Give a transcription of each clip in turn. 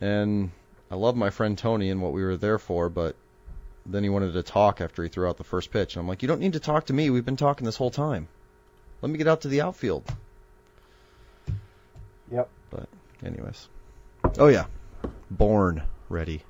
and I love my friend Tony and what we were there for, but then he wanted to talk after he threw out the first pitch. And I'm like, you don't need to talk to me. We've been talking this whole time. Let me get out to the outfield. Yep. But, anyways. Oh, yeah. Born ready.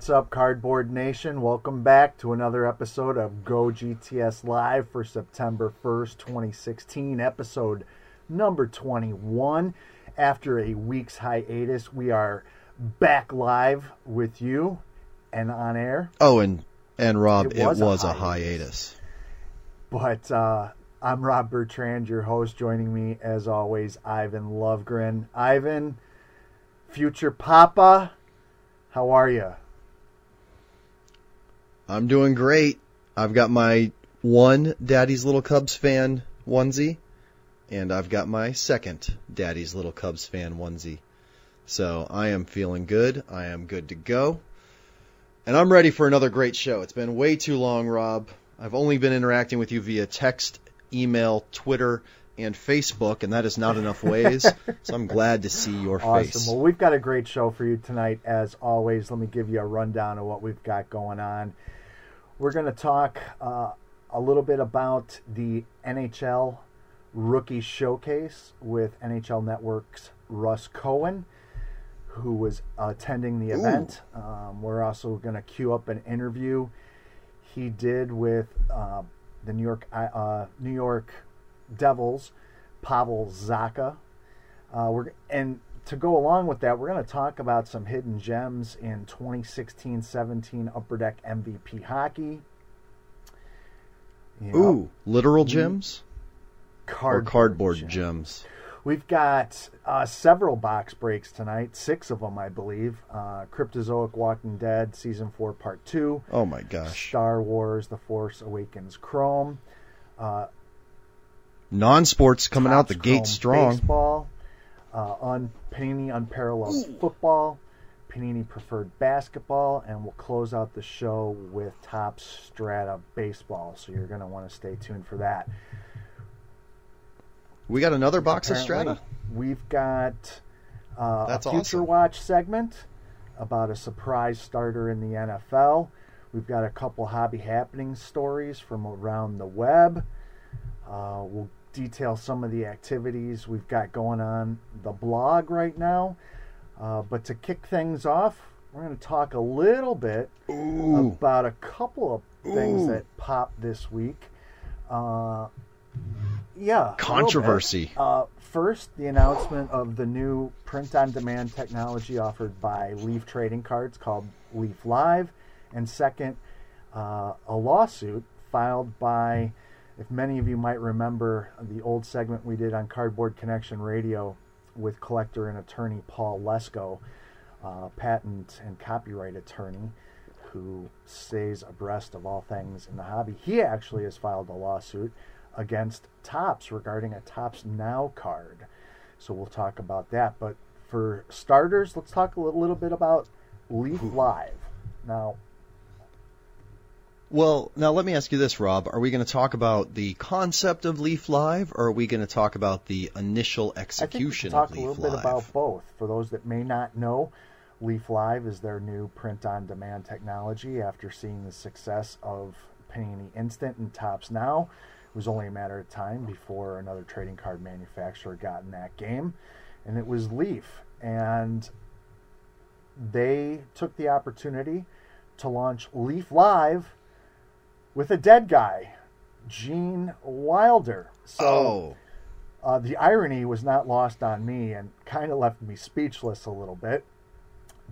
What's up, Cardboard Nation? Welcome back to another episode of Go GTS Live for September 1st, 2016, episode number 21. After a week's hiatus, we are back live with you and on air. Oh, and and Rob, It it was was, a a, hiatus. hiatus. But uh, I'm Rob Bertrand, your host. Joining me, as always, Ivan Lovegren. Ivan, future Papa, how are you? I'm doing great. I've got my one Daddy's Little Cubs fan onesie, and I've got my second Daddy's Little Cubs fan onesie. So I am feeling good. I am good to go. And I'm ready for another great show. It's been way too long, Rob. I've only been interacting with you via text, email, Twitter, and Facebook, and that is not enough ways. so I'm glad to see your Awesome. face. Awesome. Well, we've got a great show for you tonight, as always. Let me give you a rundown of what we've got going on. We're going to talk uh, a little bit about the NHL Rookie Showcase with NHL Network's Russ Cohen, who was attending the Ooh. event. Um, we're also going to queue up an interview he did with uh, the New York uh, New York Devils, Pavel Zacha. Uh, we're and to go along with that, we're going to talk about some hidden gems in 2016-17 Upper Deck MVP hockey. You know, Ooh, literal gems or cardboard cardboard gems. gems? We've got uh, several box breaks tonight, six of them, I believe. Uh, Cryptozoic Walking Dead Season 4 Part 2, Oh my gosh. Star Wars The Force Awakens Chrome, uh, Non-sports coming out the gate strong. Baseball, uh, un, Panini Unparalleled Football, Panini Preferred Basketball, and we'll close out the show with Topps Strata Baseball. So you're going to want to stay tuned for that. We got another box of Strata. We've got uh, That's a Future awesome. Watch segment about a surprise starter in the NFL. We've got a couple hobby happening stories from around the web. Uh, we'll detail some of the activities we've got going on the blog right now. Uh, but to kick things off, we're going to talk a little bit Ooh. about a couple of things Ooh. that popped this week. Uh, yeah, a little bit. Controversy. Uh, first, the announcement of the new print-on-demand technology offered by Leaf Trading Cards called Leaf Live, and second, uh, a lawsuit filed by, if many of you might remember, the old segment we did on Cardboard Connection Radio with collector and attorney Paul Lesko, uh, patent and copyright attorney who stays abreast of all things in the hobby. He actually has filed a lawsuit against Topps regarding a Topps Now card. So we'll talk about that. But for starters, let's talk a little, little bit about Leaf Live. Now, Well, now let me ask you this, Rob. Are we going to talk about the concept of Leaf Live, or are we going to talk about the initial execution I think we can talk a little bit Live? about both. For those that may not know, Leaf Live is their new print-on-demand technology. After seeing the success of Panini Instant and Topps Now, it was only a matter of time before another trading card manufacturer got in that game, and it was Leaf. And they took the opportunity to launch Leaf Live with a dead guy, Gene Wilder. So oh, uh, the irony was not lost on me and kind of left me speechless a little bit.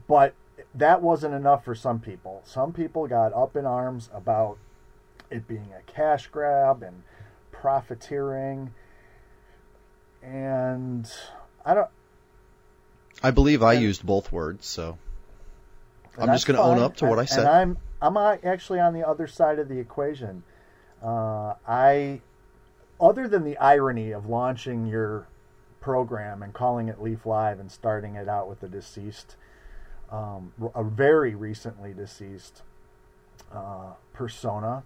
But that wasn't enough for some people. Some people got up in arms about it being a cash grab and profiteering. and I don't. I believe I And- used both words, so I'm just gonna own up to what I said. And I'm I'm actually on the other side of the equation. Uh, I, other than the irony of launching your program and calling it Leaf Live and starting it out with a deceased, um, a very recently deceased uh, persona,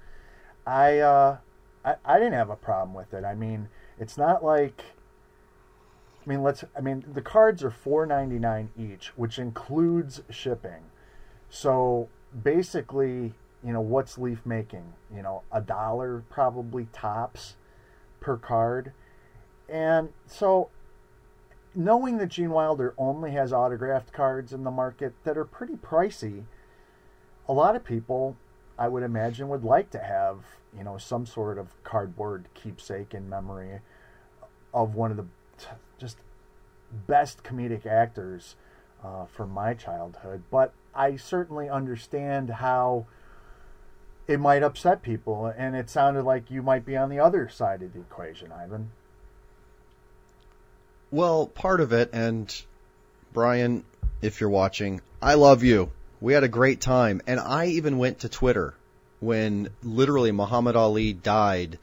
I, uh, I I didn't have a problem with it. I mean, it's not like. I mean, let's. I mean, the cards are four ninety nine each, which includes shipping. So basically, you know, what's Leaf making? You know, a dollar probably tops per card. And so knowing that Gene Wilder only has autographed cards in the market that are pretty pricey, a lot of people I would imagine would like to have, you know, some sort of cardboard keepsake in memory of one of the just best comedic actors uh, from my childhood. But I certainly understand how it might upset people, and it sounded like you might be on the other side of the equation, Ivan. Well, part of it, and Brian, if you're watching, I love you. We had a great time, and I even went to Twitter when literally Muhammad Ali died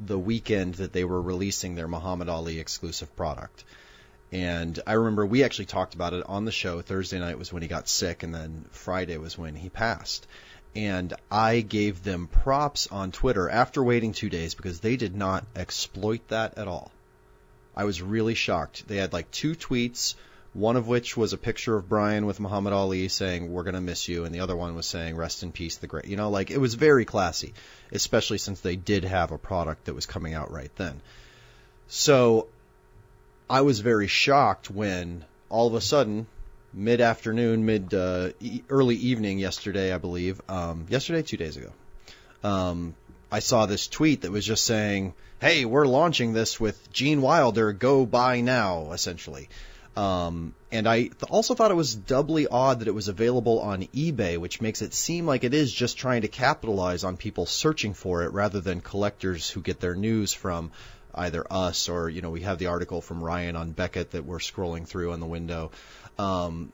the weekend that they were releasing their Muhammad Ali exclusive product. And I remember we actually talked about it on the show. Thursday night was when he got sick, and then Friday was when he passed. And I gave them props on Twitter after waiting two days because they did not exploit that at all. I was really shocked. They had like two tweets, one of which was a picture of Brian with Muhammad Ali saying, We're going to miss you, and the other one was saying, Rest in peace, the great. You know, like it was very classy, especially since they did have a product that was coming out right then. So I was very shocked when all of a sudden, mid afternoon, mid uh, e- early evening yesterday, I believe, um, yesterday, two days ago, um, I saw this tweet that was just saying, "Hey, we're launching this with Gene Wilder. Go buy now." Essentially, um, and I th- also thought it was doubly odd that it was available on eBay, which makes it seem like it is just trying to capitalize on people searching for it rather than collectors who get their news from either us or you know we have the article from Ryan on Beckett that we're scrolling through on the window. Um,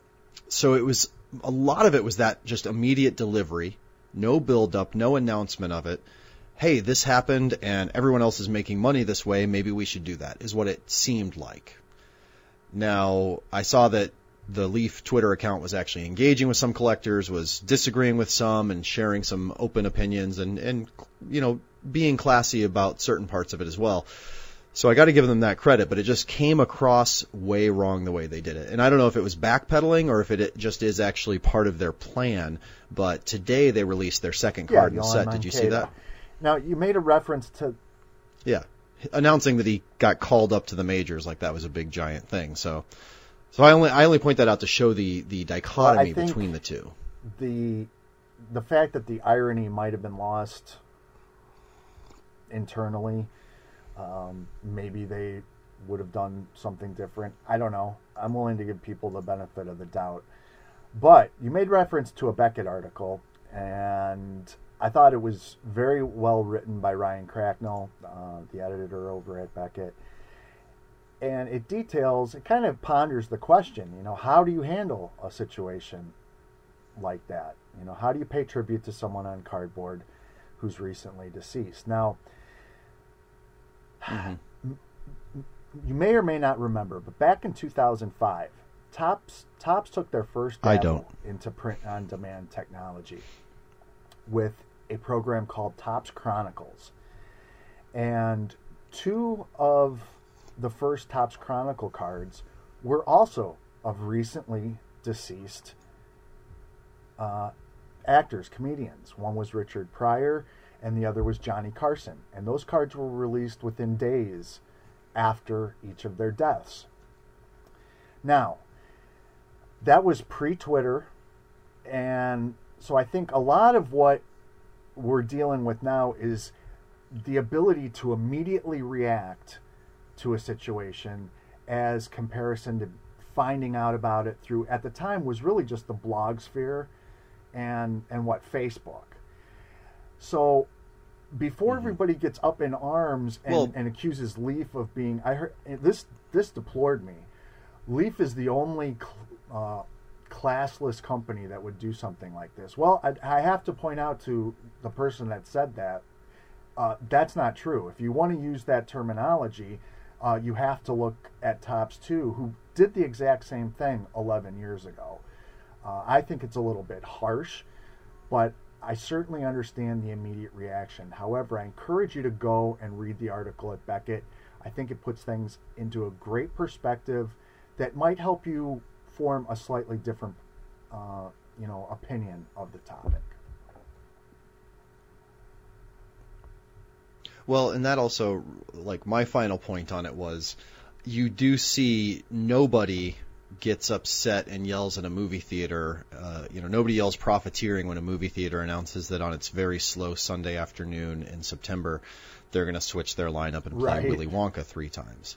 so it was a lot of it was that just immediate delivery, no build up, no announcement of it hey, this happened and everyone else is making money this way, maybe we should do that, is what it seemed like. Now, I saw that the Leaf Twitter account was actually engaging with some collectors, was disagreeing with some, and sharing some open opinions, and, and you know, being classy about certain parts of it as well. So I got to give them that credit, but it just came across way wrong the way they did it. And I don't know if it was backpedaling or if it just is actually part of their plan. But today they released their second card in the set. Did you see that? Now you made a reference to Yeah, announcing that he got called up to the majors like that was a big giant thing. So, so I only I only point that out to show the the dichotomy think- between the two. the the fact that the irony might have been lost internally. Um, maybe they would have done something different. I don't know. I'm willing to give people the benefit of the doubt. But you made reference to a Beckett article, and I thought it was very well written by Ryan Cracknell, uh, the editor over at Beckett. And it details, it kind of ponders the question, you know, how do you handle a situation like that? You know, how do you pay tribute to someone on cardboard who's recently deceased? Now, Mhm. you may or may not remember, but back in 2005, Topps Topps took their first I don't. into print on demand technology with a program called Topps Chronicles. And two of the first Topps Chronicle cards were also of recently deceased uh, actors, comedians. One was Richard Pryor, and the other was Johnny Carson. And those cards were released within days after each of their deaths. Now, that was pre Twitter, and so I think a lot of what we're dealing with now is the ability to immediately react to a situation as comparison to finding out about it through at the time was really just the blog sphere and and what Facebook. So before everybody gets up in arms and, Well- and accuses Leaf of being, I heard this. This deplored me. Leaf is the only cl- uh, classless company that would do something like this. Well, I, I have to point out to the person that said that uh, that's not true. If you want to use that terminology, uh, you have to look at Topps 2, who did the exact same thing 11 years ago. Uh, I think it's a little bit harsh, but I certainly understand the immediate reaction. However, I encourage you to go and read the article at Beckett. I think it puts things into a great perspective that might help you form a slightly different, uh, you know, opinion of the topic. Well, and that also, like, my final point on it was you do see nobody gets upset and yells in a movie theater. Uh, you know, nobody yells profiteering when a movie theater announces that on its very slow Sunday afternoon in September, they're going to switch their lineup and play Right. Willy Wonka three times.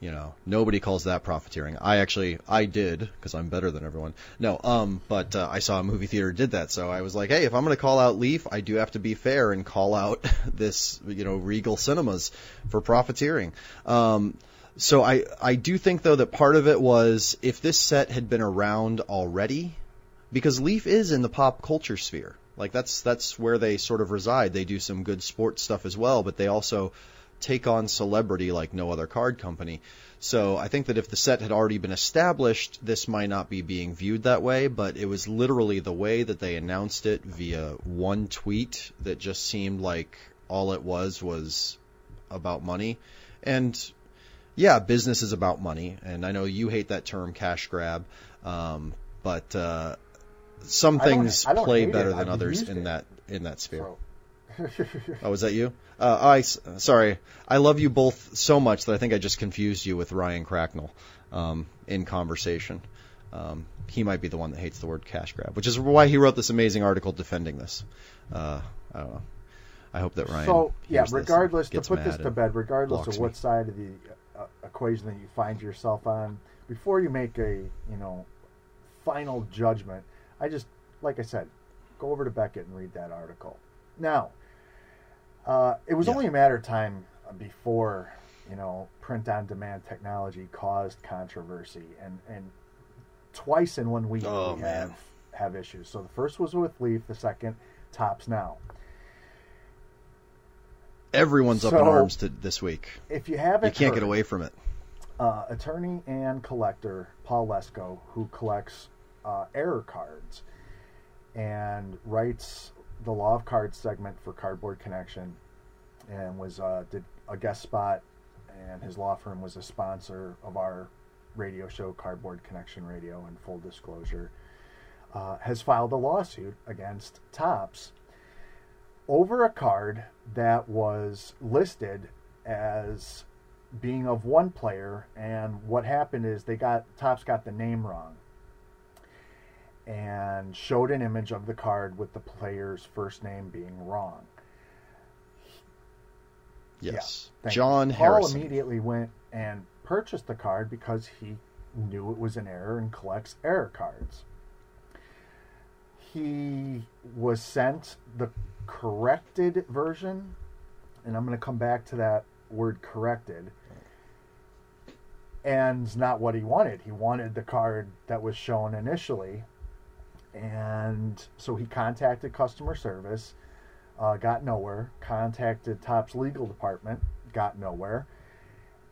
You know, nobody calls that profiteering. I actually, I did because I'm better than everyone. No, um, but uh, I saw a movie theater did that, so I was like, hey, if I'm going to call out Leaf, I do have to be fair and call out this, you know, Regal Cinemas for profiteering. Um, so I, I do think though that part of it was if this set had been around already, because Leaf is in the pop culture sphere. Like that's that's where they sort of reside. They do some good sports stuff as well, but they also take on celebrity like no other card company. So I think that if the set had already been established, this might not be being viewed that way, but it was literally the way that they announced it via one tweet that just seemed like all it was was about money. And yeah, business is about money, and I know you hate that term cash grab, um, but uh, some I don't- things I don't play hate it. better than I've others in it. that in that sphere. So, Oh, was that you? Uh, I sorry. I love you both so much that I think I just confused you with Ryan Cracknell um, in conversation. Um, he might be the one that hates the word cash grab, which is why he wrote this amazing article defending this. Uh, I don't know. I hope that Ryan. so yeah, regardless to put this to bed, regardless of what me. side of the equation that you find yourself on, before you make a you know final judgment, I just like I said, go over to Beckett and read that article. Now, uh, it was Yeah. only a matter of time before you know print-on-demand technology caused controversy, and and twice in one week Oh, we man. have have issues. So the first was with Leaf, the second Topps Now. Everyone's up in arms to, this week. If you haven't, You can't get away from it. uh, attorney and collector Paul Lesko, who collects uh, error cards and writes the Law of Cards segment for Cardboard Connection, and was uh, did a guest spot, and his law firm was a sponsor of our radio show Cardboard Connection Radio. In full disclosure, uh, has filed a lawsuit against Topps over a card that was listed as being of one player and what happened is they got Topps got the name wrong and showed an image of the card with the player's first name being wrong Yes. Thank John you. Paul immediately went and purchased the card because he knew it was an error and collects error cards. He was sent the corrected version, and I'm going to come back to that word corrected. And not what he wanted. He wanted the card that was shown initially. And so he contacted customer service uh, got nowhere. Contacted Topps' legal department, got nowhere,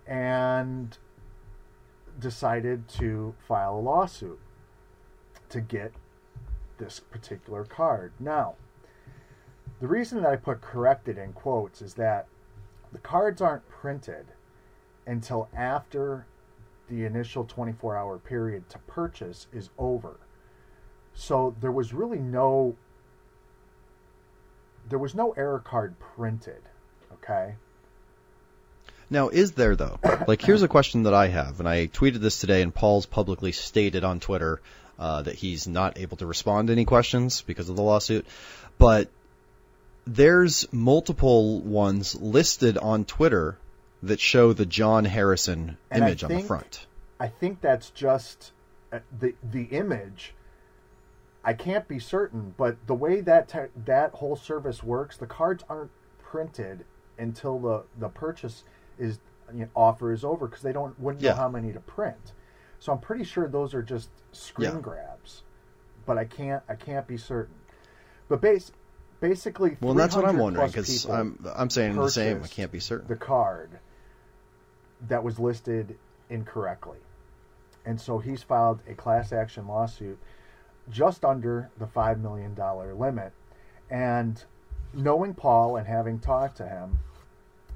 and decided to file a lawsuit to get this particular card. Now, the reason that I put corrected in quotes is that the cards aren't printed until after the initial 24 hour period to purchase is over. So there was really no there was no error card printed. Okay. Now, is there though? Like, here's a question that I have, and I tweeted this today, and Paul's publicly stated on Twitter uh, that he's not able to respond to any questions because of the lawsuit. But there's multiple ones listed on Twitter that show the John Harrison And image on the front. I think that's just uh, the the image. I can't be certain, but the way that te- that whole service works, the cards aren't printed until the the purchase is you know, offer is over because they don't wouldn't Yeah. know how many to print. So I'm pretty sure those are just screen Yeah. grabs, but I can't I can't be certain. But base basically, Well, that's what I'm wondering because I'm I'm saying the same. I can't be certain. the card that was listed incorrectly. And so he's filed a class action lawsuit just under the $5 million limit. And knowing Paul and having talked to him,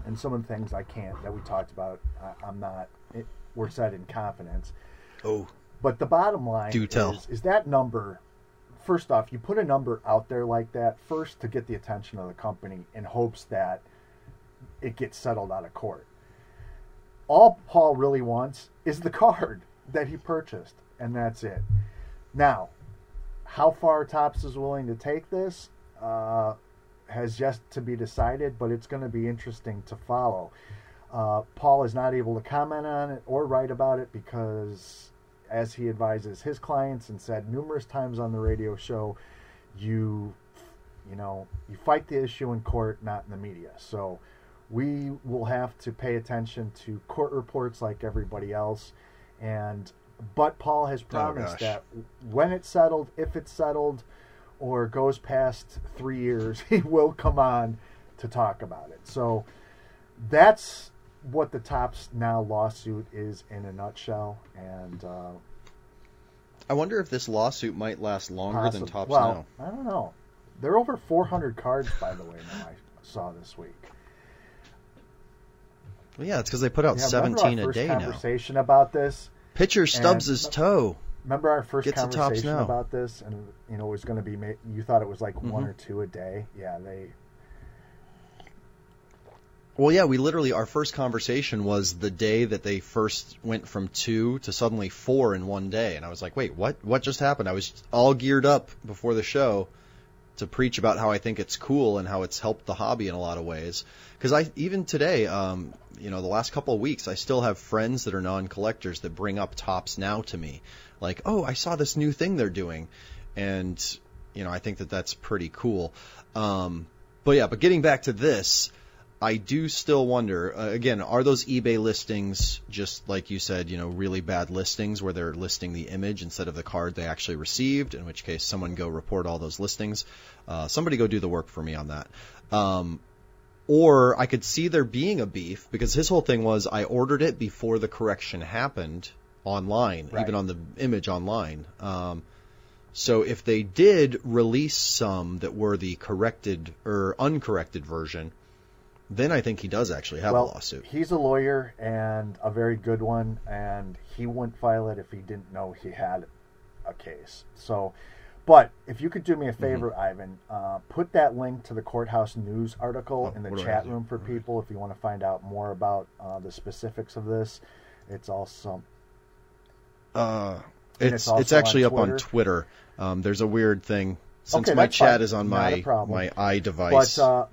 and some of the things I can't that we talked about, I, I'm not, it, were said in confidence. Oh, But the bottom line Do tell. is, is that number. First off, you put a number out there like that first to get the attention of the company in hopes that it gets settled out of court. All Paul really wants is the card that he purchased, and that's it. Now, how far Topps is willing to take this uh, has yet to be decided, but it's going to be interesting to follow. Uh, Paul is not able to comment on it or write about it because, as he advises his clients and said numerous times on the radio show, you, you know, you fight the issue in court, not in the media. So, we will have to pay attention to court reports like everybody else, and but Paul has oh, promised gosh. that when it's settled, if it's settled, or goes past three years, he will come on to talk about it. So that's what the Topps Now lawsuit is in a nutshell. And uh, I wonder if this lawsuit might last longer than Topps well, Now. I don't know. There are over 400 cards, by the way, now I saw this week. Well, yeah, it's because they put out Yeah, 17 our a day now. conversation about this? Pitcher stubs his toe. Remember our first Get to Topps conversation about this, and you know it was going to be. You thought it was like one Mhm. or two a day. Yeah, they. Well, yeah, we literally our first conversation was the day that they first went from two to suddenly four in one day, and I was like, "Wait, what? What just happened?" I was all geared up before the show to preach about how I think it's cool and how it's helped the hobby in a lot of ways. Because I even today, um, you know, the last couple of weeks, I still have friends that are non-collectors that bring up Topps Now to me, like, "Oh, I saw this new thing they're doing," and you know, I think that that's pretty cool. Um, but yeah, but getting back to this. I do still wonder. Uh, again, are those eBay listings just like you said, you know, really bad listings where they're listing the image instead of the card they actually received? In which case, someone go report all those listings. Uh, somebody go do the work for me on that. Um, or I could see there being a beef because his whole thing was I ordered it before the correction happened online, Right. even on the image online. Um, so if they did release some that were the corrected or uncorrected version, then I think he does actually have well, a lawsuit. he's a lawyer and a very good one, and he wouldn't file it if he didn't know he had a case. So, but if you could do me a favor, Mm-hmm. Ivan, uh, put that link to the courthouse news article Oh, in the what do I chat room for What do I people if you want to find out more about uh, the specifics of this. It's also Uh, it's it's also it's actually on up on Twitter? Twitter. Um, there's a weird thing since Okay, my chat fine. is on Not my my i device. But uh,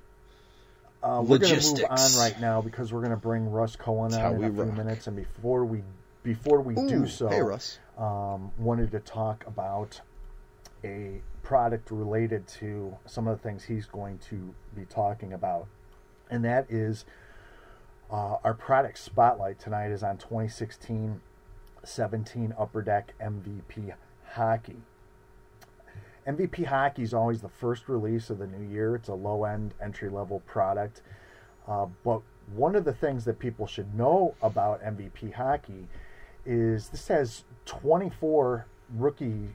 uh, we're going to move on right now because we're going to bring Russ Cohen on in a few minutes, and before we before we Ooh, do so, hey Russ. um, wanted to talk about a product related to some of the things he's going to be talking about, and that is uh, our product spotlight tonight is on 2016 17 Upper Deck MVP Hockey. MVP Hockey is always the first release of the new year. It's a low end, entry level product. Uh, but one of the things that people should know about MVP Hockey is this has 24 rookies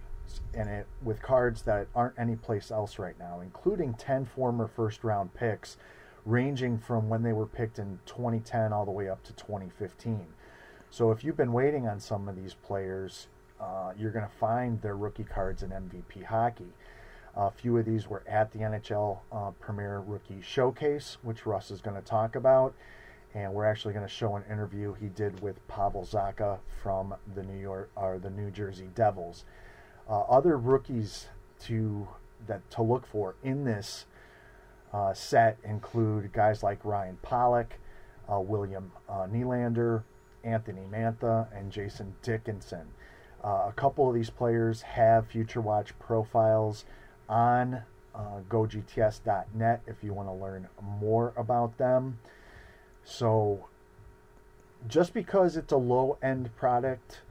in it with cards that aren't anyplace else right now, including 10 former first round picks, ranging from when they were picked in 2010 all the way up to 2015. So if you've been waiting on some of these players, uh, you're going to find their rookie cards in MVP hockey. A few of these were at the NHL uh, Premier Rookie Showcase, which Russ is going to talk about, and we're actually going to show an interview he did with Pavel Zacha from the New York or the New Jersey Devils. Uh, other rookies to that to look for in this uh, set include guys like Ryan Pulock, uh, William uh, Nylander, Anthony Mantha, and Jason Dickinson. Uh, a couple of these players have Future Watch profiles on uh, gogts.net if you want to learn more about them. So, just because it's a low end product,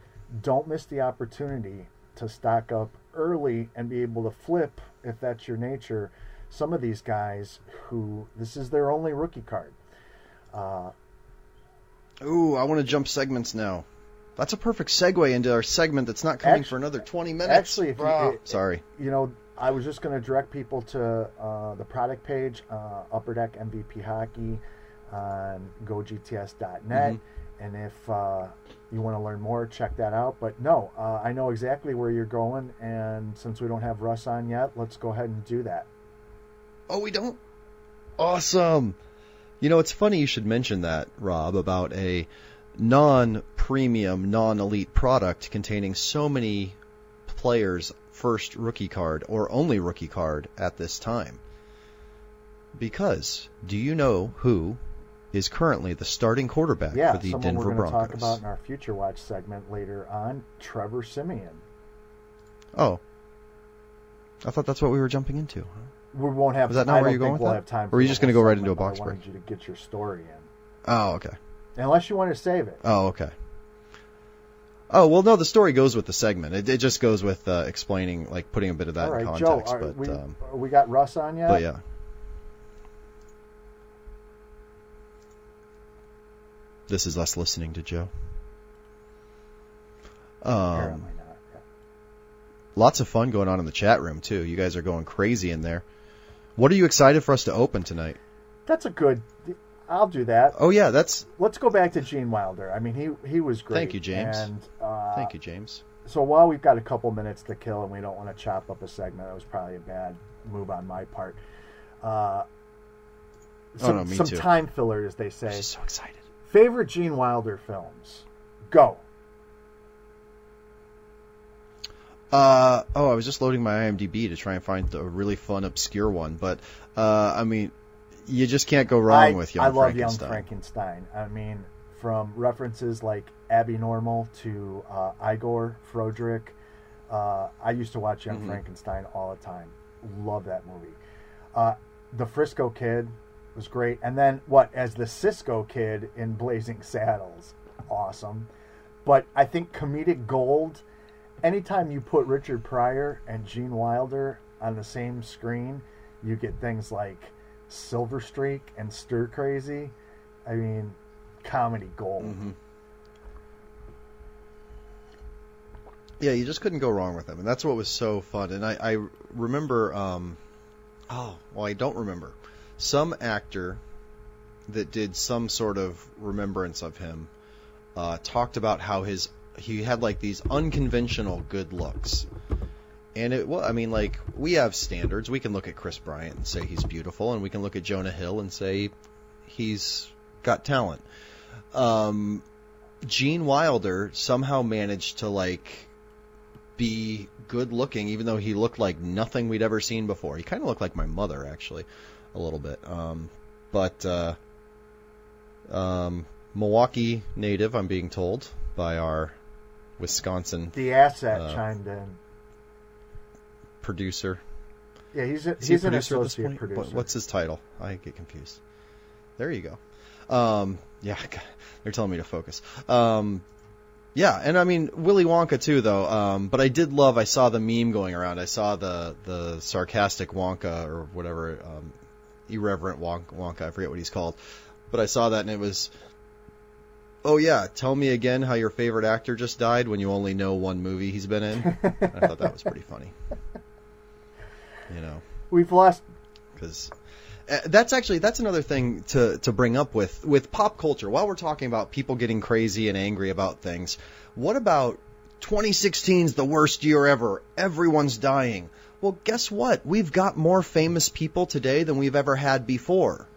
don't miss the opportunity to stock up early and be able to flip, if that's your nature, some of these guys who this is their only rookie card. Uh, Ooh, I want to jump segments now. That's a perfect segue into our segment that's not coming Actu- for another 20 minutes. actually, if you- Sorry. you know, I was just going to direct people to uh, the product page, uh, Upper Deck MVP Hockey on gogts.net. Mhm. And if uh, you want to learn more, check that out. But no, uh, I know exactly where you're going. And since we don't have Russ on yet, let's go ahead and do that. Oh, we don't? Awesome. You know, it's funny you should mention that, Rob, about a non premium, non elite product containing so many players' first rookie card or only rookie card at this time. Because do you know who is currently the starting quarterback yeah, for the someone Denver we're going to Broncos? talk about in our Future Watch segment later on, Trevor Siemian. Oh. I thought that's what we were jumping into. huh? We won't have. Is that not I where you're going with we'll that? have time. Or are you just gonna go right into a box I break? wanted you to get your story in, Oh, okay. Unless you want to save it. Oh, okay. Oh well, no. The story goes with the segment. It, it just goes with uh, explaining, like putting a bit of that All right, in Joe. context. Are, but we um, we got Russ on yet? but yeah. This is us listening to Joe. Um, Apparently not. Yeah. lots of fun going on in the chat room too. You guys are going crazy in there. What are you excited for us to open tonight? That's a good. I'll do that. Oh yeah, that's. Let's go back to Gene Wilder. I mean, he he was great. Thank you, James. And uh, Thank you, James. So while we've got a couple minutes to kill, and we don't want to chop up a segment, that was probably a bad move on my part. Uh, some, Oh, no, me some time filler, as they I'm say. just so excited. Favorite Gene Wilder films? Go. Uh, oh, I was just loading my IMDb to try and find a really fun, obscure one. But uh, I mean, you just can't go wrong I, with Young Frankenstein. I love Frankenstein. Young Frankenstein. I mean, from references like Abby Normal to uh, Igor Froderick. Uh, I used to watch Young Mhm. Frankenstein all the time. Love that movie. Uh, the Frisco Kid was great, and then what as the Cisco Kid in Blazing Saddles, awesome. But I think comedic gold. Anytime you put Richard Pryor and Gene Wilder on the same screen, you get things like Silver Streak and Stir Crazy. I mean, comedy gold. Mhm. Yeah, you just couldn't go wrong with them, and that's what was so fun. And I, I remember, um, oh, well, I don't remember some actor that did some sort of remembrance of him uh, talked about how his he had like these unconventional good looks. And it well, I mean, like we have standards. We can look at Chris Bryant and say he's beautiful, and we can look at Jonah Hill and say he's got talent. Um, Gene Wilder somehow managed to like be good looking, even though he looked like nothing we'd ever seen before. He kind of looked like my mother, actually, a little bit. Um, but uh, um, Milwaukee native, I'm being told by our Wisconsin The asset Uh, chimed in. Producer. Yeah, he's a, a he's an producer at this point? producer. What- What's his title? I get confused. There you go. Um, yeah, they're telling me to focus. Um, yeah, and I mean Willy Wonka too, though. Um, but I did love. I saw the meme going around. I saw the the sarcastic Wonka or whatever, um, irreverent Wonka, Wonka. I forget what he's called. But I saw that and it was. Oh yeah, tell me again how your favorite actor just died when you only know one movie he's been in. I thought that was pretty funny. You know We've lost. because uh, that's actually that's another thing to to bring up with with pop culture. While we're talking about people getting crazy and angry about things, what about 2016's the worst year ever? Everyone's dying. Well, guess what? We've got more famous people today than we've ever had before.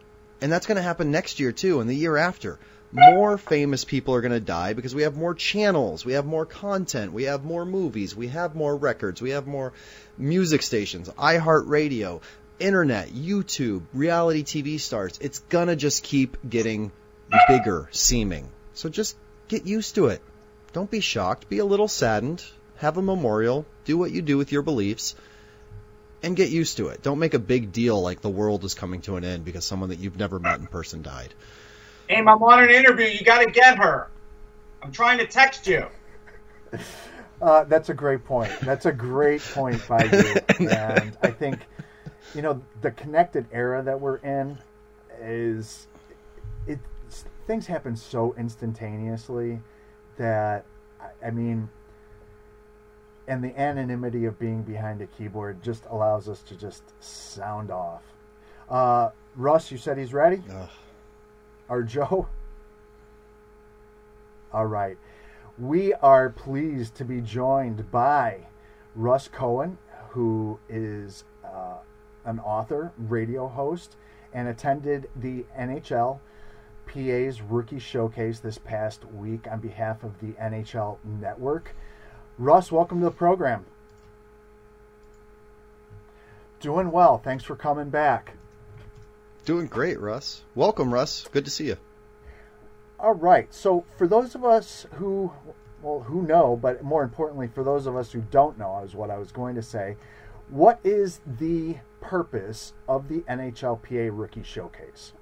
And that's going to happen next year too and the year after. More famous people are going to die because we have more channels, we have more content, we have more movies, we have more records, we have more music stations, iHeartRadio, internet, YouTube, reality TV stars. It's going to just keep getting bigger seeming. So just get used to it. Don't be shocked, be a little saddened, have a memorial, do what you do with your beliefs. and get used to it. Don't make a big deal like the world is coming to an end because someone that you've never met in person died. Aim, I'm on an interview. You got to get her. I'm trying to text you. Uh, that's a great point. That's a great point by you. and I think, you know, the connected era that we're in is it things happen so instantaneously that I mean and the anonymity of being behind a keyboard just allows us to just sound off. Uh, Russ, you said he's ready? Ugh. Or Joe? All right. We are pleased to be joined by Russ Cohen, who is uh, an author, radio host, and attended the NHL PA's Rookie Showcase this past week on behalf of the NHL Network. Russ, welcome to the program. Doing well. Thanks for coming back. Doing great, Russ. Welcome, Russ. Good to see you. All right. So, for those of us who, well, who know, but more importantly, for those of us who don't know, is what I was going to say. What is the purpose of the NHLPA Rookie Showcase?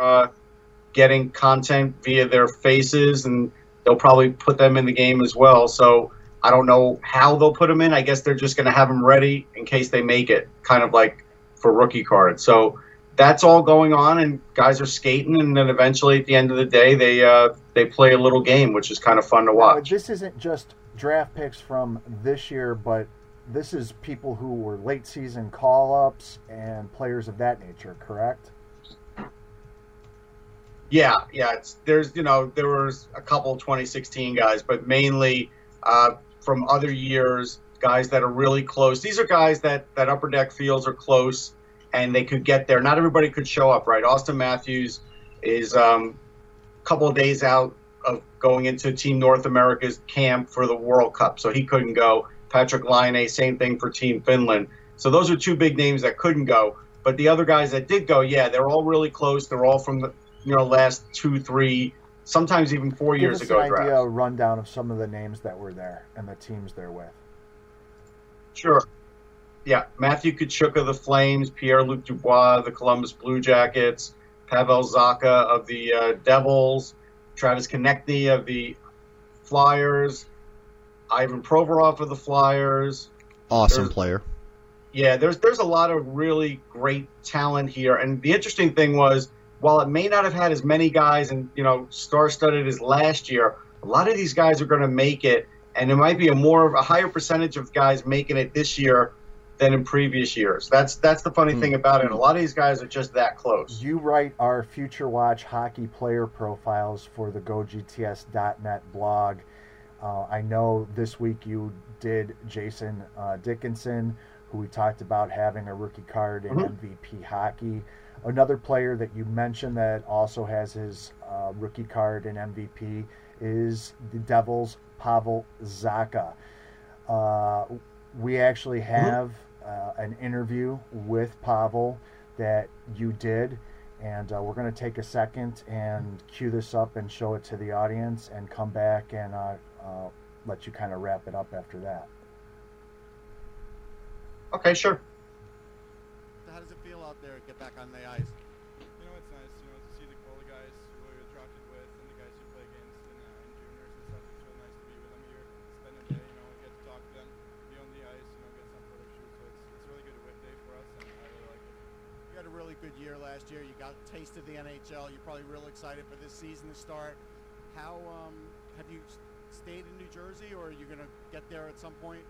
Uh, getting content via their faces, and they'll probably put them in the game as well. So I don't know how they'll put them in. I guess they're just going to have them ready in case they make it, kind of like for rookie cards. So that's all going on, and guys are skating, and then eventually at the end of the day, they uh, they play a little game, which is kind of fun to Now, watch. this isn't just draft picks from this year, but this is people who were late season call ups and players of that nature, correct? Yeah, yeah. It's there's you know there was a couple 2016 guys, but mainly uh, from other years, guys that are really close. These are guys that that upper deck feels are close, and they could get there. Not everybody could show up, right? Auston Matthews is um, a couple of days out of going into Team North America's camp for the World Cup, so he couldn't go. Patrik Laine, same thing for Team Finland. So those are two big names that couldn't go. But the other guys that did go, yeah, they're all really close. They're all from the you know last two, three, sometimes even four Give years us ago an idea, a rundown of some of the names that were there and the teams they're with. Sure. Yeah, Matthew Tkachuk of the Flames, Pierre-Luc Dubois of the Columbus Blue Jackets, Pavel Zacha of the uh, Devils, Travis Konecny of the Flyers, Ivan Provorov of the Flyers. Awesome There's- player. Yeah, there's there's a lot of really great talent here, and the interesting thing was, while it may not have had as many guys and you know star-studded as last year, a lot of these guys are going to make it, and there might be a more a higher percentage of guys making it this year than in previous years. That's that's the funny Hmm. thing about it. A lot of these guys are just that close. You write our Future Watch hockey player profiles for the GoGTS.net blog. Uh, I know this week you did Jason uh, Dickinson, who we talked about having a rookie card in Mhm. MVP hockey. Another player that you mentioned that also has his uh, rookie card and MVP is the Devils' Pavel Zacha. Uh, we actually have uh, an interview with Pavel that you did, and uh, we're going to take a second and cue this up and show it to the audience, and come back and uh, uh, let you kind of wrap it up after that. Okay, sure. How does it feel out there? Get back on the ice. You know, it's nice, you know, to see the quality guys who you're drafted with and the guys you play against in, uh, in juniors and stuff. It's really nice to be with them here, spend a day, you know, get to talk to them, be on the ice, you know, get some photo shoots. So it's, it's a really good day for us, and I really like it. You had a really good year last year. You got a taste of the NHL. You're probably real excited for this season to start. How um, have you stayed in New Jersey, or are you going to get there at some point?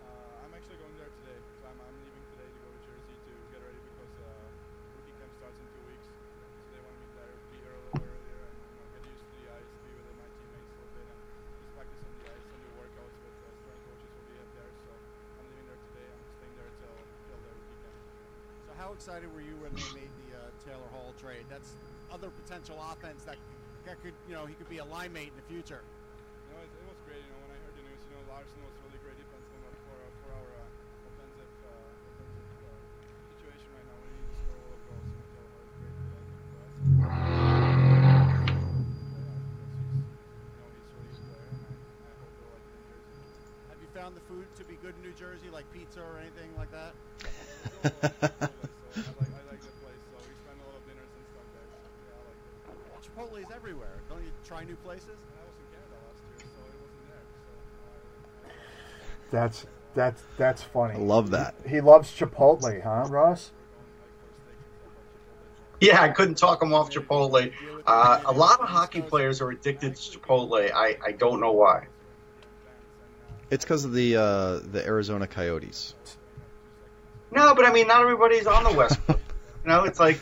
Uh, I'm actually going there today, so I'm, I'm leaving today to go to Jersey to get ready because uh, rookie camp starts in two weeks. So they want me there, be here a little earlier, and you know, get used to the ice, be with my teammates a little bit, and just practice on the ice and do workouts with uh, strength coaches will be up there. So I'm leaving there today. I'm staying there till till the rookie camp. So how excited were you when they made the uh, Taylor Hall trade? That's other potential offense that that could, you know, he could be a line mate in the future. That's that's that's funny. I love that. He loves Chipotle, huh, Ross? Yeah, I couldn't talk him off Chipotle. Uh, a lot of hockey players are addicted to Chipotle. I, I don't know why. It's because of the uh, the Arizona Coyotes. No, but I mean, not everybody's on the West Coast. you know, it's like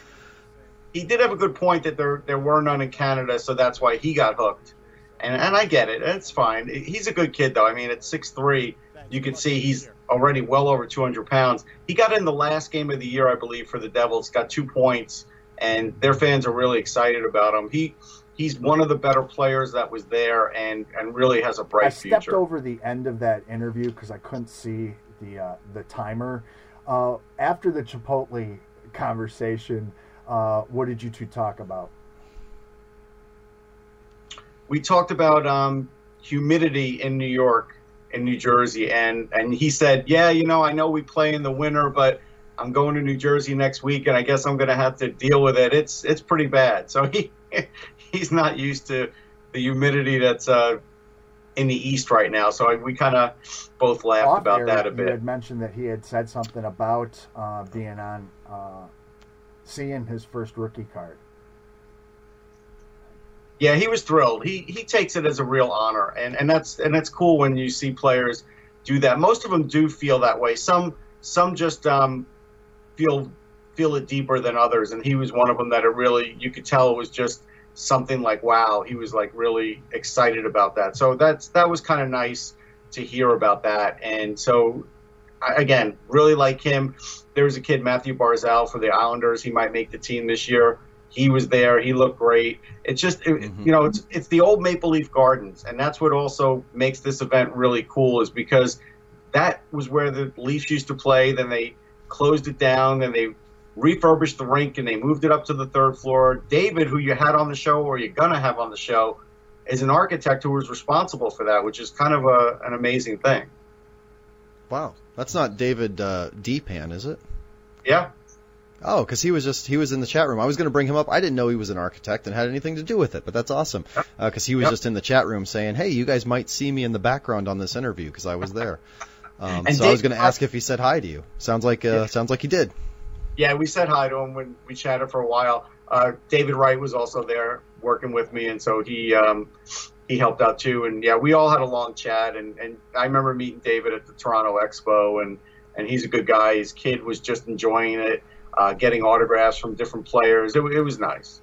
he did have a good point that there there were none in Canada, so that's why he got hooked. And and I get it. It's fine. He's a good kid, though. I mean, at six three, you can see he's already well over 200 pounds. He got in the last game of the year, I believe, for the Devils. Got two points, and their fans are really excited about him. He he's one of the better players that was there, and and really has a bright I stepped future. over the end of that interview because I couldn't see the uh, the timer. Uh, after the Chipotle conversation, uh, what did you two talk about? we talked about um, humidity in New York, in New Jersey, and and he said, yeah, you know, I know we play in the winter, but I'm going to New Jersey next week, and I guess I'm going to have to deal with it. It's it's pretty bad. So he he's not used to the humidity that's uh, in the east right now. So we kind of both laughed Off about air, that a bit. You had mentioned that he had said something about uh, being on, uh, seeing his first rookie card. Yeah, he was thrilled. He he takes it as a real honor, and and that's and that's cool when you see players do that. Most of them do feel that way. Some some just um, feel feel it deeper than others, and he was one of them that it really you could tell it was just something like wow. He was like really excited about that. So that's that was kind of nice to hear about that, and so again, really like him. There was a kid Mathew Barzal for the Islanders. He might make the team this year. He was there. He looked great. It's just, it, Mhm. you know, it's it's the old Maple Leaf Gardens, and that's what also makes this event really cool, is because that was where the Leafs used to play. Then they closed it down. Then they refurbished the rink and they moved it up to the third floor. David, who you had on the show or you're gonna have on the show, is an architect who was responsible for that, which is kind of a, an amazing thing. Wow, that's not David uh, Deepan, is it? Yeah. Oh, because he was just he was in the chat room. I was going to bring him up. I didn't know he was an architect and had anything to do with it, but that's awesome. Because he was Yep. just in the chat room saying, "Hey, you guys might see me in the background on this interview because I was there." Um, so I was going to ask if he said hi to you. Sounds like uh, Yeah. sounds like he did. Yeah, we said hi to him when we chatted for a while. Uh, David Wright was also there working with me, and so he um, he helped out too. And yeah, we all had a long chat. And, and I remember meeting David at the Toronto Expo, and and he's a good guy. His kid was just enjoying it, uh, getting autographs from different players. It, it was nice.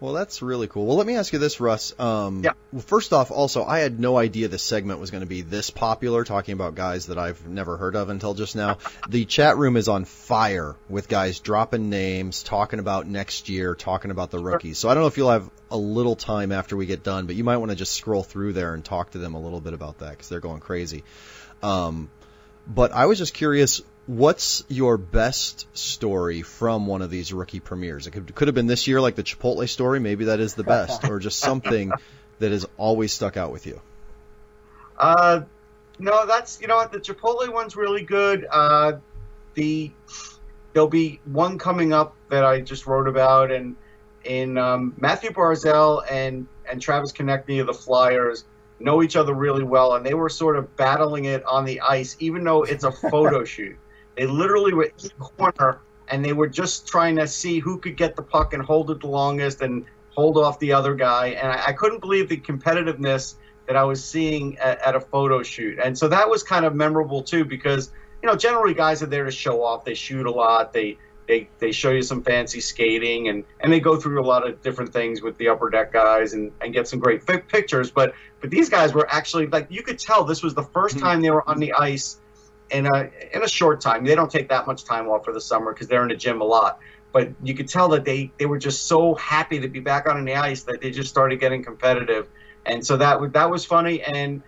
Well, that's really cool. Well, let me ask you this, Russ. Um, Yeah. Well, first off, also, I had no idea this segment was going to be this popular, talking about guys that I've never heard of until just now. the chat room is on fire with guys dropping names, talking about next year, talking about the rookies. So I don't know if you'll have a little time after we get done, but you might want to just scroll through there and talk to them a little bit about that because they're going crazy. Um, but I was just curious, what's your best story from one of these rookie premieres? It could, could have been this year, like the Chipotle story. Maybe that is the best, or just something that has always stuck out with you. Uh, no, that's you know what the Chipotle one's really good. Uh, the there'll be one coming up that I just wrote about, and in um, Mathew Barzal and and Travis Konecny of the Flyers know each other really well, and they were sort of battling it on the ice, even though it's a photo shoot. They literally were in the corner, and they were just trying to see who could get the puck and hold it the longest and hold off the other guy. And I, I couldn't believe the competitiveness that I was seeing at, at a photo shoot. And so that was kind of memorable too, because you know generally guys are there to show off. They shoot a lot. They they, they show you some fancy skating and, and they go through a lot of different things with the upper deck guys and, and get some great fi- pictures. But but these guys were actually like you could tell this was the first hmm. time they were on the ice in a in a short time. They don't take that much time off for the summer because they're in the gym a lot. But you could tell that they, they were just so happy to be back on the ice that they just started getting competitive, and so that was that was funny. And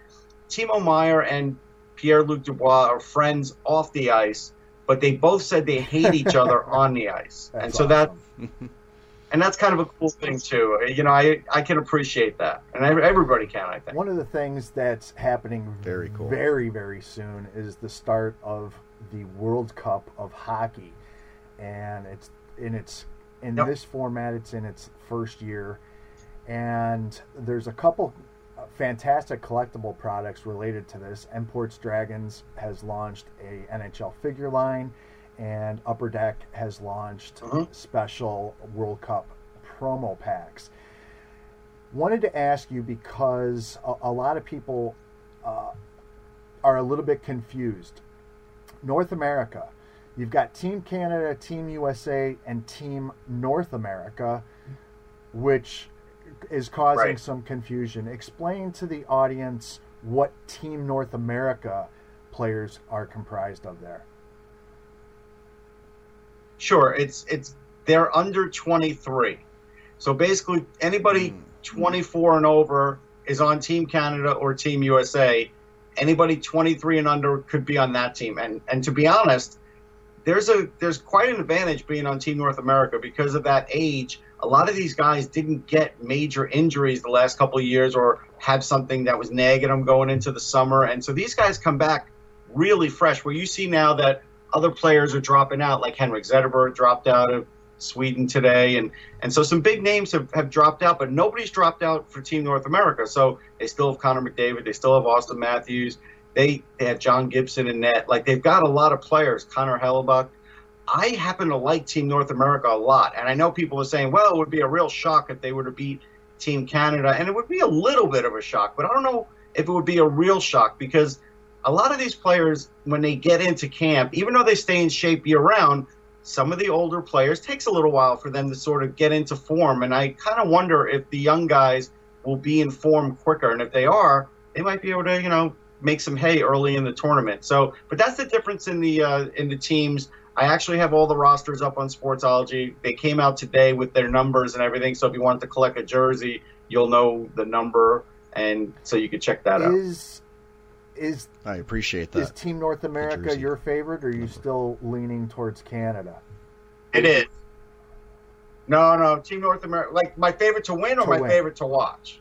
Timo Meier and Pierre Luc Dubois are friends off the ice, but they both said they hate each other on the ice, That's and so that awesome. and that's kind of a cool thing too. You know, I I can appreciate that, and ev- everybody can. I think. One of the things that's happening Very cool. very, very soon is the start of the World Cup of hockey. And it's in its in Yep. this format it's in its first year. And there's a couple uh, fantastic collectible products related to this. Imports Dragons has launched a NHL figure line and Upper Deck has launched Mhm. special World Cup promo packs wanted to ask you because a, a lot of people uh, are a little bit confused. North America, you've got Team Canada, Team USA, and Team North America, which is causing Right. some confusion. Explain to the audience what Team North America players are comprised of there. Sure, it's it's they're under 23. So basically, anybody Mm. 24 and over is on Team Canada or Team USA. Anybody 23 and under could be on that team. And and to be honest, there's a there's quite an advantage being on Team North America because of that age. A lot of these guys didn't get major injuries the last couple of years or have something that was nagging them going into the summer. And so these guys come back really fresh. Where you see now that other players are dropping out, like Henrik Zetterberg dropped out of Sweden today, and and so some big names have, have dropped out, but nobody's dropped out for Team North America. So they still have Connor McDavid, they still have Auston Matthews, they they have John Gibson in net. Like they've got a lot of players. Connor Hellebuyck. I happen to like Team North America a lot, and I know people are saying, well, it would be a real shock if they were to beat Team Canada, and it would be a little bit of a shock, but I don't know if it would be a real shock because a lot of these players, when they get into camp, even though they stay in shape year round, some of the older players takes a little while for them to sort of get into form, and I kind of wonder if the young guys will be in form quicker, and if they are, they might be able to, you know, make some hay early in the tournament. So, but that's the difference in the uh, in the teams. I actually have all the rosters up on Sportsology. They came out today with their numbers and everything. So if you want to collect a jersey, you'll know the number, and so you can check that out. Is is I appreciate that. Is. Team North America your favorite, or are you still leaning towards Canada? It is. No, no, Team North America. Like my favorite to win or To my win. favorite to watch.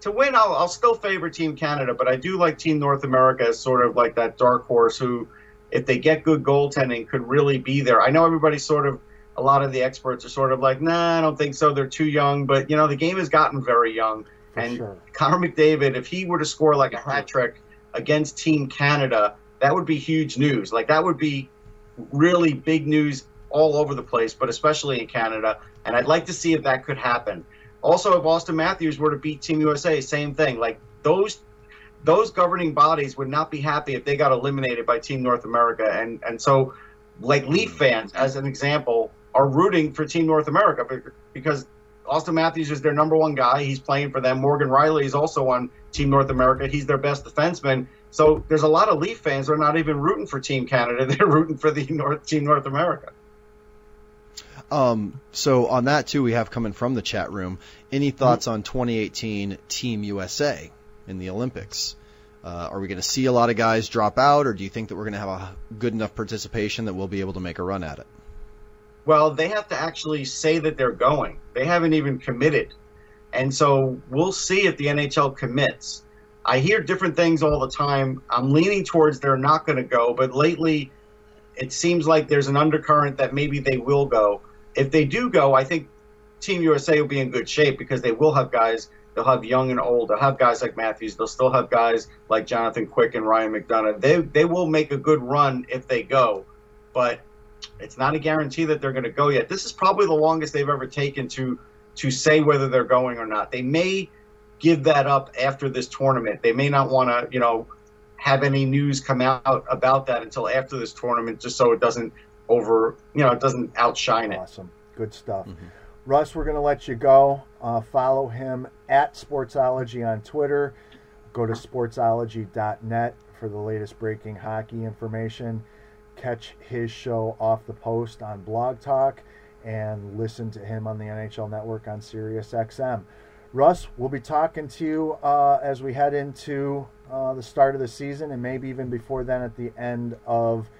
To win, I'll, I'll still favor Team Canada, but I do like Team North America as sort of like that dark horse who, if they get good goaltending, could really be there. I know everybody's sort of, a lot of the experts are sort of like, nah, I don't think so. They're too young, but you know the game has gotten very young. For And sure. Connor McDavid, if he were to score like a hat trick against Team Canada, that would be huge news. Like that would be really big news all over the place, but especially in Canada. And I'd like to see if that could happen. Also, if Auston Matthews were to beat Team USA, same thing. Like those those governing bodies would not be happy if they got eliminated by Team North America. And and so, like Leaf mm. fans, as an example, are rooting for Team North America because Auston Matthews is their number one guy. He's playing for them. Morgan Rielly is also on Team North America. He's their best defenseman. So there's a lot of Leaf fans who are not even rooting for Team Canada. They're rooting for the North Team North America. Um, so on that too, we have coming from the chat room. Any thoughts on 2018 Team USA in the Olympics? Uh, are we going to see a lot of guys drop out, or do you think that we're going to have a good enough participation that we'll be able to make a run at it? Well, they have to actually say that they're going. They haven't even committed. And so we'll see if the NHL commits. I hear different things all the time. I'm leaning towards they're not going to go, but lately it seems like there's an undercurrent that maybe they will go. If they do go, I think Team USA will be in good shape because they will have guys. They'll have young and old. They'll have guys like Matthews. They'll still have guys like Jonathan Quick and Ryan McDonagh. They they will make a good run if they go, but it's not a guarantee that they're going to go yet. This is probably the longest they've ever taken to to say whether they're going or not. They may give that up after this tournament. They may not want to, you know, have any news come out about that until after this tournament, just so it doesn't over, you know, it doesn't outshine it. Awesome. Good stuff. Mhm. Russ, we're going to let you go. Uh, follow him at Sportsology on Twitter. Go to sportsology.net for the latest breaking hockey information. Catch his show off the post on Blog Talk and listen to him on the NHL Network on Sirius XM. Russ, we'll be talking to you uh, as we head into uh, the start of the season and maybe even before then at the end of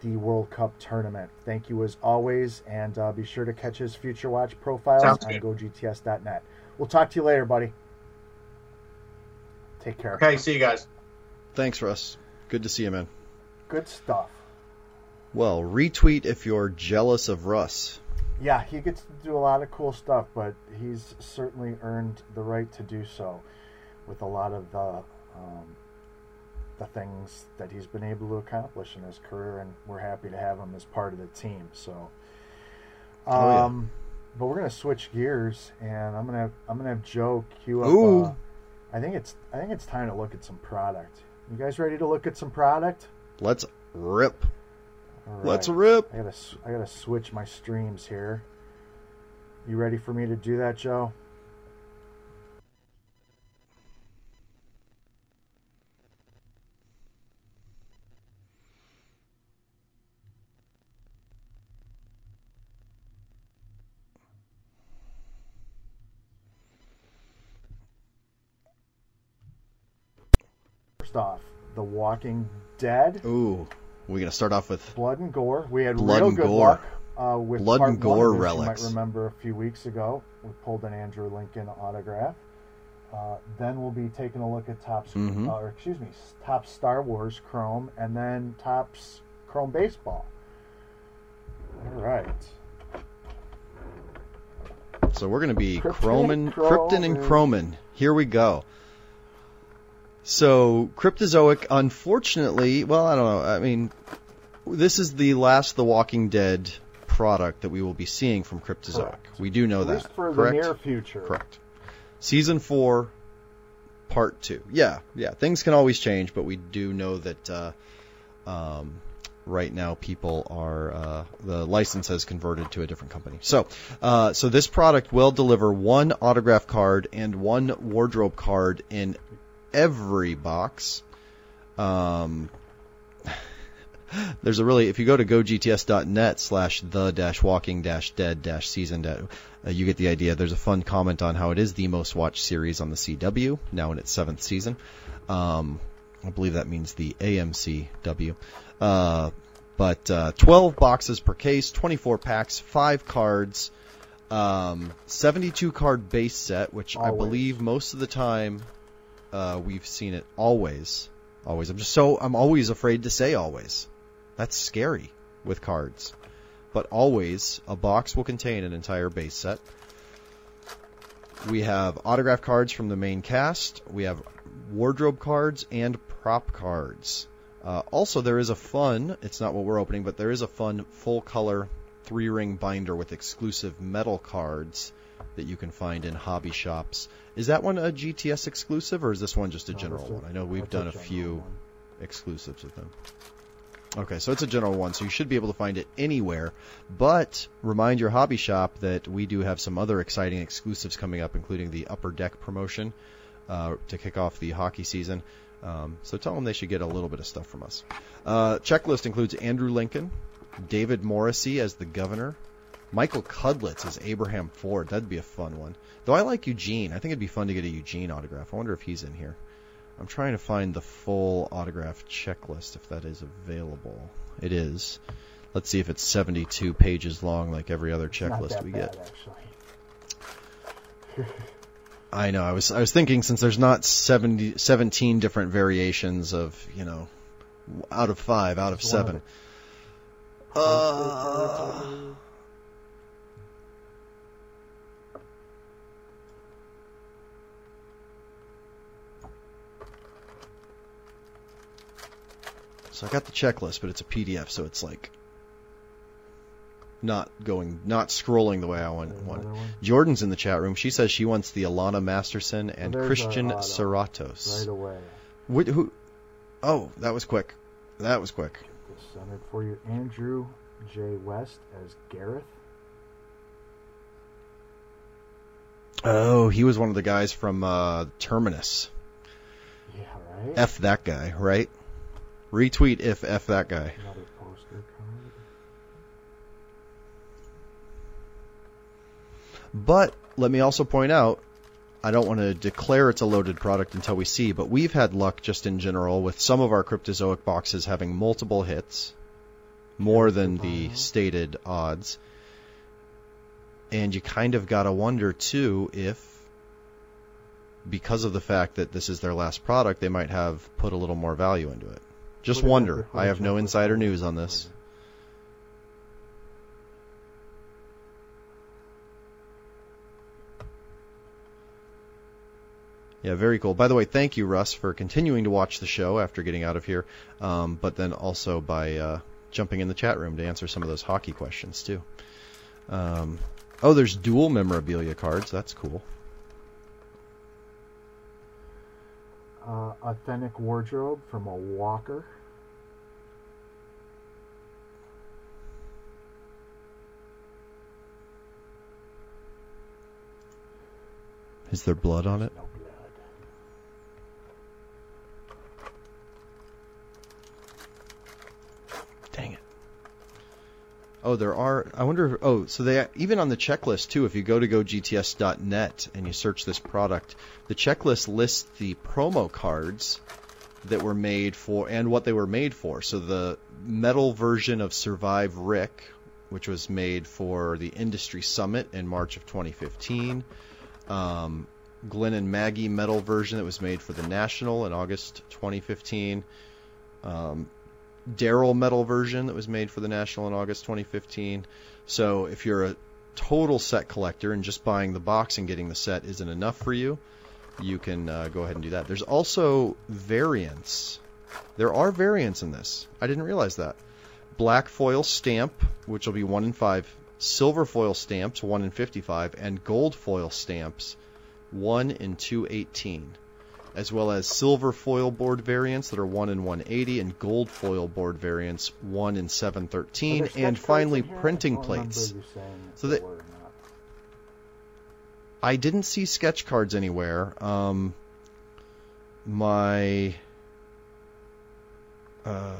the World Cup tournament. Thank you as always, and uh, be sure to catch his Future Watch profiles Sounds on good. GoGTS.net. We'll talk to you later, buddy. Take care. Okay, see you guys. Thanks, Russ. Good to see you, man. Good stuff. Well, retweet if you're jealous of Russ. Yeah, he gets to do a lot of cool stuff, but he's certainly earned the right to do so with a lot of the um, the things that he's been able to accomplish in his career, and we're happy to have him as part of the team. So, um, Oh, yeah. but we're gonna switch gears, and I'm gonna I'm gonna have Joe cue up. Ooh. Uh, I think it's I think it's time to look at some product. You guys ready to look at some product? Let's rip. All Let's rip. I gotta I gotta switch my streams here. You ready for me to do that, Joe? First off, The Walking Dead. Ooh, we're gonna start off with Blood and Gore. We had Blood real and good Gore. luck uh, with Blood part and Gore this, relics. You might remember a few weeks ago we pulled an Andrew Lincoln autograph. Uh, then we'll be taking a look at Topps, Mhm. uh, or excuse me, Topps Star Wars Chrome, and then Topps Chrome Baseball. All right. So we're going to be Krypton Chroman, and Krypton and. Chroman. Here we go. So Cryptozoic, unfortunately, well, I don't know. I mean, this is the last The Walking Dead product that we will be seeing from Cryptozoic. Correct. We do know At that. least for correct? the near future. Correct. Season four, part two. Yeah, yeah. Things can always change, but we do know that uh, um, right now people are uh, the license has converted to a different company. So, uh, so this product will deliver one autograph card and one wardrobe card in every box. Um, there's a really if you go to gogts.net slash the dash walking dash dead dash season da- uh, you get the idea. There's a fun comment on how it is the most watched series on the cw now in its seventh season. Um, i believe that means the amcw uh, but uh, 12 boxes per case 24 packs 5 cards um, 72 card base set which i believe most of the time uh, we've seen it always always i'm just so i'm always afraid to say always that's scary with cards. But always, a box will contain an entire base set. We have autograph cards from the main cast. We have wardrobe cards and prop cards. Uh, also, there is a fun, it's not what we're opening, but there is a fun full color three ring binder with exclusive metal cards that you can find in hobby shops. Is that one a GTS exclusive or is this one just a No, general a- one? I know we've that's a done a few one. exclusives with them. Okay, so it's a general one, so you should be able to find it anywhere. But remind your hobby shop that we do have some other exciting exclusives coming up, including the Upper Deck promotion uh, to kick off the hockey season. Um, so tell them they should get a little bit of stuff from us. Uh, checklist includes Andrew Lincoln, David Morrissey as the governor, Michael Cudlitz as Abraham Ford. That'd be a fun one. Though I like Eugene. I think it'd be fun to get a Eugene autograph. I wonder if he's in here. I'm trying to find the full autograph checklist if that is available. It is. Let's see if it's 72 pages long like every other checklist we bad, get. actually. I know. I was I was thinking since there's not 70, 17 different variations of you know out of five, out of Just one of seven. the- Uh, so I got the checklist, but it's a PDF, so it's like not going, not scrolling the way I want. want? Jordan's in the chat room. She says she wants the Alanna Masterson and there's Christian. Serratos. Right away. Wh- who? Oh, that was quick. That was quick. Centered for you. Andrew J. West as Gareth. Oh, he was one of the guys from uh, Terminus. Yeah, right? F that guy, right? Retweet if F that guy. Another poster card. But let me also point out I don't want to declare it's a loaded product until we see, but we've had luck just in general with some of our Cryptozoic boxes having multiple hits, more than the stated odds. And you kind of got to wonder too if because of the fact that this is their last product, they might have put a little more value into it. Just wonder. I have no insider news on this. Yeah, very cool. By the way, thank you, Russ, for continuing to watch the show after getting out of here, um, but then also by uh, jumping in the chat room to answer some of those hockey questions too. Um, oh, there's dual memorabilia cards. That's cool. Uh, authentic wardrobe from a Walker. Is there blood on it? No blood. Dang it. Oh, there are. I wonder. Oh, so they even on the checklist too. If you go to gogts.net and you search this product, the checklist lists the promo cards that were made for and what they were made for. So the metal version of Survive Rick, which was made for the Industry Summit in March of 2015. Um, Glenn and Maggie metal version that was made for the National in August 2015. Um, Daryl metal version that was made for the National in August 2015. So if you're a total set collector and just buying the box and getting the set isn't enough for you, you can uh, go ahead and do that. There's also variants. There are variants in this. I didn't realize that. Black foil stamp, which will be 1 in 5. Silver foil stamps, 1 in 55. And gold foil stamps, 1 in 218 as well as silver foil board variants that are 1 in 180 and gold foil board variants 1 in 713 and finally in here? I printing plates So that- were or not. I didn't see sketch cards anywhere um my uh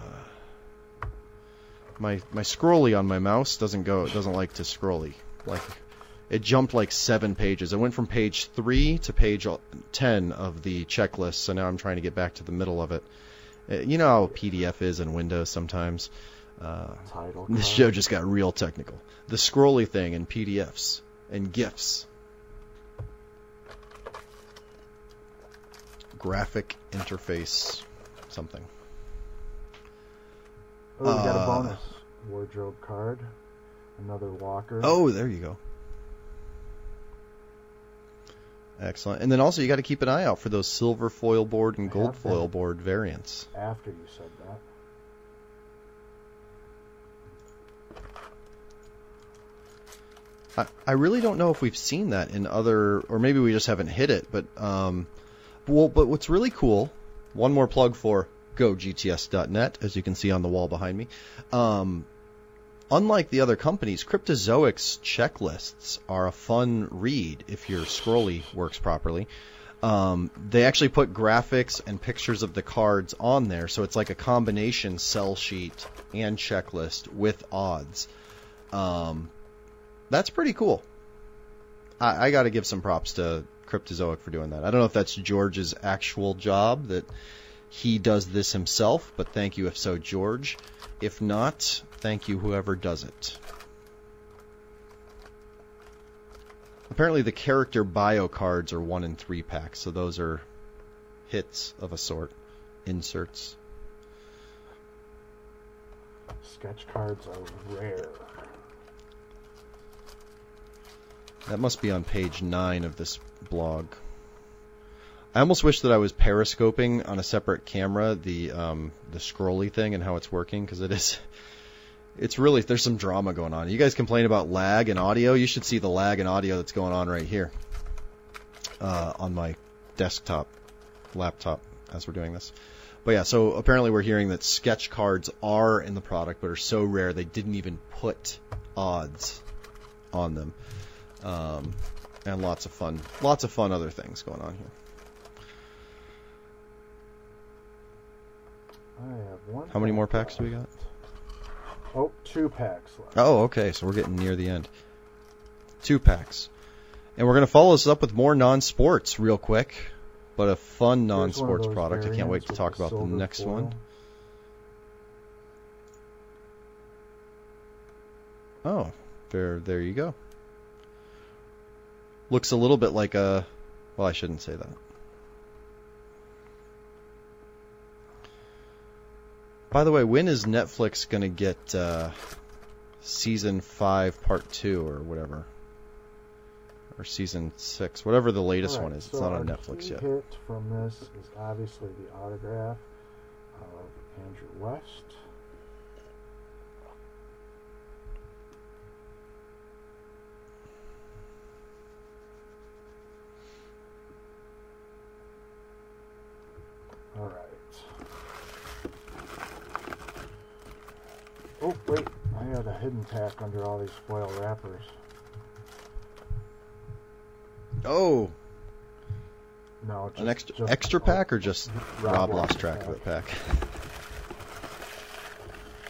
my my scrolly on my mouse doesn't go it doesn't like to scrolly like it jumped like seven pages. It went from page three to page ten of the checklist. So now I'm trying to get back to the middle of it. Uh, You know how PDF is in Windows sometimes. Uh, Title. this show just got real technical. The scrolly thing in PDFs and GIFs. Graphic interface something. Oh, we got a uh, bonus wardrobe card. Another Walker. Oh, there you go. Excellent. And then also you got to keep an eye out for those silver foil board and gold foil board variants. After you said that. I, I really don't know if we've seen that in other, or maybe we just haven't hit it. But um, well, but what's really cool. One more plug for GoGTS.net, as you can see on the wall behind me. Um, unlike the other companies, Cryptozoic's checklists are a fun read if your scrolly works properly. Um, they actually put graphics and pictures of the cards on there, so it's like a combination sell sheet and checklist with odds. Um, that's pretty cool. I, I got to give some props to Cryptozoic for doing that. I don't know if that's George's actual job that he does this himself, but thank you if so, George. If not, thank you whoever does it. Apparently, the character bio cards are one in three packs, so those are hits of a sort, inserts. Sketch cards are rare. That must be on page nine of this blog. I almost wish that I was periscoping on a separate camera the um, the scrolly thing and how it's working because it is. It's really there's some drama going on. You guys complain about lag and audio. You should see the lag and audio that's going on right here uh, on my desktop, laptop as we're doing this. But yeah, so apparently we're hearing that sketch cards are in the product, but are so rare they didn't even put odds on them um, and lots of fun, lots of fun other things going on here. I have one. How many more packs do we got? Oh, two packs left. Oh, okay, so we're getting near the end. Two packs. And we're going to follow this up with more non-sports real quick, but a fun of non-sports product. I can't wait to talk about the next foil. one. Oh, there, there you go. Looks a little bit like a. Well, I shouldn't say that. By the way, when is Netflix going to get uh, season five, part two, or whatever, or season six, whatever the latest All one right, is? It's so not on Netflix yet. hit from this is obviously the autograph of Andrew West. All right. Oh wait, I had a hidden pack under all these foil wrappers. Oh, No, just, an extra just- extra pack or just Rob Rob lost track of the pack. pack.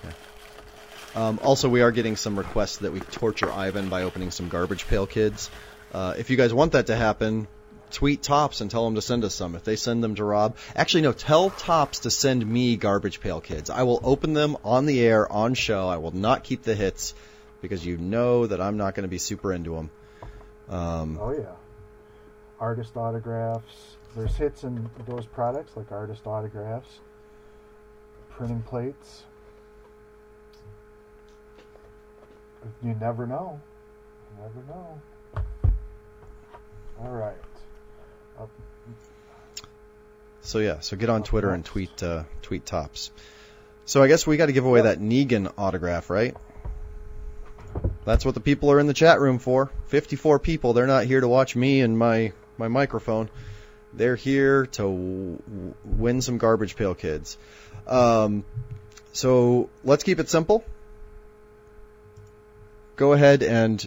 Yeah. Um, also, we are getting some requests that we torture Ivan by opening some Garbage Pail Kids. Uh, if you guys want that to happen, tweet Topps and tell them to send us some. If they send them to Rob, actually no, tell Topps to send me Garbage Pail Kids. I will open them on the air on show. I will not keep the hits because you know that I'm not going to be super into them. Um, Oh yeah. Artist autographs. There's hits in those products like artist autographs, printing plates. You never know. You never know. All right. So yeah, so get on Twitter and tweet uh, tweet Topps. So I guess we got to give away that Negan autograph, right? That's what the people are in the chat room for. 54 people. They're not here to watch me and my my microphone. They're here to w- win some garbage pail kids. Um, so let's keep it simple. Go ahead and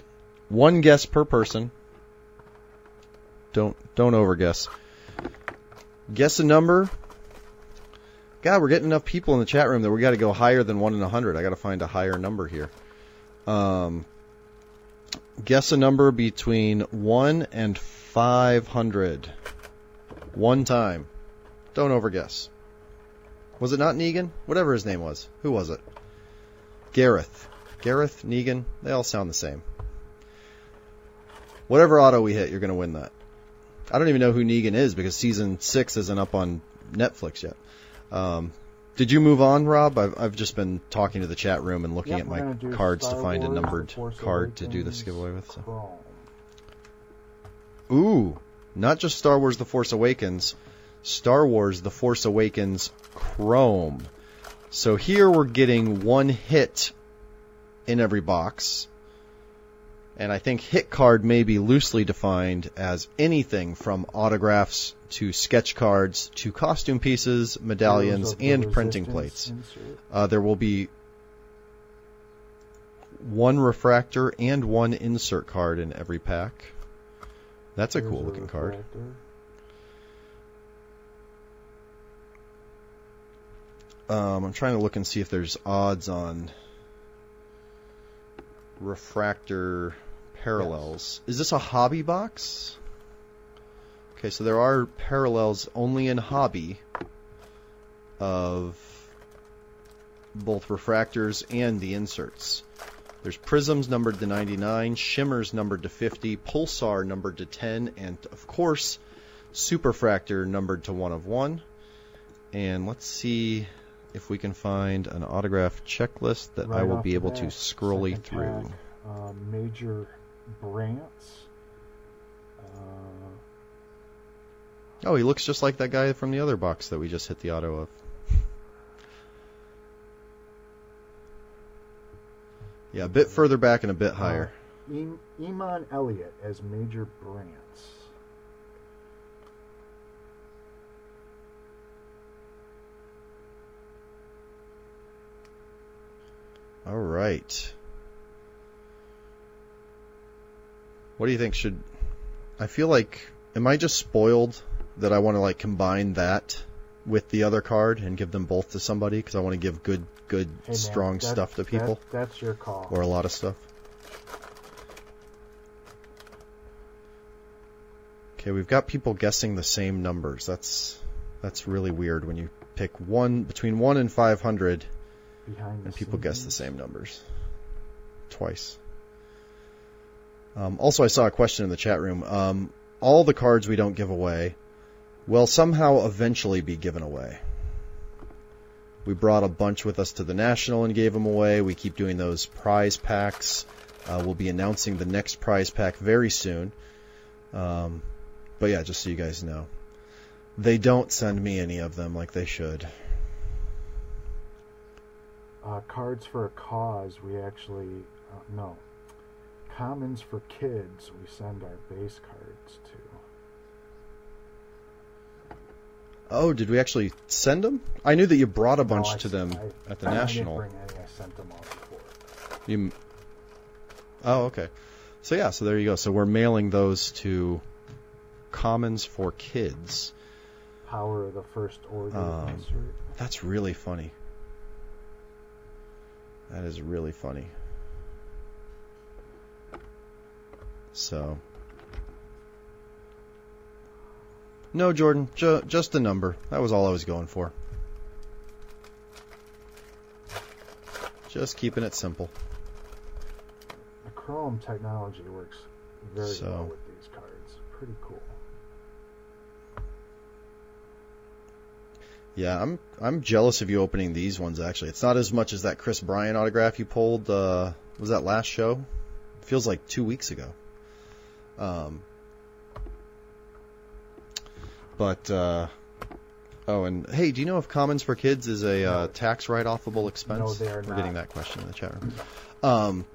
one guess per person. Don't don't overguess. Guess a number. God, we're getting enough people in the chat room that we got to go higher than one in a hundred. I got to find a higher number here. Um, guess a number between one and five hundred. One time. Don't overguess. Was it not Negan? Whatever his name was. Who was it? Gareth. Gareth, Negan, they all sound the same. Whatever auto we hit, you're going to win that. I don't even know who Negan is because season six isn't up on Netflix yet. Um, did you move on, Rob? I've, I've just been talking to the chat room and looking Yep, at my cards Star to find a numbered card to do this giveaway with. So. Ooh, not just Star Wars The Force Awakens, Star Wars The Force Awakens Chrome. So here we're getting one hit in every box. And I think hit card may be loosely defined as anything from autographs to sketch cards to costume pieces, medallions, Heroes of the and printing plates. Uh, there will be one refractor and one insert card in every pack. That's a Here's cool looking card. Um, I'm trying to look and see if there's odds on refractor parallels. Is this a hobby box? Okay, so there are parallels only in hobby of both refractors and the inserts. There's prisms numbered to 99, shimmers numbered to 50, pulsar numbered to 10, and of course, superfractor numbered to 1 of 1. And let's see if we can find an autograph checklist that I will be the able to scrolly through. pack, uh, Major Brants. Uh, Oh, he looks just like that guy from the other box that we just hit the auto of. Yeah, a bit further back and a bit higher. Im- Emun Elliott as Major Brance. All right. What do you think should I feel like am I just spoiled that I want to like combine that with the other card and give them both to somebody because I want to give good good Hey, man, strong stuff to people that- that's your call. or a lot of stuff. Okay, we've got people guessing the same numbers. That's that's really weird when you pick one between one and five hundred, and people guess the same numbers twice. Um, also, I saw a question in the chat room. Um, all the cards we don't give away will somehow eventually be given away. We brought a bunch with us to the national and gave them away. We keep doing those prize packs. Uh, we'll be announcing the next prize pack very soon. Um, but yeah, just so you guys know, they don't send me any of them like they should. Uh, cards for a cause, we actually uh, no. Commons for kids, we send our base cards to. Oh, did we actually send them? I knew that you brought a bunch No, to them I- at the I national. didn't bring any. I sent them all before. You. Oh, okay. So yeah, so there you go. So we're mailing those to Commons for Kids. Power of the First Order Um. That's really funny. That is really funny. So. No, Jordan, ju- just a number. That was all I was going for. Just keeping it simple. The Chrome technology works very So- well with these cards. Pretty cool. Yeah, I'm I'm jealous of you opening these ones. Actually, it's not as much as that Kris Bryant autograph you pulled. Uh, was that last show? It feels like two weeks ago. Um, but uh, oh, and hey, do you know if Commons for Kids is a uh, tax write-offable expense? No, they are We're not. getting that question in the chat room. Um,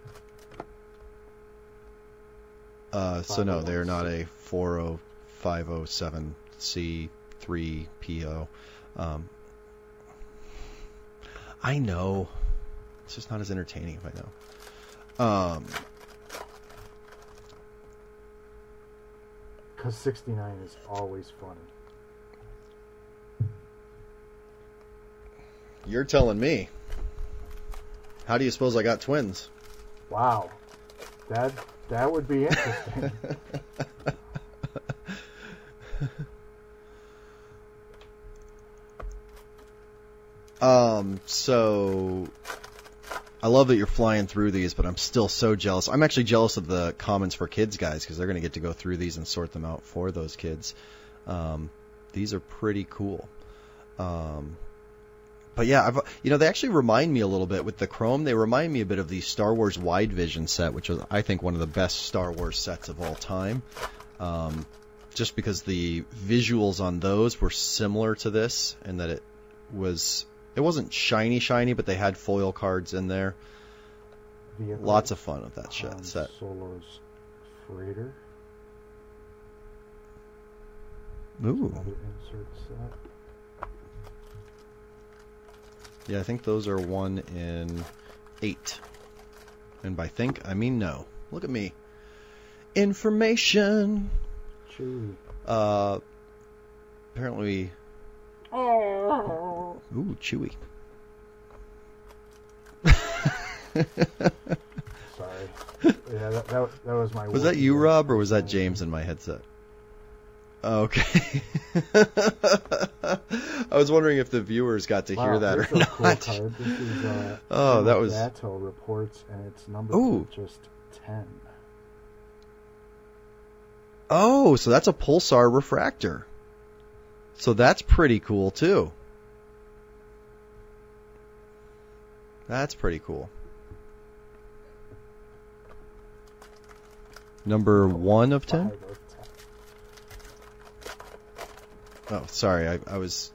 uh, so no, they are not a 40507C3PO. Um, I know. It's just not as entertaining if I know. Um, Because 69 is always funny. you're telling me. How do you suppose I got twins? Wow. That that would be interesting. Um, so I love that you're flying through these, but I'm still so jealous. I'm actually jealous of the Commons for Kids guys because they're going to get to go through these and sort them out for those kids. Um, these are pretty cool. Um, but yeah, I've, you know, they actually remind me a little bit with the Chrome. They remind me a bit of the Star Wars Wide Vision set, which is, I think, one of the best Star Wars sets of all time. Um, just because the visuals on those were similar to this, and that it was, it wasn't shiny, shiny, but they had foil cards in there. Vehicle, Lots of fun with that shit set. Solo's freighter. Ooh, yeah, I think those are one in eight. And by think, I mean no. Look at me. Information. Chewie. Uh, apparently. Ooh, chewy. Sorry. Yeah, that, that, that was my. Was that you, voice. Rob, or was that James in my headset? Oh, Okay. I was wondering if the viewers got to hear that or a not. cool card. This is uh, Oh, that was- Gato reports, and it's number Ooh. just ten. Oh, so that's a pulsar refractor. So that's pretty cool too. That's pretty cool. Number one of ten. Oh, sorry, I, I was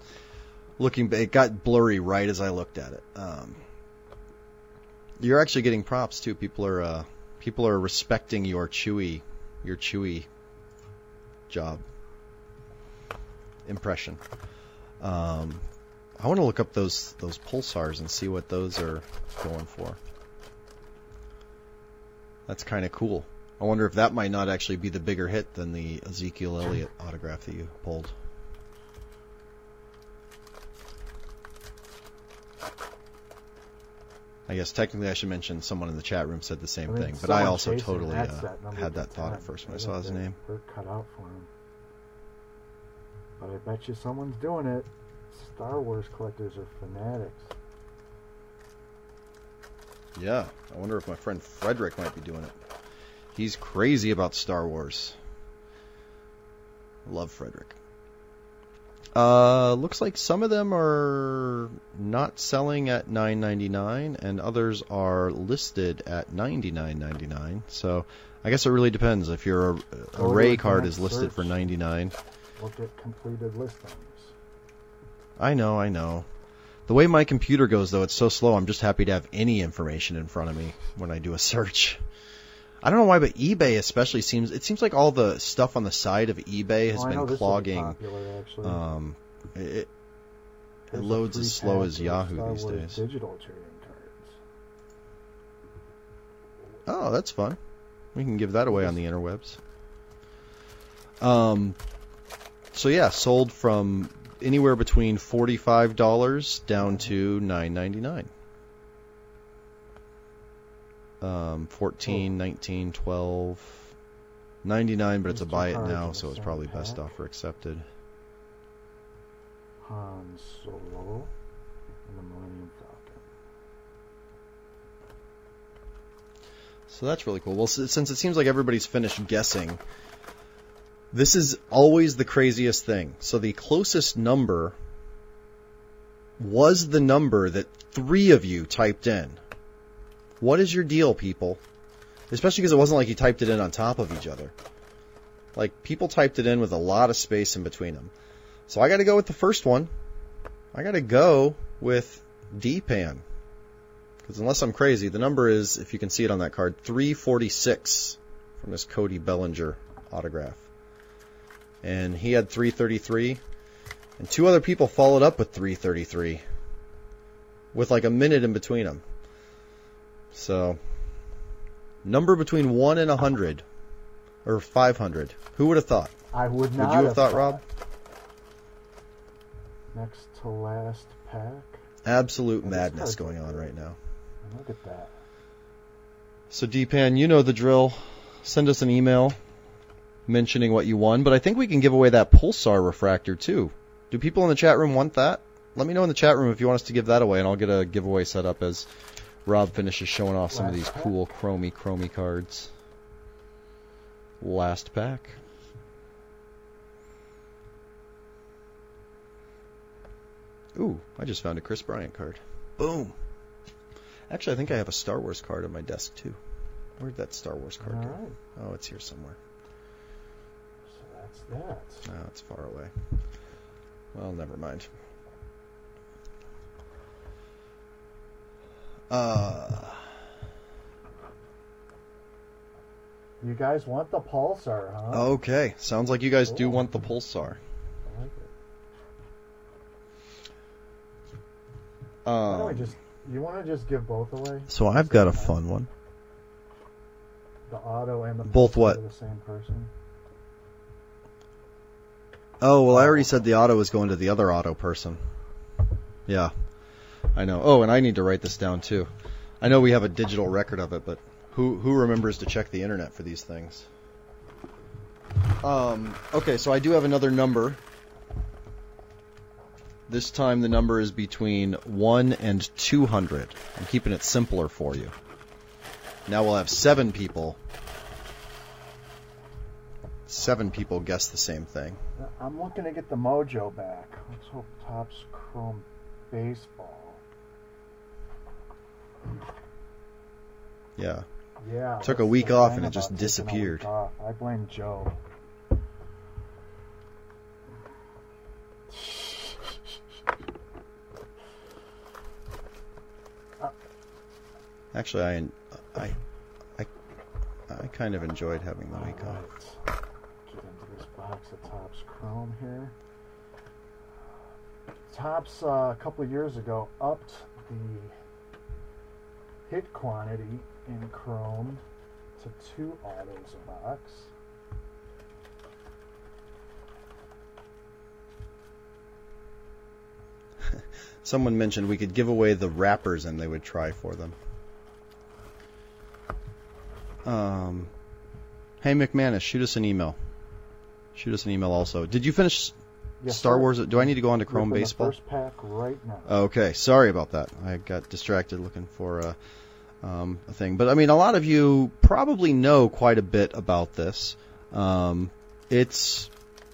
looking. It got blurry right as I looked at it. Um, you're actually getting props too. People are uh, people are respecting your chewy, your chewy job impression. Um, I want to look up those those pulsars and see what those are going for. That's kind of cool. I wonder if that might not actually be the bigger hit than the Ezekiel Elliott autograph that you pulled. I guess technically I should mention someone in the chat room said the same I mean, thing, but I also totally uh, number had that thought 10. at first when I saw his name. Work cut out for him. But I bet you someone's doing it. Star Wars collectors are fanatics. Yeah, I wonder if my friend Frederick might be doing it. He's crazy about Star Wars. Love Frederick. Uh, looks like some of them are not selling at 9.99 and others are listed at 99.99. So, I guess it really depends. If your array card is listed for 99, Look at completed listings. I know, I know. The way my computer goes, though, it's so slow. I'm just happy to have any information in front of me when I do a search. I don't know why, but eBay especially seems. It seems like all the stuff on the side of eBay has oh, been clogging. Popular. Um, it, it loads as slow as Yahoo these days. Digital trading cards. Oh, that's fun. We can give that away on the interwebs. Um, so yeah, sold from anywhere between forty-five dollars down to nine ninety-nine. Um, 14, 19, 12, 99, but it's a buy it now, so it's probably best offer accepted. Han Solo and the Millennium Falcon. So that's really cool. Well, since it seems like everybody's finished guessing, this is always the craziest thing. So the closest number was the number that three of you typed in. What is your deal, people? Especially because it wasn't like you typed it in on top of each other. Like, people typed it in with a lot of space in between them. So I gotta go with the first one. I gotta go with D-Pan. Because unless I'm crazy, the number is, if you can see it on that card, 346 from this Cody Bellinger autograph. And he had 333, and two other people followed up with 333, with like a minute in between them. So, number between 1 and 100, or 500. Who would have thought? I would not Would you have thought, Rob? Next to last pack. Absolute madness going on right now. Look at that. So Deepan, you know the drill. Send us an email mentioning what you won, but I think we can give away that Pulsar refractor too. Do people in the chat room want that? Let me know in the chat room if you want us to give that away, and I'll get a giveaway set up as Rob finishes showing off some of these pack. cool chromy chromy cards. Last pack. Ooh, I just found a Kris Bryant card. Boom. Actually, I think I have a Star Wars card on my desk too. Where'd that Star Wars All card right. go? Oh, it's here somewhere. So that's that. No, it's far away. Well, never mind. Uh, You guys want the Pulsar, huh? okay. Sounds like you guys do want the Pulsar. I like it. Why don't we Um, just? You want to just give both away? so I've got a fun one. The auto and the Both what? the same person. Oh, well, I already said the auto is going to the other auto person. Yeah. I know. Oh, and I need to write this down too. I know we have a digital record of it, but who who remembers to check the internet for these things? Um, okay, so I do have another number. This time the number is between 1 and 200. I'm keeping it simpler for you. Now we'll have seven people. Seven people guess the same thing. I'm looking to get the mojo back. Let's hope Topps Chrome Baseball. Yeah. Yeah. Took a week off and it just taking a week disappeared. I blame Joe. Actually, I I I, I kind of enjoyed having the week off. Topps Chrome here. Topps uh, a couple years ago upped the hit quantity in Chrome to two autos a box. Someone mentioned we could give away the wrappers and they would try for them. Um, hey McManus, shoot us an email. Shoot us an email also. Did you finish Yes, Star sir. Wars. Do I need to go on to Chrome Baseball? first pack right now. Okay, sorry about that. I got distracted looking for a, um, a thing. But I mean, a lot of you probably know quite a bit about this. Um, it's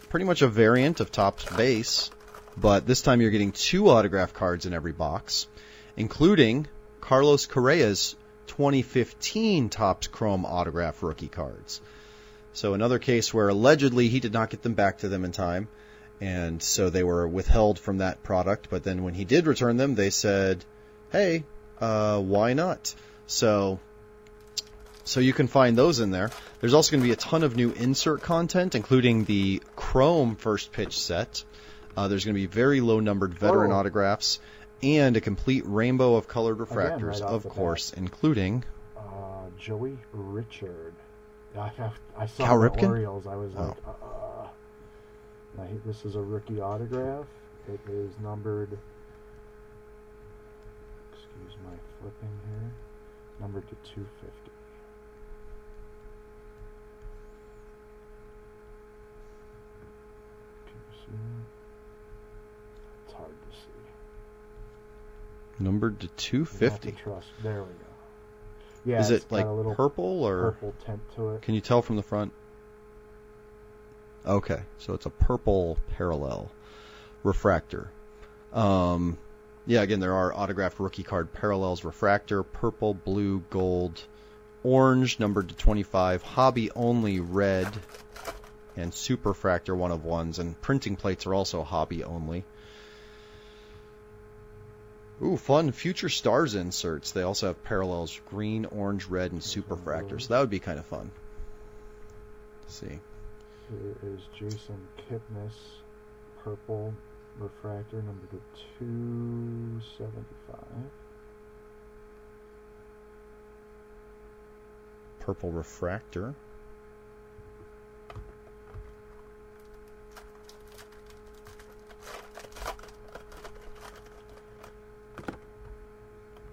pretty much a variant of Topps Base, but this time you're getting two autograph cards in every box, including Carlos Correa's 2015 Topps Chrome autograph rookie cards. So another case where allegedly he did not get them back to them in time and so they were withheld from that product. But then when he did return them, they said, "Hey, uh, why not?" So, so you can find those in there. There's also going to be a ton of new insert content, including the Chrome first pitch set. Uh, there's going to be very low numbered veteran Oh. autographs and a complete rainbow of colored refractors, right of bat. course, including Uh, Joey Rickard. I, I, saw Cal the Ripken? Orioles. I was Oh. like, uh, uh. This is a rookie autograph. It is numbered. Excuse my flipping here. Numbered to 250. Can you see that? It's hard to see. numbered to You have to 250. Trust. There we go. Yeah, Is it like purple or? purple tint to it. Can you tell from the front? Okay, so it's a purple parallel refractor. Um, yeah, again, there are autographed rookie card parallels refractor, purple, blue, gold, orange, numbered to 25, hobby only red, and super fractor one of ones, and printing plates are also hobby only. Ooh, fun future stars inserts. They also have parallels green, orange, red, and super fractor. So that would be kind of fun. Let's see. Here is Jason Kipnis, purple refractor number to 275. Purple refractor.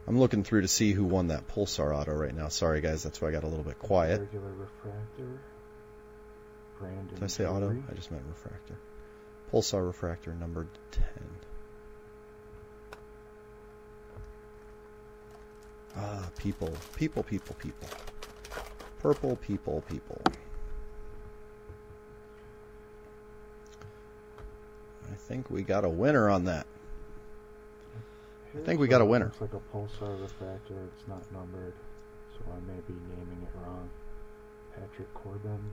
I'm looking through to see who won that Pulsar auto right now. Sorry, guys, that's why I got a little bit quiet. Regular refractor. Brandon. Did I say auto? I just meant refractor. Pulsar refractor number 10. Ah, people. People, people, people. Purple people, people. I think we got a winner on that. I think we got a winner. Looks like a pulsar refractor. It's not numbered, so I may be naming it wrong. Patrick Corbin.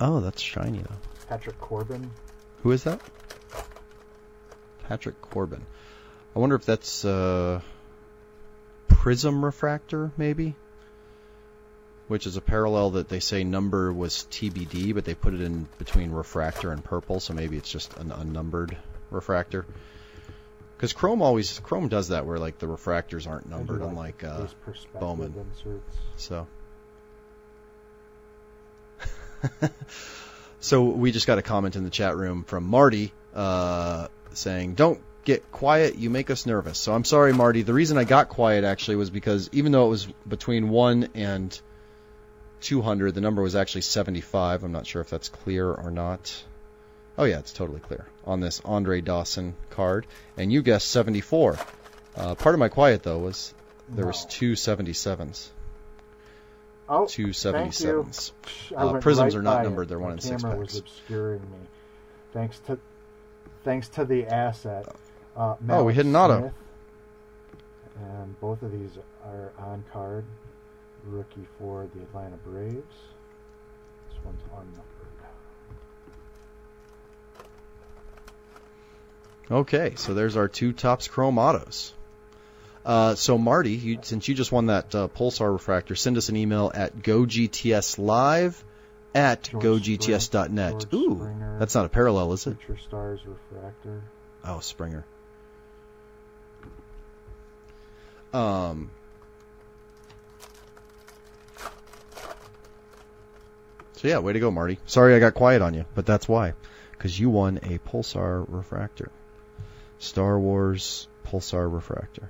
Oh, that's shiny though. Patrick Corbin. Who is that? Patrick Corbin. I wonder if that's uh, Prism Refractor, maybe? Which is a parallel that they say number was TBD, but they put it in between refractor and purple, so maybe it's just an unnumbered refractor. Because Chrome always Chrome does that, where like the refractors aren't numbered, like unlike uh, Bowman. inserts. so. so we just got a comment in the chat room from Marty uh, saying, "Don't get quiet. You make us nervous." So I'm sorry, Marty. The reason I got quiet actually was because even though it was between one and 200, the number was actually 75. I'm not sure if that's clear or not. Oh yeah, it's totally clear on this Andre Dawson card, and you guessed 74. Uh, part of my quiet though was there was two 77s. Oh, Two 77s. Uh, prisms right are not numbered, it. they're one in six packs. was obscuring me. Thanks to, thanks to the asset. Uh, Oh, we hit an auto. And both of these are on card. Rookie for the Atlanta Braves. This one's unnumbered. Okay, so there's our two Topps Chrome autos. Uh, so Marty, you, since you just won that uh, Pulsar refractor, send us an email at gogtslive at George gogts.net. George Ooh, Springer. that's not a parallel, is it? Stars Refractor. Oh, Springer. Um. So yeah, way to go, Marty. Sorry I got quiet on you, but that's why, because you won a Pulsar refractor, Star Wars Pulsar refractor,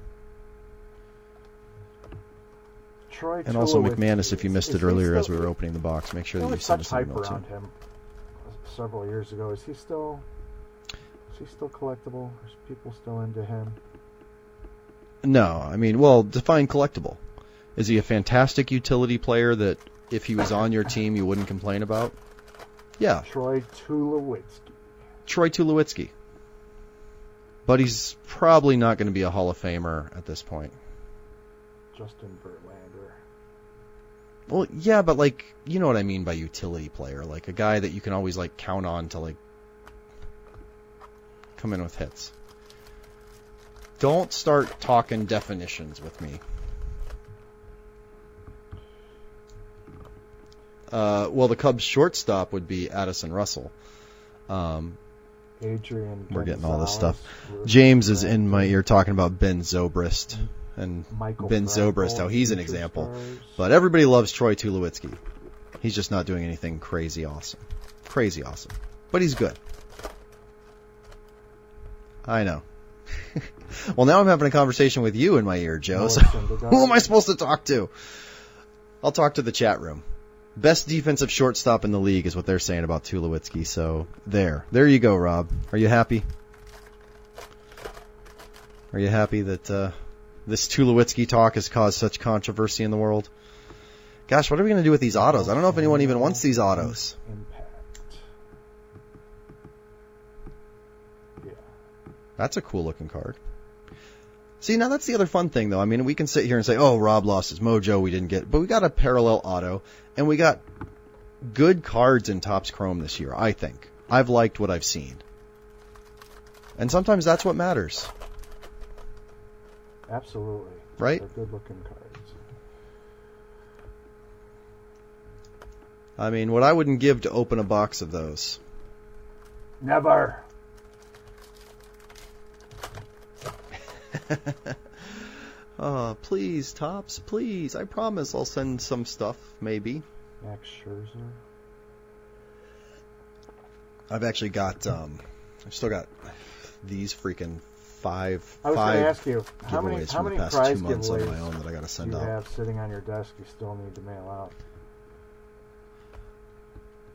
Troy and also McManus. If you missed it earlier as we were opening the box, make sure that you send us an hype email too. around him. several years ago. Is he still? Is he still collectible? Is people still into him? No, I mean, well, define collectible. Is he a fantastic utility player that if he was on your team you wouldn't complain about? Yeah, Troy Tulowitzki. Troy Tulowitzki. But he's probably not going to be a Hall of Famer at this point. Justin Verlander. Well, yeah, but like, you know what I mean by utility player, like a guy that you can always like count on to like come in with hits. Don't start talking definitions with me. Uh, well, the Cubs shortstop would be Addison Russell. Um, Adrian. We're getting all this stuff. James is in my ear talking about Ben Zobrist and Michael Ben Zobrist, how he's an example. Stars. But everybody loves Troy Tulowitzki. He's just not doing anything crazy awesome. Crazy awesome. But he's good. I know. well, now I'm having a conversation with you in my ear, Joe. So who am I supposed to talk to? I'll talk to the chat room. Best defensive shortstop in the league is what they're saying about Tulowitzki. So there, there you go, Rob. Are you happy? Are you happy that uh, this Tulowitzki talk has caused such controversy in the world? Gosh, what are we going to do with these autos? I don't know if anyone even wants these autos. Impact. Yeah. That's a cool looking card. See, now that's the other fun thing, though. I mean, we can sit here and say, "Oh, Rob lost his mojo, we didn't get," but we got a parallel auto, and we got good cards in Topps Chrome this year. I think I've liked what I've seen, and sometimes that's what matters, Absolutely. right? They're good looking cards. I mean, what I wouldn't give to open a box of those. Never. Oh, please, Topps, please. I promise I'll send some stuff, maybe. Max Scherzer. I've actually got, um, I've still got these freaking five, I was going five to ask you how many how from many the past prize two months on my own that I got to send you out. have sitting on your desk you still need to mail out.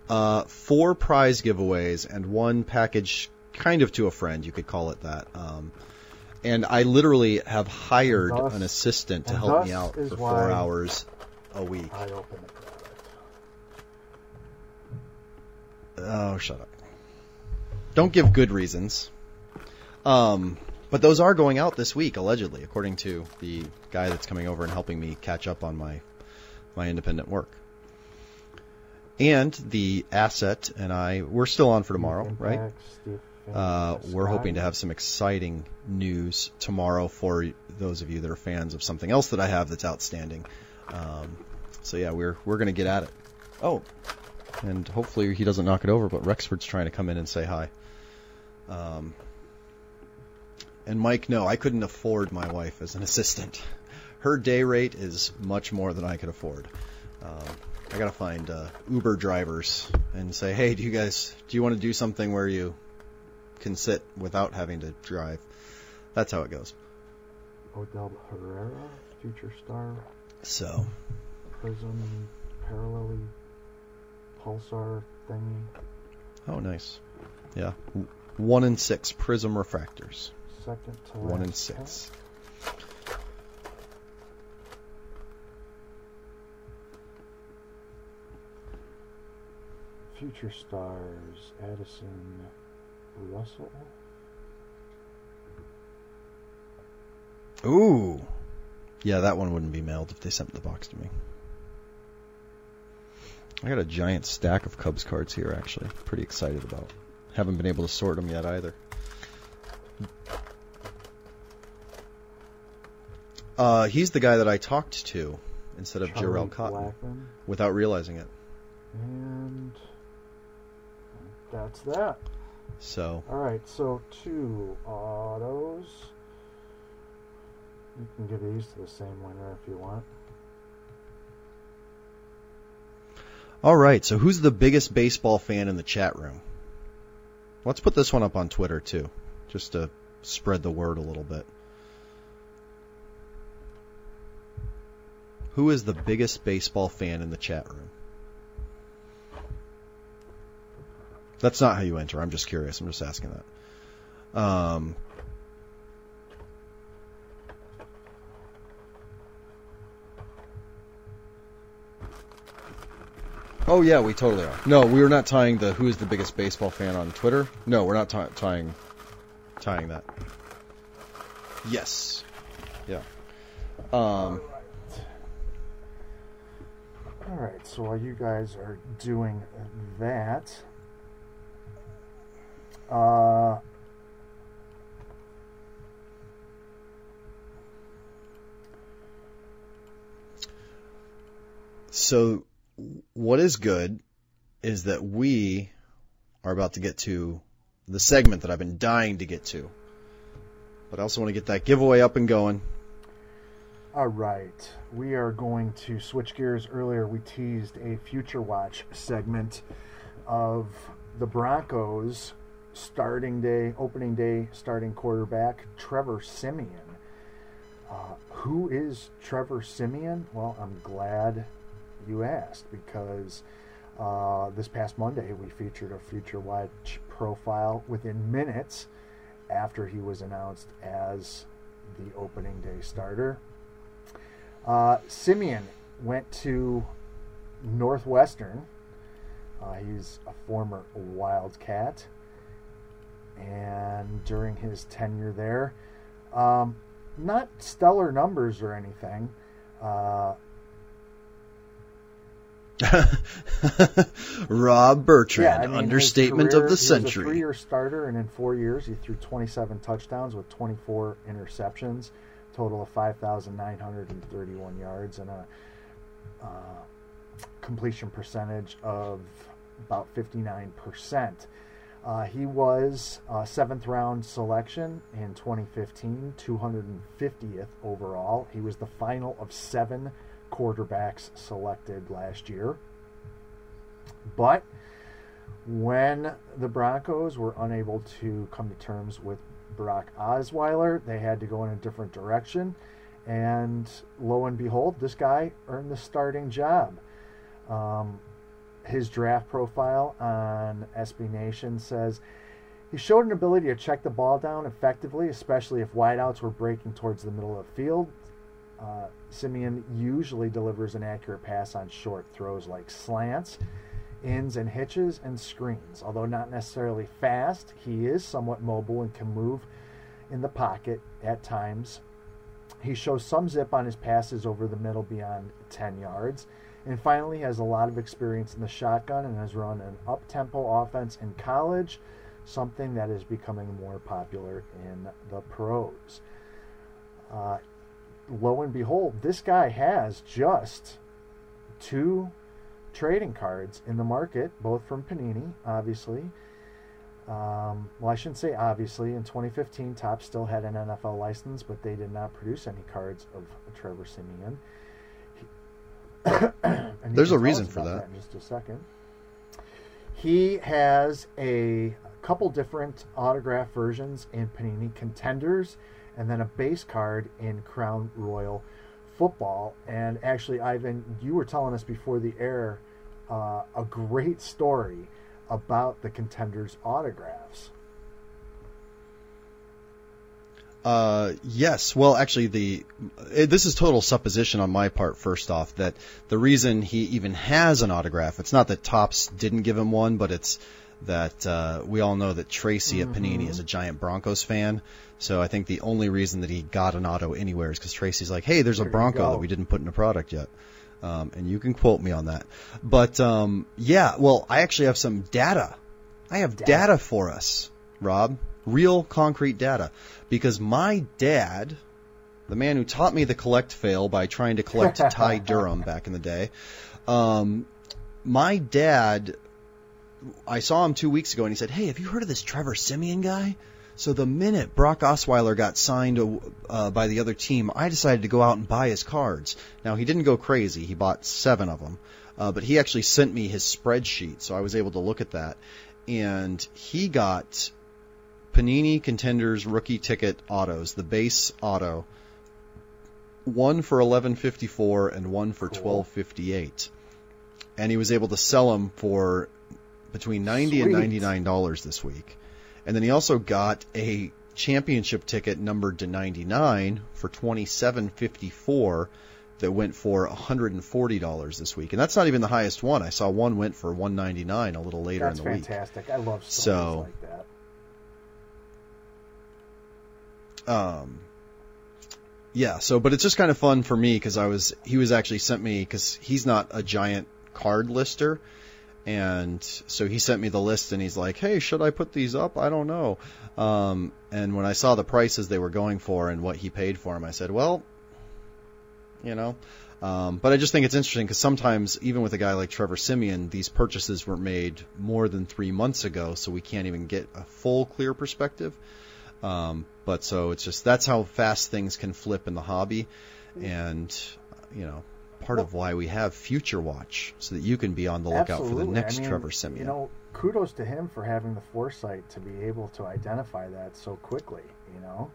Uh, four prize giveaways and one package, kind of to a friend, you could call it that. Um, and I literally have hired thus- an assistant to help me out for four hours a week. Oh, shut up. Don't give good reasons. Um, but those are going out this week, allegedly, according to the guy that's coming over and helping me catch up on my my independent work. And the asset and I, we're still on for tomorrow, right? Steve Uh, we're hoping to have some exciting news tomorrow for those of you that are fans of something else that I have that's outstanding. Um, so yeah, we're we're gonna get at it. Oh, and hopefully he doesn't knock it over. But Rexford's trying to come in and say hi. Um, and Mike, no, I couldn't afford my wife as an assistant. Her day rate is much more than I could afford. Um, I gotta find uh, Uber drivers and say, hey, do you guys do you want to do something where you can sit without having to drive? That's how it goes. Odubel Herrera, future star, So Prism, and parallelly, pulsar thingy, Oh, nice. Yeah. One in six prism refractors. second to One in six. pack. Future stars, Addison Russell. Ooh. Yeah, that one wouldn't be mailed if they sent the box to me. I got a giant stack of Cubs cards here, actually. Pretty excited about. Haven't been able to sort them yet either. Uh, he's the guy that I talked to instead of Charlie Jharel Cotton Blackmon, without realizing it. and that's that. So, All right, so two autos. You can give these to the same winner if you want. all right. So, who's the biggest baseball fan in the chat room? Let's put this one up on Twitter too, just to spread the word a little bit. Who is the biggest baseball fan in the chat room? That's not how you enter. I'm just curious. I'm just asking that. Um, oh yeah, we totally are. No, we were not tying the who is the biggest baseball fan on Twitter. No, we're not tying tying that. Yes. Yeah. Um, All right, so while you guys are doing that, uh, So, what is good is that we are about to get to the segment that I've been dying to get to. But I also want to get that giveaway up and going. all right, we are going to switch gears. Earlier, we teased a future watch segment of the Broncos starting day, opening day, starting quarterback Trevor Siemian. Uh, who is Trevor Siemian? Well, I'm glad you asked because uh, this past Monday we featured a future watch profile within minutes after he was announced as the opening day starter. Uh, Siemian went to Northwestern. Uh, he's a former Wildcat. And during his tenure there, um, not stellar numbers or anything. Uh, Rob Bertrand, Yeah, I mean, understatement career- of the He was a century. three-year starter, and in four years, he threw 27 touchdowns with 24 interceptions, total of 5,931 yards, and a uh, completion percentage of about 59%. Uh, he was a seventh round selection in 2015, 250th overall. He was the final of seven quarterbacks selected last year. But when the Broncos were unable to come to terms with Brock Osweiler, they had to go in a different direction. And lo and behold, this guy earned the starting job. Um, his draft profile on SB Nation says he showed an ability to check the ball down effectively, especially if wideouts were breaking towards the middle of the field. Uh, Siemian usually delivers an accurate pass on short throws like slants, ins and hitches, and screens. Although not necessarily fast, he is somewhat mobile and can move in the pocket at times. He shows some zip on his passes over the middle beyond 10 yards. And finally, has a lot of experience in the shotgun and has run an up tempo offense in college, something that is becoming more popular in the pros. Uh, lo and behold, this guy has just two trading cards in the market, both from Panini, obviously. Um, well, I shouldn't say obviously. In 2015, Topps still had an NFL license, but they did not produce any cards of Trevor Siemian. There's a reason for about that. In just a second. He has a couple different autograph versions in Panini Contenders, and then a base card in Crown Royal Football. And actually, Ivan, you were telling us before the air uh, a great story about the Contenders autographs. Uh, yes. Well, actually, the eh, this is total supposition on my part. First off, that the reason he even has an autograph, it's not that Topps didn't give him one, but it's that uh, we all know that Tracy at Panini is a giant Broncos fan. So I think the only reason that he got an auto anywhere is because Tracy's like, hey, there's a There Bronco that we didn't put in a product yet. Um, and you can quote me on that. But um, yeah, well, I actually have some data. I have Data. data for us, Rob. Real concrete data. Because my dad, the man who taught me the collect fail by trying to collect Ty Durham back in the day, um, my dad, I saw him two weeks ago and he said, Hey, have you heard of this Trevor Siemian guy? So the minute Brock Osweiler got signed uh, by the other team, I decided to go out and buy his cards. Now he didn't go crazy; he bought seven of them, uh, but he actually sent me his spreadsheet, so I was able to look at that. And he got Panini Contenders rookie ticket autos, the base auto, one for eleven fifty four and one for Cool. twelve fifty eight, and he was able to sell them for between ninety and ninety nine dollars this week, and then he also got a championship ticket numbered to ninety nine for twenty seven fifty four. That went for hundred and forty dollars this week, and that's not even the highest one. I saw one went for one ninety nine a little later That's in the week. That's fantastic. I love So- like that. Um yeah so but it's just kind of fun for me because i was he was actually sent me because he's not a giant card lister. And so he sent me the list and he's like hey should i put these up? I don't know. Um and when i saw the prices they were going for and what he paid for them i said well you know. Um, but I just think it's interesting because sometimes, even with a guy like Trevor Siemian, these purchases were made more than three months ago, so we can't even get a full, clear perspective. Um, but so it's just that's how fast things can flip in the hobby, and you know, part of why we have Future Watch so that you can be on the lookout for the next I mean, Trevor Siemian. You know, kudos to him for having the foresight to be able to identify that so quickly. You know,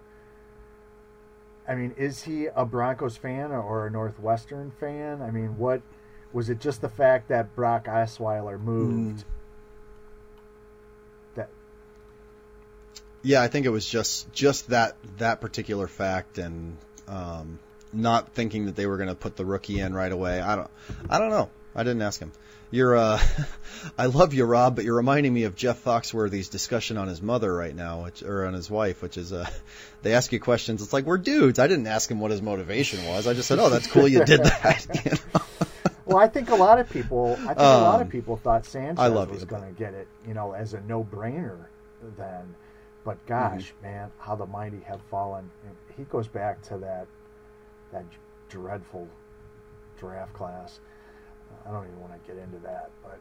I mean, is he a Broncos fan or a Northwestern fan? I mean, what was it? Just the fact that Brock Osweiler moved. Mm. Yeah, I think it was just just that that particular fact and um, not thinking that they were going to put the rookie in right away. I don't I don't know. I didn't ask him. You're uh I love you, Rob, but you're reminding me of Jeff Foxworthy's discussion on his mother right now, which or on his wife, which is uh they ask you questions. It's like we're dudes. I didn't ask him what his motivation was. I just said, "Oh, that's cool you did that." you know? well, I think a lot of people. I think a lot of Um, people thought Sanchez was going to get it, you know, as a no-brainer then. But Mm-hmm. gosh, man, how the mighty have fallen. And He goes back to that that dreadful draft class. I don't even want to get into that, but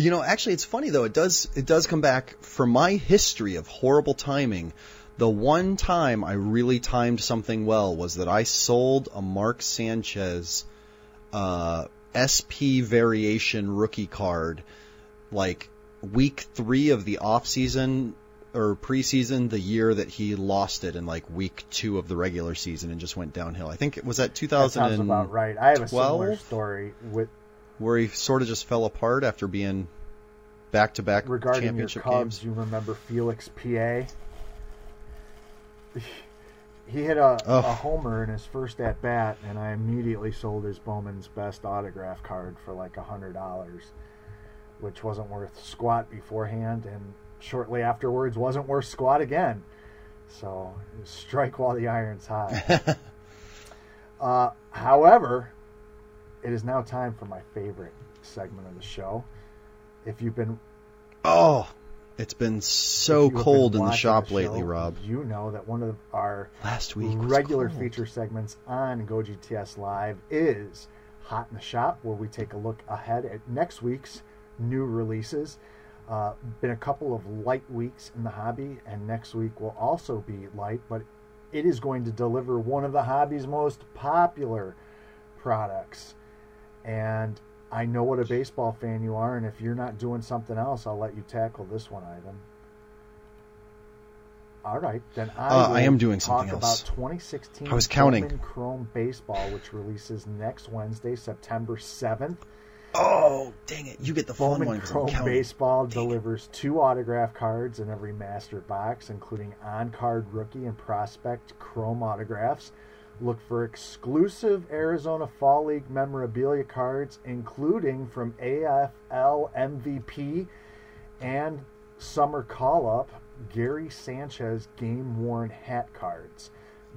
You know, actually, it's funny though. It does it does come back from my history of horrible timing. The one time I really timed something well was that I sold a Mark Sanchez uh, SP variation rookie card like week three of the off season or preseason, the year that he lost it in like week two of the regular season and just went downhill. I think it was that that sounds 2000 about right. I have a similar story with where he sort of just fell apart after being back to back championship Cubs. games. You remember Felix Pie? He hit a, Oh. a homer in his first at bat, and I immediately sold his Bowman's best autograph card for like a hundred dollars, which wasn't worth squat beforehand, and shortly afterwards wasn't worth squat again. So strike while the iron's hot. Uh, however, it is now time for my favorite segment of the show. If you've been Oh, it's been so if you have cold been in the shop show, lately, Rob. You know that one of our Last week regular feature segments on Go GTS Live is Hot in the Shop, where we take a look ahead at next week's new releases. Uh, been a couple of light weeks in the hobby, and next week will also be light, but it is going to deliver one of the hobby's most popular products. And I know what a baseball fan you are, and if you're not doing something else, I'll let you tackle this one, Ivan. All right, then I, Uh, I am doing talk something else. about 2016 I was counting. Chrome Baseball, which releases next Wednesday, September 7th. Oh, dang it! You get the fun Bowman one I'm Chrome. Baseball Dang it. delivers two autograph cards in every master box, including on-card rookie and prospect Chrome autographs. Look for exclusive Arizona Fall League memorabilia cards, including from AFL MVP and Summer Call-Up Gary Sanchez game-worn hat cards.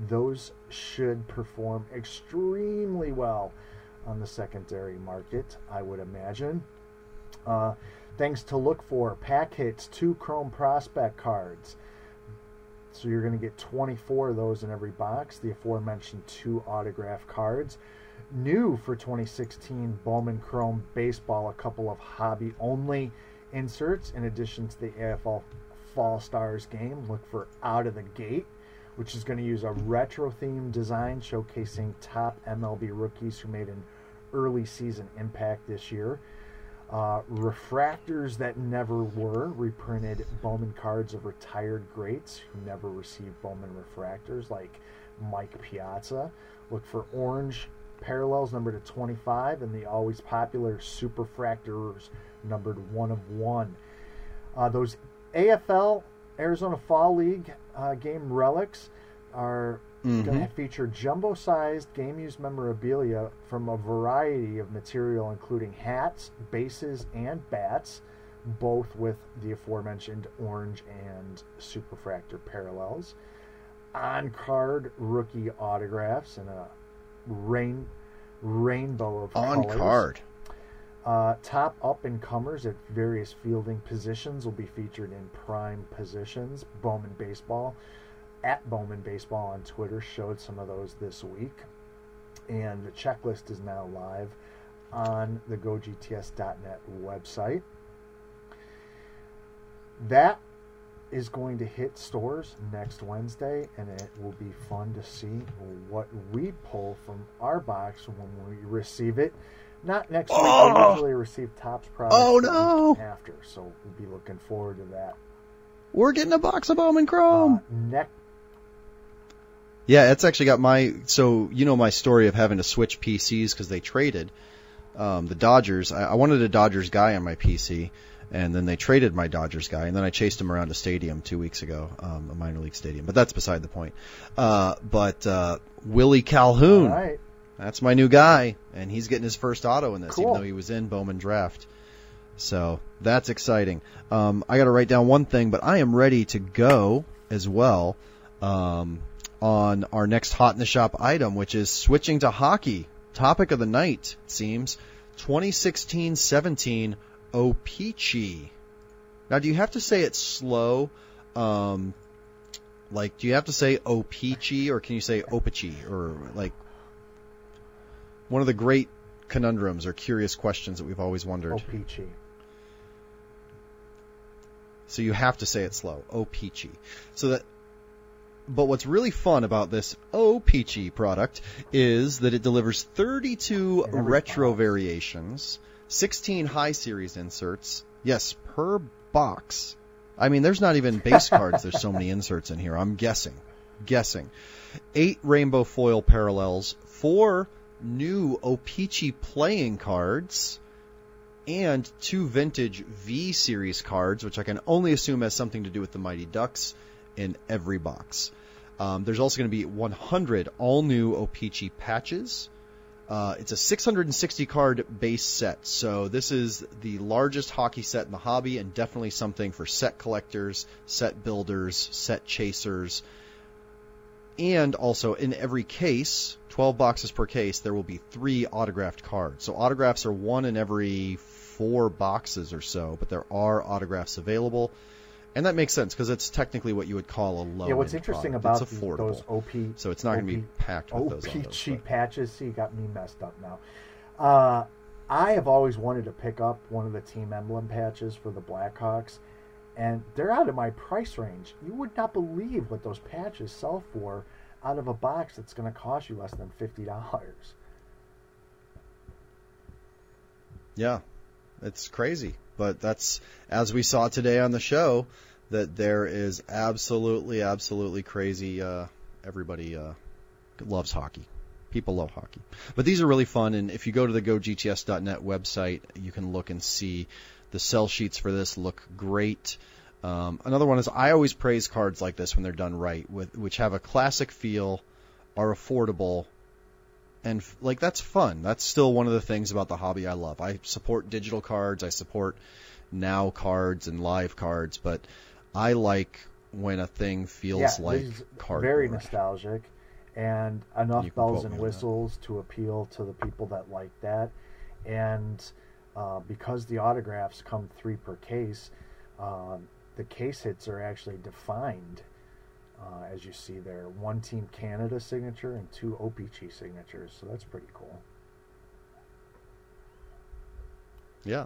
Those should perform extremely well on the secondary market, I would imagine. Uh, things to look for pack hits, two Chrome Prospect cards. So you're going to get 24 of those in every box. The aforementioned two autograph cards. New for 2016 Bowman Chrome Baseball, a couple of hobby only inserts in addition to the AFL Fall Stars game. Look for Out of the Gate, which is going to use a retro themed design showcasing top MLB rookies who made an early season impact this year. Uh, refractors that never were reprinted Bowman cards of retired greats who never received Bowman refractors, like Mike Piazza. Look for orange Parallels numbered to 25, and the always popular Superfractors numbered 1 of 1. Uh, those AFL, Arizona Fall League uh, game relics, are Mhm. going to feature jumbo sized game used memorabilia from a variety of material, including hats, bases, and bats, both with the aforementioned orange and superfractor parallels. On card rookie autographs and a rain rainbow of On colors. card. Uh, top up and comers at various fielding positions will be featured in prime positions. Bowman Baseball at Bowman Baseball on Twitter showed some of those this week. And the checklist is now live on the GoGTS.net website. That is going to hit stores next Wednesday, and it will be fun to see what we pull from our box when we receive it. Not next week. Oh! We usually receive Topps products Oh, no! after, so we'll be looking forward to that. We're getting a box of Bowman Chrome. Uh, next, Yeah, it's actually got my. So you know my story of having to switch PCs because they traded um, the Dodgers. I, I wanted a Dodgers guy on my PC, and then they traded my Dodgers guy, and then I chased him around a stadium two weeks ago, um, a minor league stadium. But that's beside the point. Uh, but uh, Willie Calhoun, right. that's my new guy, and he's getting his first auto in this, Cool. even though he was in Bowman draft. So that's exciting. Um, I got to write down one thing, but I am ready to go as well um, on our next hot in the shop item, which is switching to hockey. Topic of the night it seems 2016-17 O-Pee-Chee. Now, do you have to say it slow? Um, like, do you have to say O-Pee-Chee or can you say Opachi or like one of the great conundrums or curious questions that we've always wondered. Oh, peachy. So you have to say it slow. Oh, peachy. So that. But what's really fun about this Oh Peachy product is that it delivers 32 every retro variations, 16 high series inserts. Yes, per box. I mean, there's not even base cards. There's so many inserts in here. I'm guessing. Guessing. Eight rainbow foil parallels, four new O-Pee-Chee playing cards, and two vintage V series cards, which I can only assume has something to do with the Mighty Ducks in every box. Um, there's also going to be 100 all new O-Pee-Chee patches. Uh, it's a 660 card base set, so this is the largest hockey set in the hobby, and definitely something for set collectors, set builders, set chasers, and also in every case, 12 boxes per case, there will be three autographed cards. So autographs are one in every four boxes or so, but there are autographs available. And that makes sense because it's technically what you would call a low. yeah, what's interesting about it's these- affordable. those OP so it's not going to be packed with Oh, those. peachy but- patches. See, you got me messed up now. Uh, I have always wanted to pick up one of the team emblem patches for the Blackhawks, and they're out of my price range. You would not believe what those patches sell for out of a box that's going to cost you less than fifty dollars. Yeah, it's crazy. But that's, as we saw today on the show, that there is absolutely, absolutely crazy. Uh, everybody uh, loves hockey. People love hockey. But these are really fun, and if you go to the GoGTS.net website, you can look and see the sell sheets for this look great. Um, another one is I always praise cards like this when they're done right, with which have a classic feel, are affordable, and like that's fun. That's still one of the things about the hobby I love. I support digital cards, I support now cards and live cards, but I like when a thing feels yeah, like cardboard. very nostalgic, and enough bells and me on that. whistles to appeal to the people that like that. And uh, because the autographs come three per case, um, the case hits are actually defined, uh, as you see there. One Team Canada signature and two OPG signatures, so that's pretty cool. Yeah.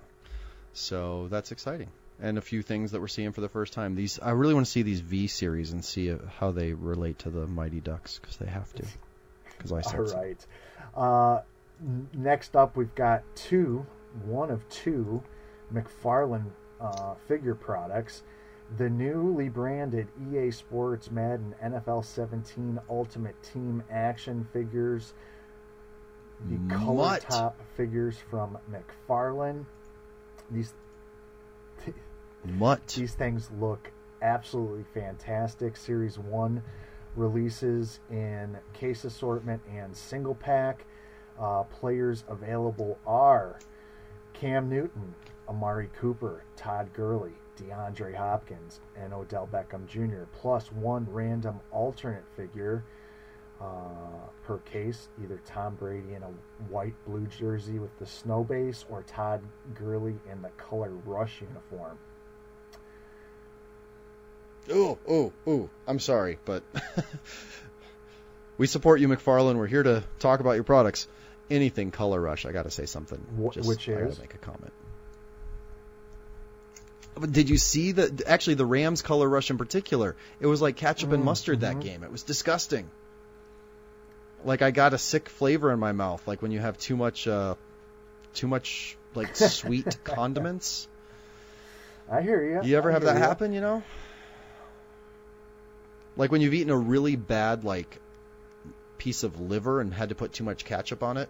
So that's exciting. And a few things that we're seeing for the first time. These I really want to see these V series and see uh, how they relate to the Mighty Ducks because they have to. Because I All said so. right. Uh, next up, we've got two, one of two McFarlane uh, figure products. The newly branded EA Sports Madden NFL 17 Ultimate Team action figures. the color top figures from McFarlane. These Mutt. these things look absolutely fantastic. Series one releases in case assortment and single pack. Uh, players available are Cam Newton, Amari Cooper, Todd Gurley, DeAndre Hopkins, and Odell Beckham Jr. Plus one random alternate figure uh, per case, either Tom Brady in a white blue jersey with the snow base or Todd Gurley in the color rush uniform. Oh, oh, oh. I'm sorry, but we support you, McFarlane. We're here to talk about your products. Anything Color Rush, I got to say something. Wh- Just, which I gotta is? make a comment. Did you see the actually the Rams Color Rush in particular? It was like ketchup and Mm, mustard that mhm. game. It was disgusting. Like I got a sick flavor in my mouth, like when you have too much, uh, too much like sweet condiments. I hear you. You ever I have that ya. happen, you know? Like when you've eaten a really bad like piece of liver and had to put too much ketchup on it.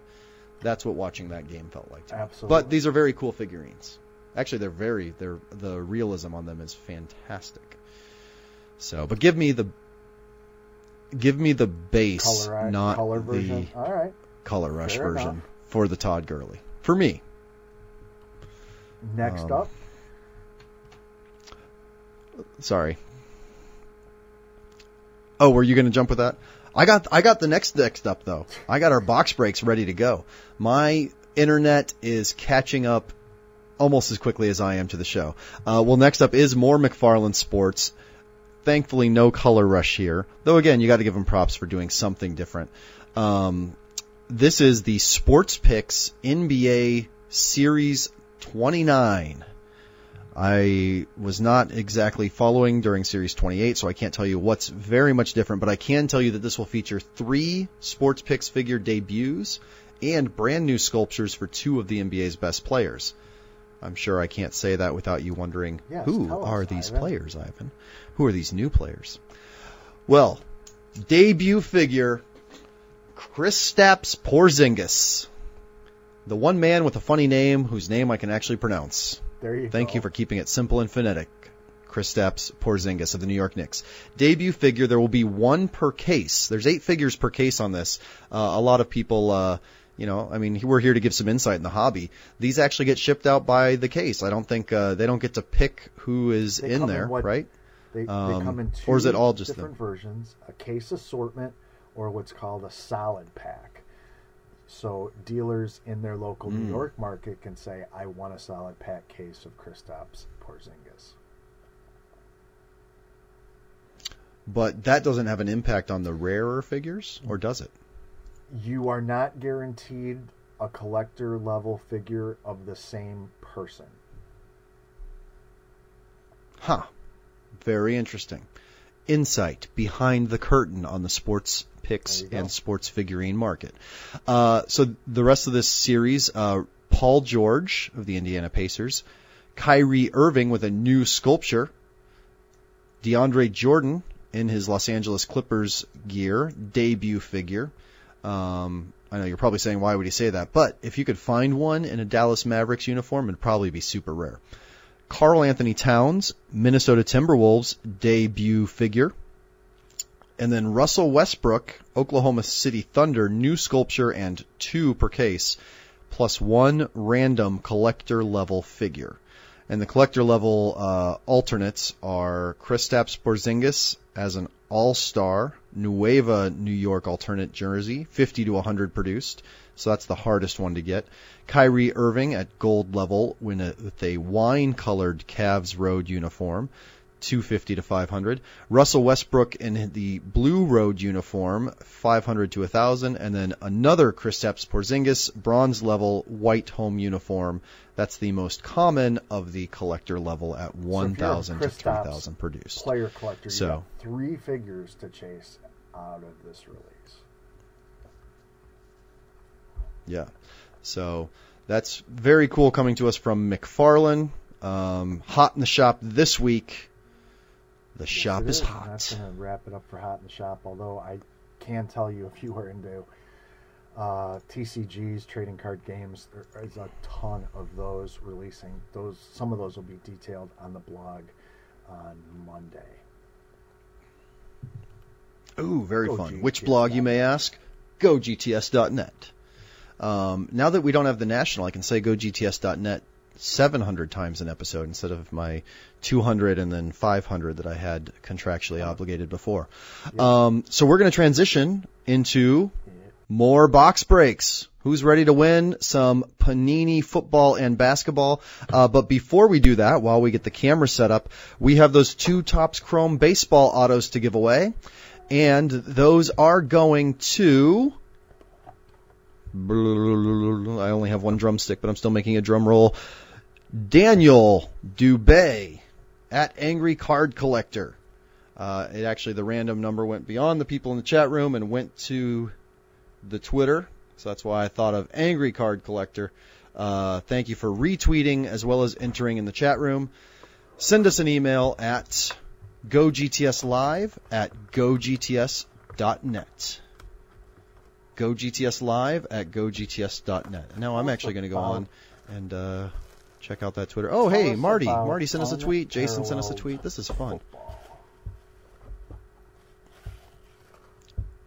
That's what watching that game felt like. To me. Absolutely. But these are very cool figurines. Actually, they're very they're the realism on them is fantastic. So, but give me the give me the base, color, not color the version. All right. color rush Fair version enough. for the Todd Gurley. For me, Next Um, up, Sorry. Oh, were you going to jump with that? I got I got the next next up though. I got our box breaks ready to go. My internet is catching up almost as quickly as I am to the show. Uh, well, next up is more McFarlane Sports. Thankfully, no color rush here. Though again, you got to give them props for doing something different. Um, this is the Sports Picks NBA Series 29. I was not exactly following during Series 28, so I can't tell you what's very much different, but I can tell you that this will feature three Sports Picks figure debuts and brand new sculptures for two of the NBA's best players. I'm sure I can't say that without you wondering Yes, who are these Ivan. players, Ivan? Who are these new players? Well, debut figure Chris Kristaps Porzingis. The one man with a funny name whose name I can actually pronounce. there you Thank go. you for keeping it simple and phonetic. Chris Kristaps Porzingis of the New York Knicks. Debut figure, there will be one per case. There's eight figures per case on this. Uh, a lot of people, uh, you know, I mean, we're here to give some insight in the hobby. These actually get shipped out by the case. I don't think, uh, they don't get to pick who is They in come in there, what- right? They, Um, they come in two or is it all just different versions: a case assortment or what's called a solid pack. So dealers in their local Mm. New York market can say, "I want a solid pack case of Kristaps Porzingis." But that doesn't have an impact on the rarer figures, or does it? You are not guaranteed a collector level figure of the same person. Huh. Very interesting. Insight behind the curtain on the sports picks There you go. and sports figurine market. Uh, so the rest of this series, uh, Paul George of the Indiana Pacers, Kyrie Irving with a new sculpture, DeAndre Jordan in his Los Angeles Clippers gear, debut figure. Um, I know you're probably saying, why would he say that? But if you could find one in a Dallas Mavericks uniform, it'd probably be super rare. Karl-Anthony Towns, Minnesota Timberwolves debut figure. And then Russell Westbrook, Oklahoma City Thunder, new sculpture and two per case, plus one random collector level figure. And the collector level uh, alternates are Kristaps Porzingis as an all-star Nueva New York alternate jersey, 50 to 100 produced. So that's the hardest one to get. Kyrie Irving at gold level a, with a wine-colored Cavs road uniform, 250 to 500. Russell Westbrook in the blue road uniform, 500 to 1000, and then another Kristaps Porzingis bronze level white home uniform. That's the most common of the collector level at 1000 to 3000 produced. Player collector, you So- three figures to chase out of this release. Yeah. So that's very cool coming to us from McFarlane. Um, hot in the shop this week. The shop is is And That's hot. going to wrap it up for Hot in the Shop. Although I can tell you, if you are into uh, TCGs, trading card games. There is a ton of those releasing. Those some of those will be detailed on the blog on Monday. Ooh, very Go fun. GTS. Which blog, you may ask? GoGTS.net. Um, now that we don't have the national, I can say GoGTS.net 700 times an episode instead of my 200 and then 500 that I had contractually obligated before. Um, so we're going to transition into more box breaks. Who's ready to win some Panini football and basketball? Uh, but before we do that, while we get the camera set up, we have those two Topps Chrome baseball autos to give away. And those are going to. I only have one drumstick, but I'm still making a drum roll. Daniel Dubay at Angry Card Collector. Uh, it actually, the random number went beyond the people in the chat room and went to the Twitter. So that's why I thought of Angry Card Collector. Uh, thank you for retweeting as well as entering in the chat room. Send us an email at gogtslive at gogts.net. GoGTSlive at gogts.net. Now I'm actually going to go on and uh, check out that Twitter. Oh, hey, Marty. Marty sent us a tweet. Jason sent us a tweet. This is fun.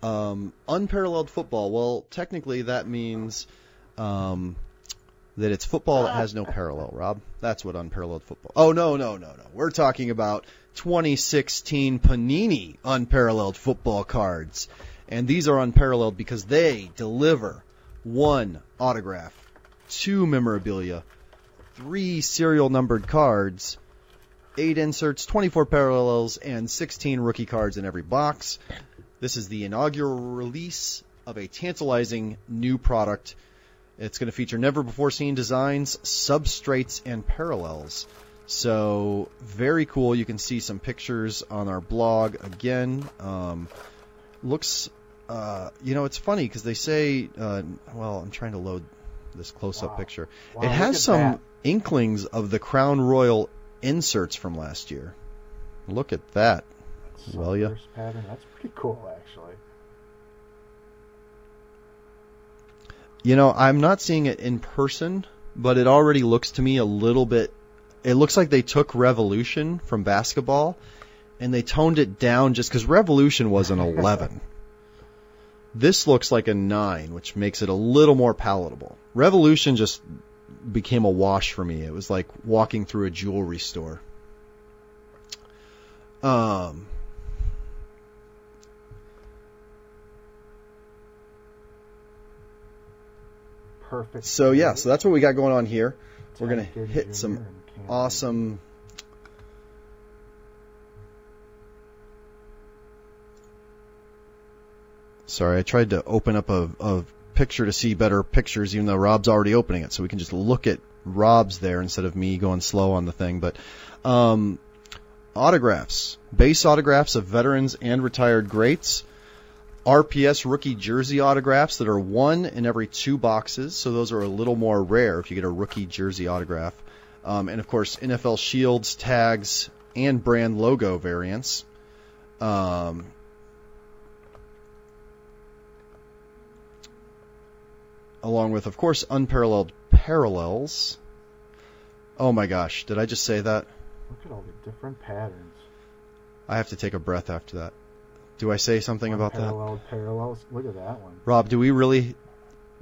Um, unparalleled football. Well, technically that means um, that it's football that has no parallel. Rob, that's what unparalleled football. Oh no, no, no, no. We're talking about 2016 Panini unparalleled football cards, and these are unparalleled because they deliver one autograph, two memorabilia, three serial numbered cards, eight inserts, 24 parallels, and 16 rookie cards in every box. This is the inaugural release of a tantalizing new product. It's going to feature never before seen designs, substrates, and parallels. So, very cool. You can see some pictures on our blog again. Um, looks, uh, you know, it's funny because they say, uh, well, I'm trying to load this close up Wow. picture. Wow, it has some that. inklings of the Crown Royal inserts from last year. Look at that. Well, yeah. Pattern. That's pretty cool, actually. You know, I'm not seeing it in person, but it already looks to me a little bit. It looks like they took Revolution from basketball and they toned it down just because Revolution was an 11. this looks like a 9, which makes it a little more palatable. Revolution just became a wash for me. It was like walking through a jewelry store. Um, Perfect. so yeah, so that's what we got going on here. We're gonna hit some awesome Sorry, I tried to open up a, a picture to see better pictures, even though Rob's already opening it, so we can just look at Rob's there instead of me going slow on the thing. But um, autographs, base autographs of veterans and retired greats. RPS rookie jersey autographs that are one in every two boxes, so those are a little more rare if you get a rookie jersey autograph. Um, and of course, NFL shields, tags, and brand logo variants. Um, along with, of course, unparalleled parallels. Oh my gosh, did I just say that? Look at all the different patterns. I have to take a breath after that. Do I say something about that? Unparalleled parallels. Look at that one. Rob, do we really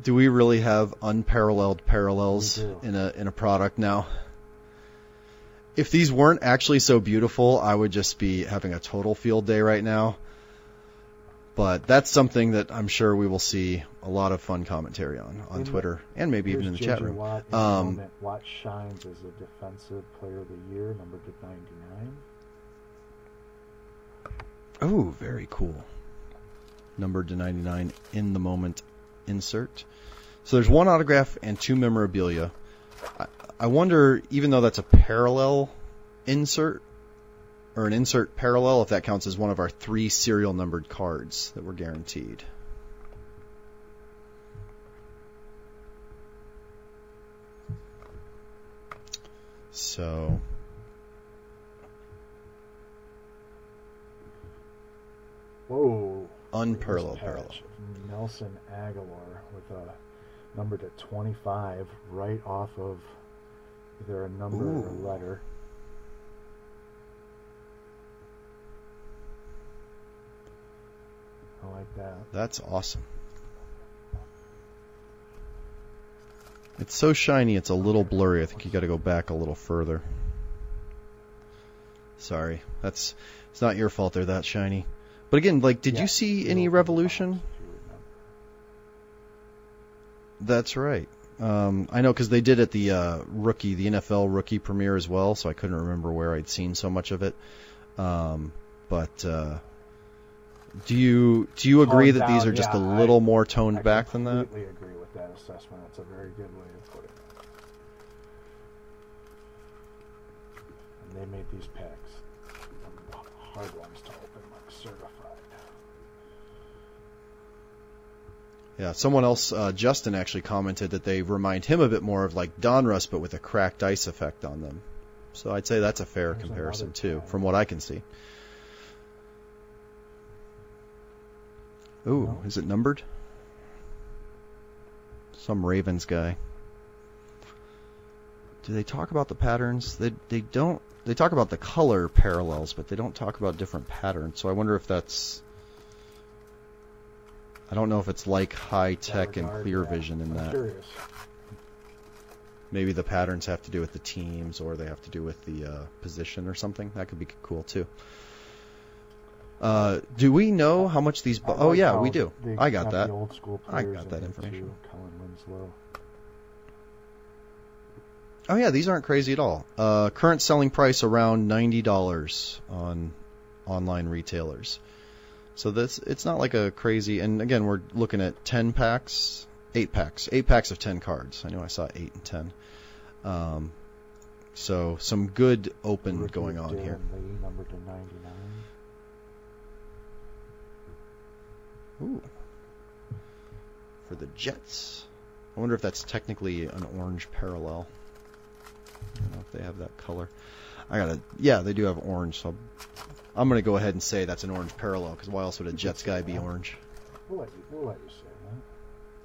do we really have unparalleled parallels in a in a product now? If these weren't actually so beautiful, I would just be having a total field day right now. But that's something that I'm sure we will see a lot of fun commentary on on In the- Twitter and maybe even in the chat room. Watt, Um. Watt shines as a defensive player of the year, number to 99. Oh, very cool. Numbered to 99 in the moment insert. So there's one autograph and two memorabilia. I, I wonder, even though that's a parallel insert, or an insert parallel, if that counts as one of our three serial numbered cards that were guaranteed. So, Whoa. unparalleled Patch parallel. Nelson Agholor with a number to 25 right off of either a number or a letter. I like that. That's awesome. It's so shiny, it's a little blurry. I think you got to go back a little further. Sorry, that's it's not your fault they're that shiny. But again, like, did Yeah, you see any revolution? box if you remember. That's right. Um, I know because they did at the uh, rookie, the NFL rookie premiere as well. So I couldn't remember where I'd seen so much of it. Um, but uh, do you do you agree Toned that these down, are just yeah, a I- little more toned I back than that? I completely agree with that assessment. That's a very good way to put it. And they made these packs um, hard ones to open, like certified. Yeah, someone else, uh, Justin, actually commented that they remind him a bit more of like Donruss, but with a cracked ice effect on them. So I'd say that's a fair There's comparison too, from what I can see. Ooh, No. is it numbered? Some Ravens guy. Do they talk about the patterns? They they don't. They talk about the color parallels, but they don't talk about different patterns. So I wonder if that's. I don't know if it's like high tech and clear vision in I'm that. curious. Maybe the patterns have to do with the teams, or they have to do with the uh, position or something. That could be cool too. Uh, do we know how much these? Bu- oh yeah, we do. I got that. I got that information. Too. Colin Winslow. Oh yeah, these aren't crazy at all. Uh, current selling price around ninety dollars on online retailers. So this it's not like a crazy. And again, we're looking at ten packs, eight packs, eight packs of ten cards. I know I saw eight and ten. Um, so some good open going on here. Number to 99. Ooh. For the Jets. I wonder if that's technically an orange parallel. I don't know if they have that color. I gotta. Yeah, they do have orange. So I'm gonna go ahead and say that's an orange parallel. Because why else would a You Jets guy be orange? We'll let you, we'll let you say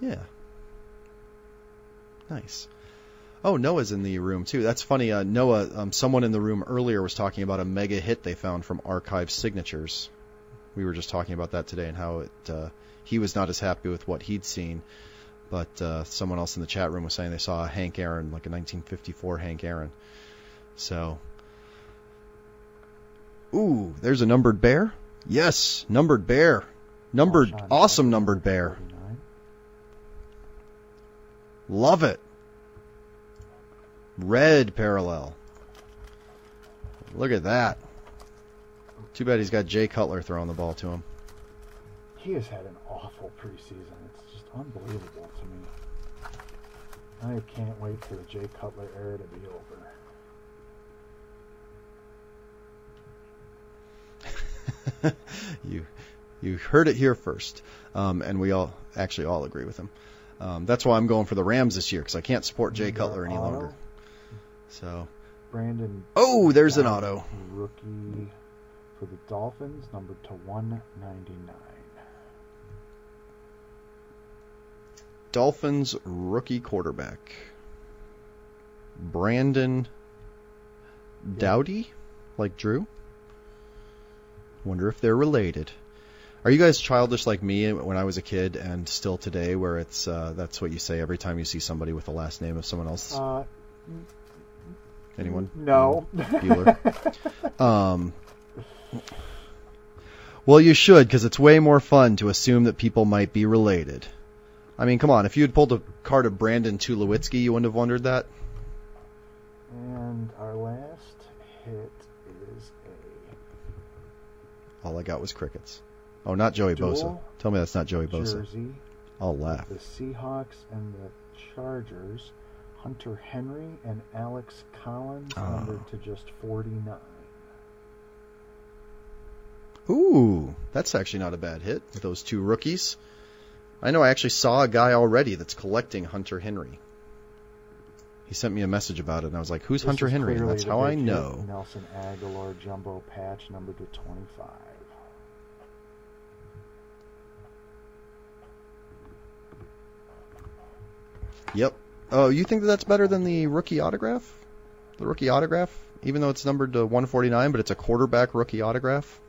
that. Yeah. Nice. Oh, Noah's in the room too. That's funny. Uh, Noah, um, someone in the room earlier was talking about a mega hit they found from Archive Signatures. We were just talking about that today and how it. Uh, he was not as happy with what he'd seen, but uh, someone else in the chat room was saying they saw a Hank Aaron, like a 1954 Hank Aaron. So. Ooh, there's a numbered bear. Yes, numbered bear. Numbered, awesome numbered bear. 49. Love it. Red parallel. Look at that. Too bad he's got Jay Cutler throwing the ball to him. He has had an awful preseason. It's just unbelievable to me. I can't wait for the Jay Cutler era to be over. you you heard it here first, um, and we all actually all agree with him. Um, that's why I'm going for the Rams this year because I can't support Jay Cutler any auto, longer. So, Brandon. oh, there's an auto. Rookie for the Dolphins, number to 199. Dolphins rookie quarterback Brandon Doughty, like Drew. Wonder if they're related. Are you guys childish like me when I was a kid and still today, where it's uh, that's what you say every time you see somebody with the last name of someone else? Uh, Anyone? No. Bueller. Um, well, you should, because it's way more fun to assume that people might be related. I mean, come on, if you had pulled a card of Brandon Tulowitzki, you wouldn't have wondered that. and our last hit All I got was crickets. Oh, not Joey Dual Bosa. Tell me that's not Joey Bosa. jersey. I'll laugh. The Seahawks and the Chargers, Hunter Henry and Alex Collins, Ah. numbered to just 49. Ooh, that's actually not a bad hit with those two rookies. I know I actually saw a guy already that's collecting Hunter Henry. He sent me a message about it, and I was like, "Who's This Hunter Henry?" And that's how I know. Nelson Agholor jumbo patch, numbered to 25. Yep. Oh, you think that that's better than the rookie autograph? The rookie autograph, even though it's numbered to 149, but it's a quarterback rookie autograph.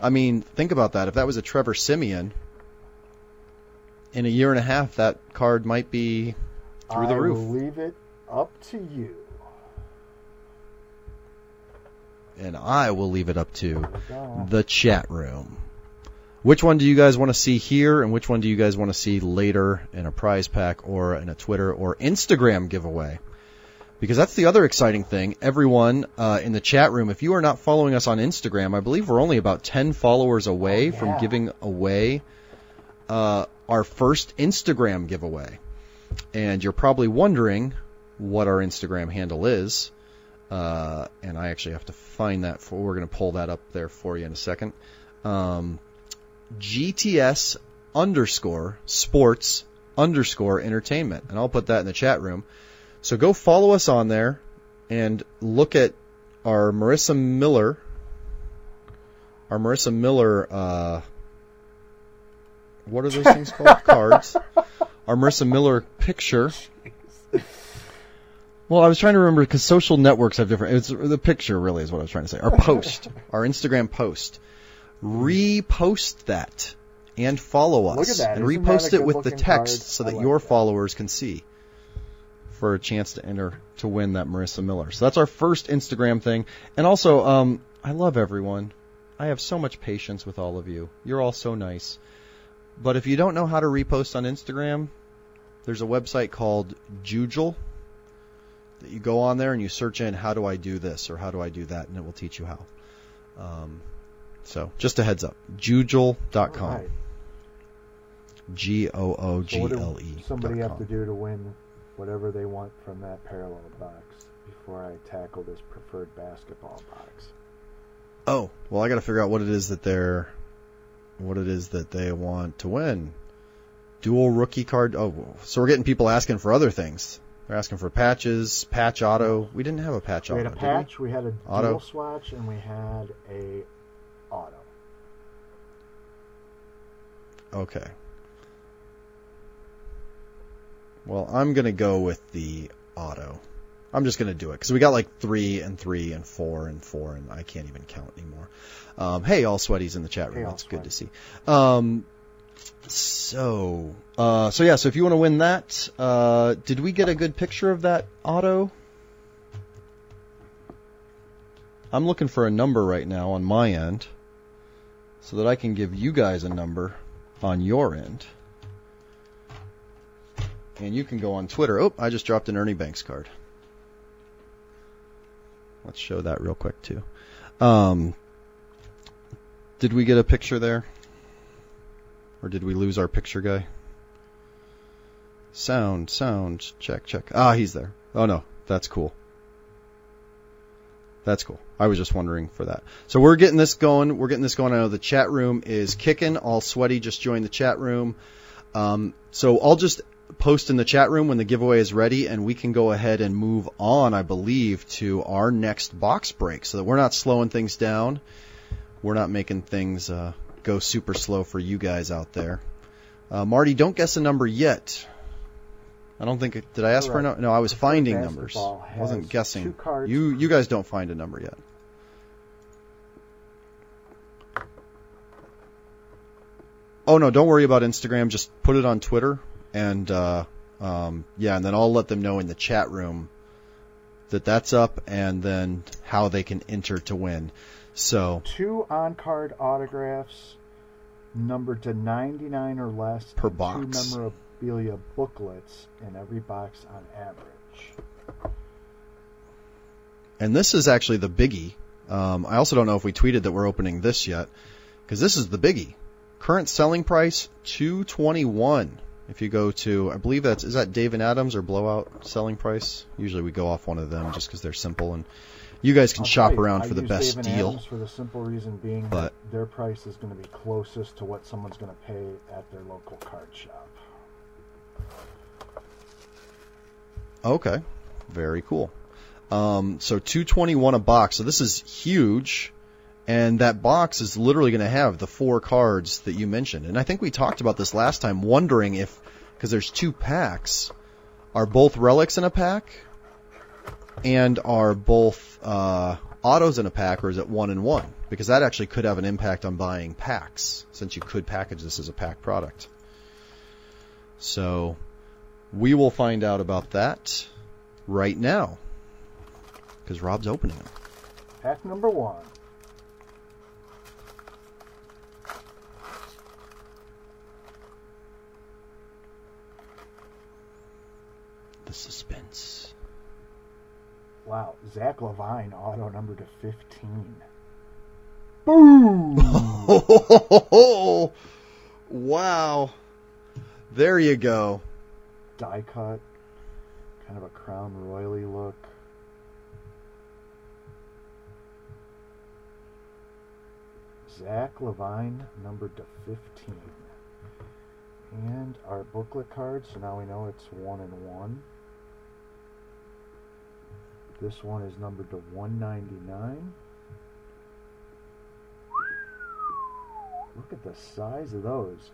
I mean, think about that. If that was a Trevor Siemian, in a year and a half, that card might be through the I roof. will leave it up to you. And I will leave it up to the chat room. Which one do you guys want to see here, and which one do you guys want to see later in a prize pack or in a Twitter or Instagram giveaway? Because that's the other exciting thing. Everyone uh, in the chat room, if you are not following us on Instagram, I believe we're only about 10 followers away Oh, from giving away uh, our first Instagram giveaway. And you're probably wondering what our Instagram handle is. Uh, and I actually have to find that for. We're going to pull that up there for you in a second. Um, GTS underscore sports underscore entertainment, and I'll put that in the chat room. So go follow us on there and look at our Marissa Miller, our Marissa Miller. Uh, what are those things called? Cards. Our Marissa Miller picture. Well, I was trying to remember because social networks have different. It's the picture really is what I was trying to say. Our post, our Instagram post, repost that and follow us Look at that. and Isn't repost it with the text card? so that like your that. followers can see for a chance to enter to win that Marissa Miller. So that's our first Instagram thing. And also, um, I love everyone. I have so much patience with all of you. You're all so nice. But if you don't know how to repost on Instagram, there's a website called Google that you go on there and you search in how do I do this or how do I do that, and it will teach you how. Um, so just a heads up, right. G O O G L E. somebody have to do to win whatever they want from that parallel box before I tackle this preferred basketball box? Oh, well, I got to figure out what it is that they're, what it is that they want to win. Dual rookie card. Oh, so we're getting people asking for other things. They're asking for patches, patch auto. We didn't have a patch we auto. had a did we? patch, we? had a Auto. dual swatch, and we had a auto. Okay. Well, I'm gonna go with the auto. I'm just gonna do it because we got like three and three and four and four, and I can't even count anymore. Um, hey, all sweaties in the chat room. Hey, good to see. Um, so, uh, so yeah. So if you want to win that, uh, did we get a good picture of that auto? I'm looking for a number right now on my end, so that I can give you guys a number on your end. And you can go on Twitter. Oh, I just dropped an Ernie Banks card. Let's show that real quick too. Um, did we get a picture there? Or did we lose our picture guy? Sound, sound, check, check. Ah, he's there. Oh no, that's cool. That's cool. I was just wondering for that. So we're getting this going. We're getting this going. I know the chat room is kicking. All sweaty just joined the chat room. Um, so I'll just post in the chat room when the giveaway is ready, and we can go ahead and move on. I believe to our next box break, so that we're not slowing things down. We're not making things uh, go super slow for you guys out there. Uh, Marty, don't guess a number yet. I don't think. Did I ask for a number? No, I was finding numbers. I wasn't guessing. You you guys don't find a number yet. Oh no, don't worry about Instagram. Just put it on Twitter, and uh, um, yeah, and then I'll let them know in the chat room that that's up, and then how they can enter to win. So Two on card autographs numbered to 99 or less. Per box. Two memorabilia booklets in every box on average. And this is actually the biggie. Um, I also don't know if we tweeted that we're opening this yet, because this is the biggie. Current selling price two twenty one. If you go to, I believe that's is that Dave and Adam's or Blowout selling price. Usually we go off one of them just because they're simple and you guys can I'll shop you, around I for the best Dave and deal. Adams for the simple reason being But- that their price is going to be closest to what someone's going to pay at their local card shop. Okay, very cool. Um, so 221 a box. So this is huge, and that box is literally going to have the four cards that you mentioned. And I think we talked about this last time, wondering if because there's two packs are both relics in a pack, and are both uh, autos in a pack, or is it one and one? Because that actually could have an impact on buying packs, since you could package this as a pack product. So we will find out about that right now, because Rob's opening them. Pack number one. The suspense. Wow, Zach LaVine auto number to 15. Boom! Wow. There you go. Die cut, kind of a crown royally look. Zach LaVine numbered to 15. And our booklet card, so now we know it's one and one. This one is numbered to 199. Look at the size of those.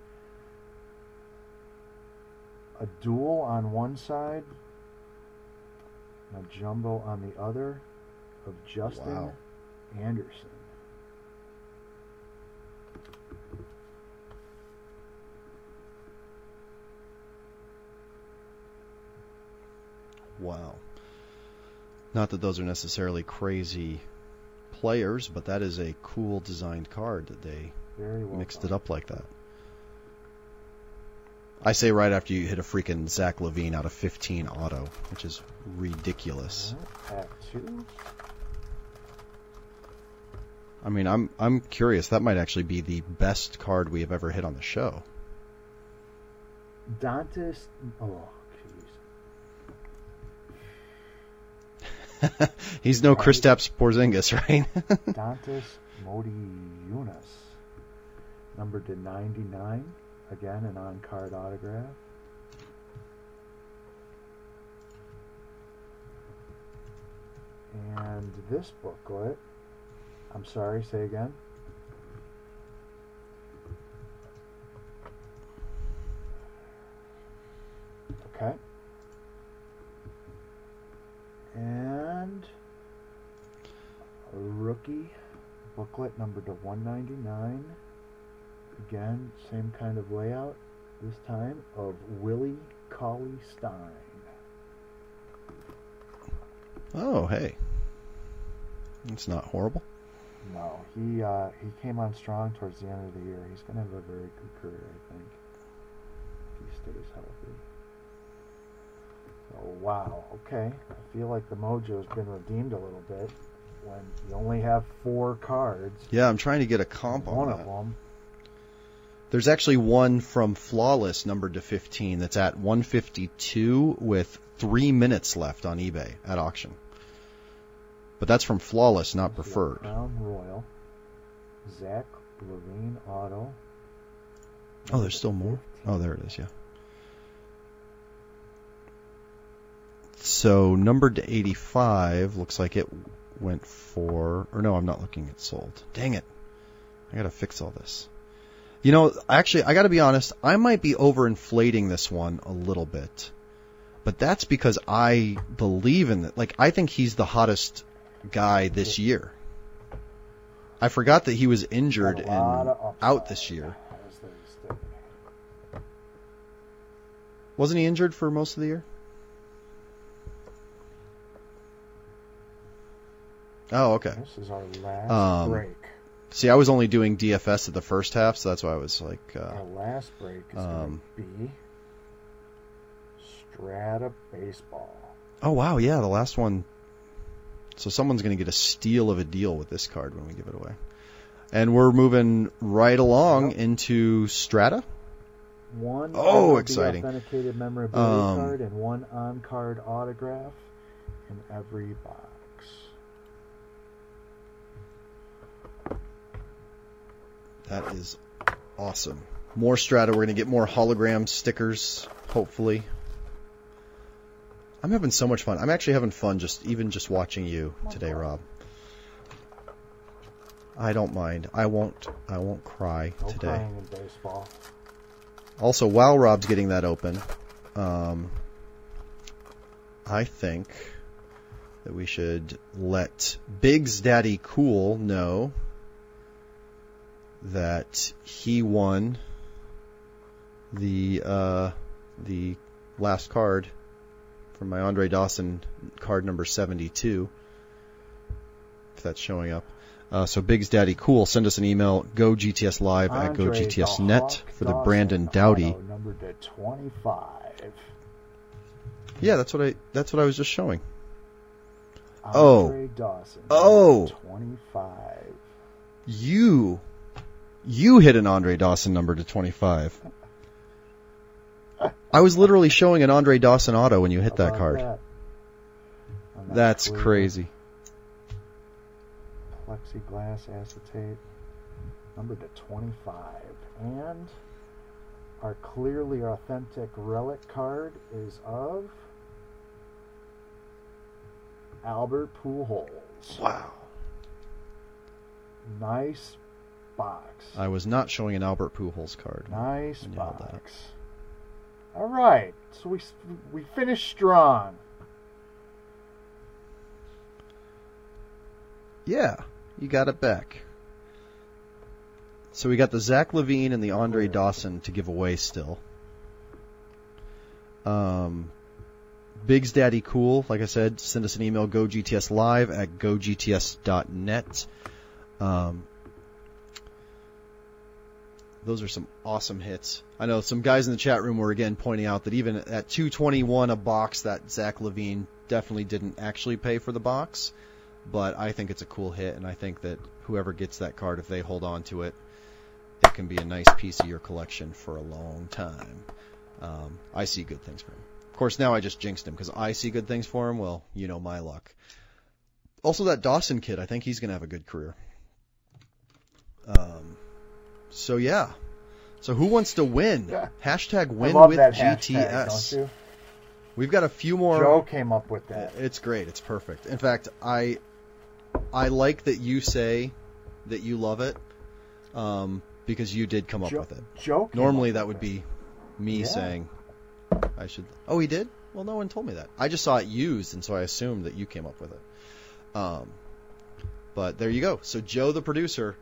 A dual on one side, and a jumbo on the other of Justin Wow. Anderson. Wow. Not that those are necessarily crazy players, but that is a cool designed card that they well mixed done. it up like that. I say right after you hit a freaking Zach LaVine out of 15 auto, which is ridiculous. Two. I mean, I'm I'm curious. That might actually be the best card we have ever hit on the show. Dante's. Oh, jeez. He's no Kristaps Porzingis, right? Dante's Modi Yunus. Numbered to 99. Again, an on card autograph. And this booklet. I'm sorry, say again. Okay. And rookie booklet number to 199. Again, same kind of layout, this time of Willie Cauley Stein. oh, hey. It's not horrible. No, he uh, he came on strong towards the end of the year. He's going to have a very good career, I think, if he stays healthy. So, wow, okay. I feel like the mojo's been redeemed a little bit when you only have four cards. Yeah, I'm trying to get a comp on One of them. There's actually one from Flawless numbered to 15 that's at 152 with three minutes left on eBay at auction. But that's from Flawless, not preferred. Crown Royal. Zach LaVine Auto. Oh, there's still more? Oh, there it is, yeah. So, numbered to 85 looks like it went for. Or no, I'm not looking at sold. Dang it. I gotta fix all this. You know, actually, I gotta be honest, I might be overinflating this one a little bit. But that's because I believe in it. Like, I think he's the hottest guy this year. I forgot that he was injured and a lot of out this year. as they say. Wasn't he injured for most of the year? Oh, okay. This is our last Um, break. See, I was only doing DFS at the first half, so that's why I was like, uh, Our last break is um, going to be Strata Baseball. oh wow, yeah, the last one. So someone's going to get a steal of a deal with this card when we give it away. And we're moving right along Yep. into Strata. One Oh, exciting. authenticated memorabilia Um, card and one on-card autograph in every box. That is awesome. More Strata. We're going to get more hologram stickers, hopefully. I'm having so much fun. I'm actually having fun just even just watching you today, Rob. I don't mind. I won't. I won't cry No today. Also, while Rob's getting that open, um, I think that we should let Big's Daddy Cool know that he won the uh, the last card from my Andre Dawson card number 72. If that's showing up. Uh, so Big's Daddy Cool, send us an email, go GTS Live at Andre GoGTSNet for the Brandon Doughty. number to 25. Yeah, that's what I that's what I was just showing. Oh. Dawson. Oh. 25. You you hit an Andre Dawson number to 25. I was literally showing an Andre Dawson auto when you hit that card. that? That's crazy. Plexiglass acetate. Number to 25. And our clearly authentic relic card is of Albert Pujols. Wow. Nice box. I was not showing an Albert Pujols card. Nice box. All right, so we we finished strong. Yeah, you got it back. So we got the Zach LaVine and the Andre Dawson to give away still. Um, Big's Daddy Cool, like I said, send us an email, gogtslive at gogts.net. Um, those are some awesome hits. I know some guys in the chat room were again pointing out that even at 221 a box, that Zach LaVine definitely didn't actually pay for the box but I think it's a cool hit, and I think that whoever gets that card, if they hold on to it, it can be a nice piece of your collection for a long time. Um, I see good things for him. Of course, now I just jinxed him because I see good things for him. Well, you know my luck. Also, that Dawson kid, I think he's going to have a good career. Um, so yeah. So who wants to win? Yeah. Hashtag win with GTS. hashtag. We've got a few more. Joe came up with that. It's great. It's perfect. In fact, I I like that you say that you love it um, because you did come up Joe, with it. Joe Normally, that would be me Yeah. saying I should. Oh, he did. Well, no one told me that. I just saw it used, and so I assumed that you came up with it. Um, but there you go. So Joe, the producer,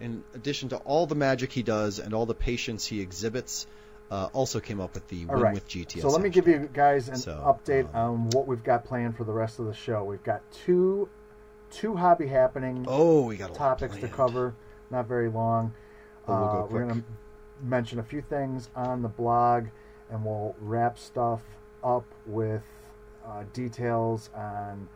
in addition to all the magic he does and all the patience he exhibits, uh, also came up with the All win right. with GTS. So let me hashtag. give you guys an So, update um, on what we've got planned for the rest of the show. We've got two two hobby happening Oh, we got a lot topics to planned. cover, not very long. But we'll go Uh, we're quick. going to mention a few things on the blog, and we'll wrap stuff up with uh, details on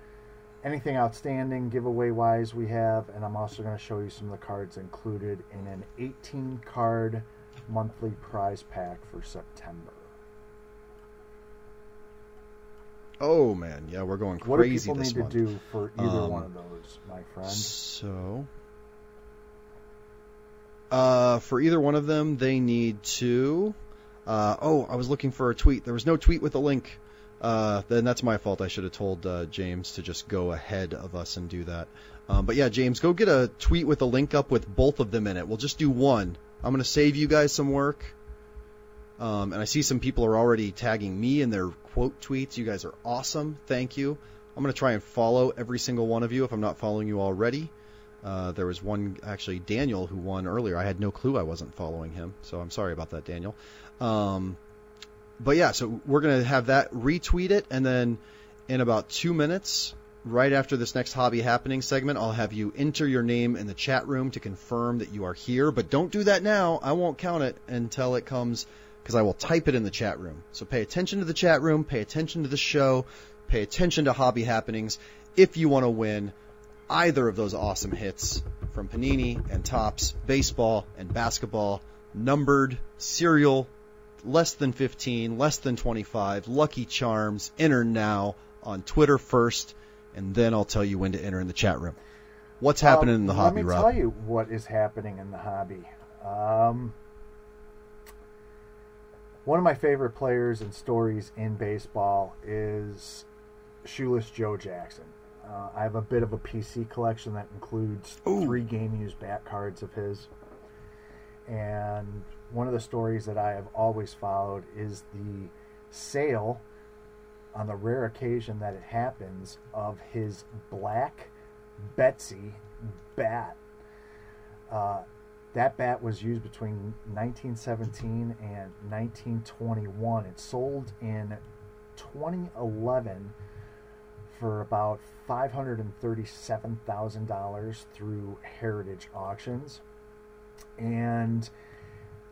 anything outstanding giveaway wise we have. And I'm also going to show you some of the cards included in an 18 card monthly prize pack for September. Oh man, yeah, we're going crazy. What do people need month. to do for either Um, one of those, my friend? So, uh, for either one of them, they need to. Uh, oh, I was looking for a tweet. There was no tweet with a link. Uh, then that's my fault. I should have told uh, James to just go ahead of us and do that. Um, but yeah, James, go get a tweet with a link up with both of them in it. We'll just do one. I'm going to save you guys some work. Um, and I see some people are already tagging me in their quote tweets. You guys are awesome. Thank you. I'm going to try and follow every single one of you if I'm not following you already. Uh, there was one, actually, Daniel, who won earlier. I had no clue I wasn't following him, so I'm sorry about that, Daniel. Um, but yeah, so we're going to have that retweet it, and then in about two minutes, right after this next hobby happening segment, I'll have you enter your name in the chat room to confirm that you are here. But don't do that now. I won't count it until it comes because I will type it in the chat room. So pay attention to the chat room, pay attention to the show, pay attention to hobby happenings if you want to win either of those awesome hits from Panini and Topps, baseball and basketball, numbered, serial, less than 15, less than 25, Lucky Charms, enter now on Twitter first, and then I'll tell you when to enter in the chat room. What's happening Um, in the hobby? let me Rob? tell you what is happening in the hobby. Um, one of my favorite players and stories in baseball is Shoeless Joe Jackson. Uh, I have a bit of a PC collection that includes Ooh. three game used bat cards of his. And one of the stories that I have always followed is the sale on the rare occasion that it happens, of his black Betsy bat. Uh, that bat was used between 1917 and 1921. It sold in 2011 for about $537,000 through Heritage Auctions. And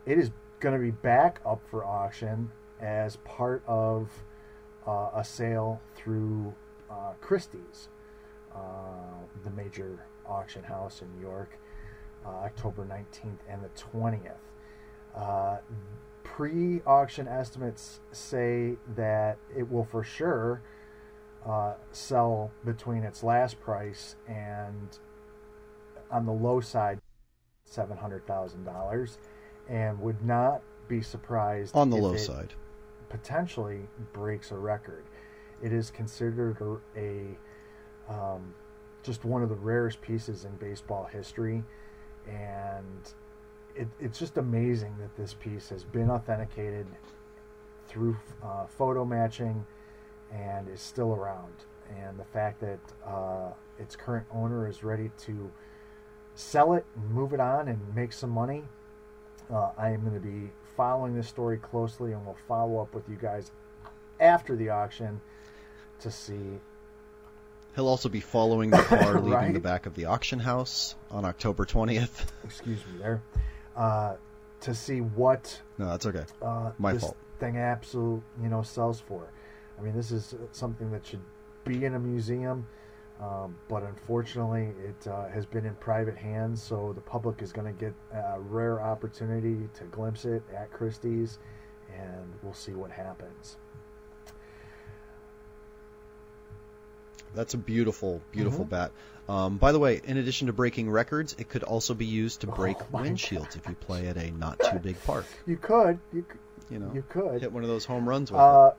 it is going to be back up for auction as part of uh, a sale through uh, Christie's, uh, the major auction house in New York, uh, October 19th and the 20th. Uh, Pre auction estimates say that it will for sure uh, sell between its last price and on the low side $700,000 and would not be surprised On the if low it side. potentially breaks a record. It is considered a, a um, just one of the rarest pieces in baseball history, and it, it's just amazing that this piece has been authenticated through uh, photo matching and is still around. And the fact that uh, its current owner is ready to sell it and move it on and make some money, uh, I am going to be following this story closely and we'll follow up with you guys after the auction to see. He'll also be following the car leaving Right. the back of the auction house on October 20th. Excuse me, there. Uh, to see what No, that's okay. uh, My this fault. thing absolute you know sells for. I mean, this is something that should be in a museum, um, but unfortunately, it uh, has been in private hands, so the public is going to get a rare opportunity to glimpse it at Christie's, and we'll see what happens. That's a beautiful, beautiful Mhm. bat. Um, by the way, in addition to breaking records, it could also be used to break Oh windshields if you play at a not too big park. You could, you, c- You know, you could. hit one of those home runs with Uh,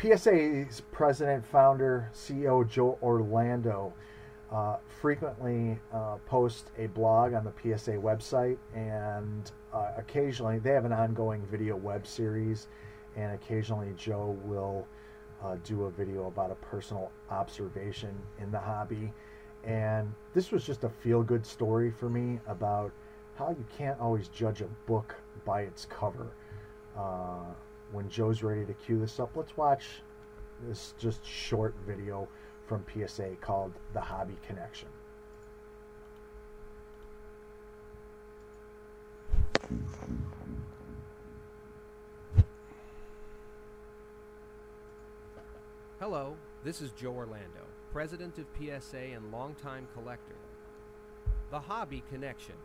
PSA's president, founder, CEO Joe Orlando uh, frequently uh, posts a blog on the PSA website, and uh, occasionally they have an ongoing video web series, and occasionally Joe will uh, do a video about a personal observation in the hobby. And this was just a feel good story for me about how you can't always judge a book by its cover. When Joe's ready to cue this up, let's watch this just short video from PSA called The Hobby Connection. Hello, this is Joe Orlando, president of PSA and longtime collector. The Hobby Connection.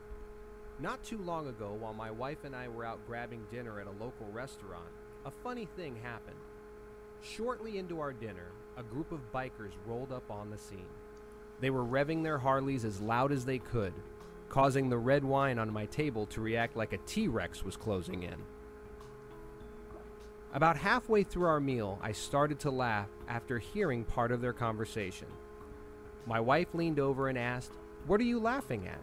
Not too long ago, while my wife and I were out grabbing dinner at a local restaurant, a funny thing happened. Shortly into our dinner, a group of bikers rolled up on the scene. They were revving their Harleys as loud as they could, causing the red wine on my table to react like a T Rex was closing in. About halfway through our meal, I started to laugh after hearing part of their conversation. My wife leaned over and asked, What are you laughing at?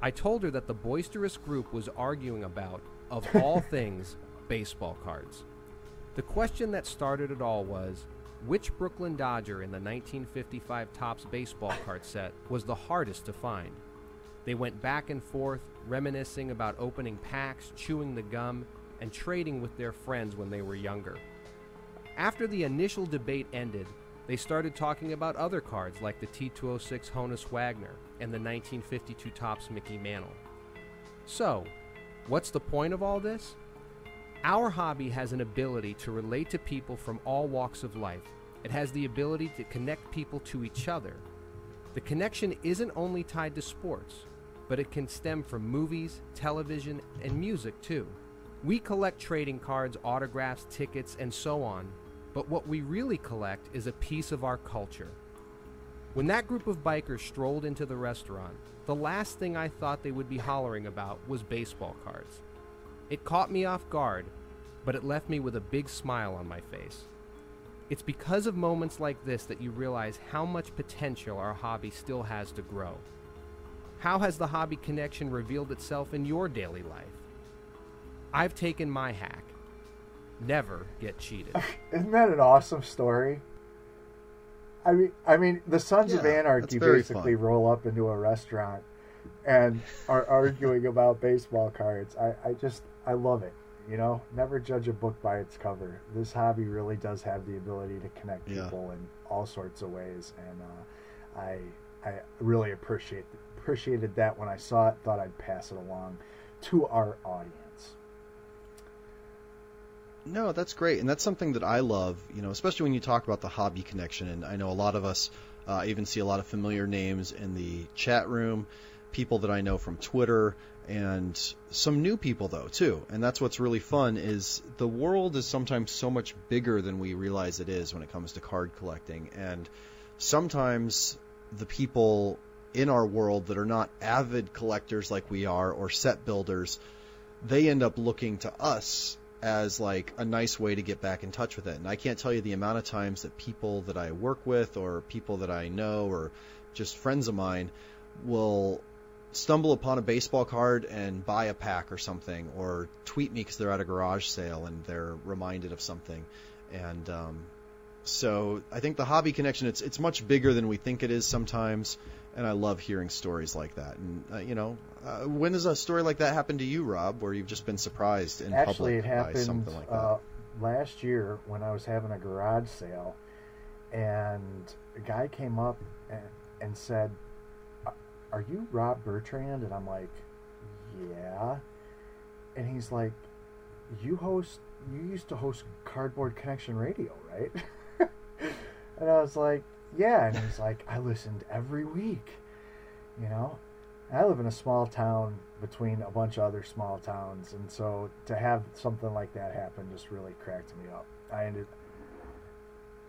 I told her that the boisterous group was arguing about, of all things, baseball cards. The question that started it all was which Brooklyn Dodger in the 1955 Topps baseball card set was the hardest to find? They went back and forth, reminiscing about opening packs, chewing the gum, and trading with their friends when they were younger. After the initial debate ended, they started talking about other cards like the T206 Honus Wagner and the 1952 Topps Mickey Mantle. So, what's the point of all this? Our hobby has an ability to relate to people from all walks of life. It has the ability to connect people to each other. The connection isn't only tied to sports, but it can stem from movies, television, and music too. We collect trading cards, autographs, tickets, and so on, but what we really collect is a piece of our culture. When that group of bikers strolled into the restaurant, the last thing I thought they would be hollering about was baseball cards. It caught me off guard, but it left me with a big smile on my face. It's because of moments like this that you realize how much potential our hobby still has to grow. How has the hobby connection revealed itself in your daily life? I've taken my hack. never get cheated. Isn't that an awesome story? I mean, I mean, the Sons of Anarchy basically fun. roll up into a restaurant and are arguing about baseball cards. I, I just, I love it. You know, never judge a book by its cover. This hobby really does have the ability to connect Yeah. people in all sorts of ways, and uh, I, I really appreciate appreciated that when I saw it. Thought I'd pass it along to our audience. No, that's great, and that's something that I love. You know, especially when you talk about the hobby connection, and I know a lot of us uh, even see a lot of familiar names in the chat room, people that I know from Twitter, and some new people though too. And that's what's really fun is the world is sometimes so much bigger than we realize it is when it comes to card collecting, and sometimes the people in our world that are not avid collectors like we are or set builders they end up looking to us as like a nice way to get back in touch with it. And I can't tell you the amount of times that people that I work with or people that I know or just friends of mine will stumble upon a baseball card and buy a pack or something or tweet me because they're at a garage sale and they're reminded of something. And um, so I think the hobby connection it's it's much bigger than we think it is sometimes. And I love hearing stories like that. And uh, you know, uh, when does a story like that happen to you, Rob, where you've just been surprised in Actually, public it by happened something like that? uh, last year when I was having a garage sale, and a guy came up and, and said, "Are- "Are you Rob Bertrand?" And I'm like, "Yeah." And he's like, "You host? You used to host Cardboard Connection Radio, right?" and I was like, "Yeah." And he's like, "I listened every week." You know, I live in a small town between a bunch of other small towns, and so to have something like that happen just really cracked me up. I ended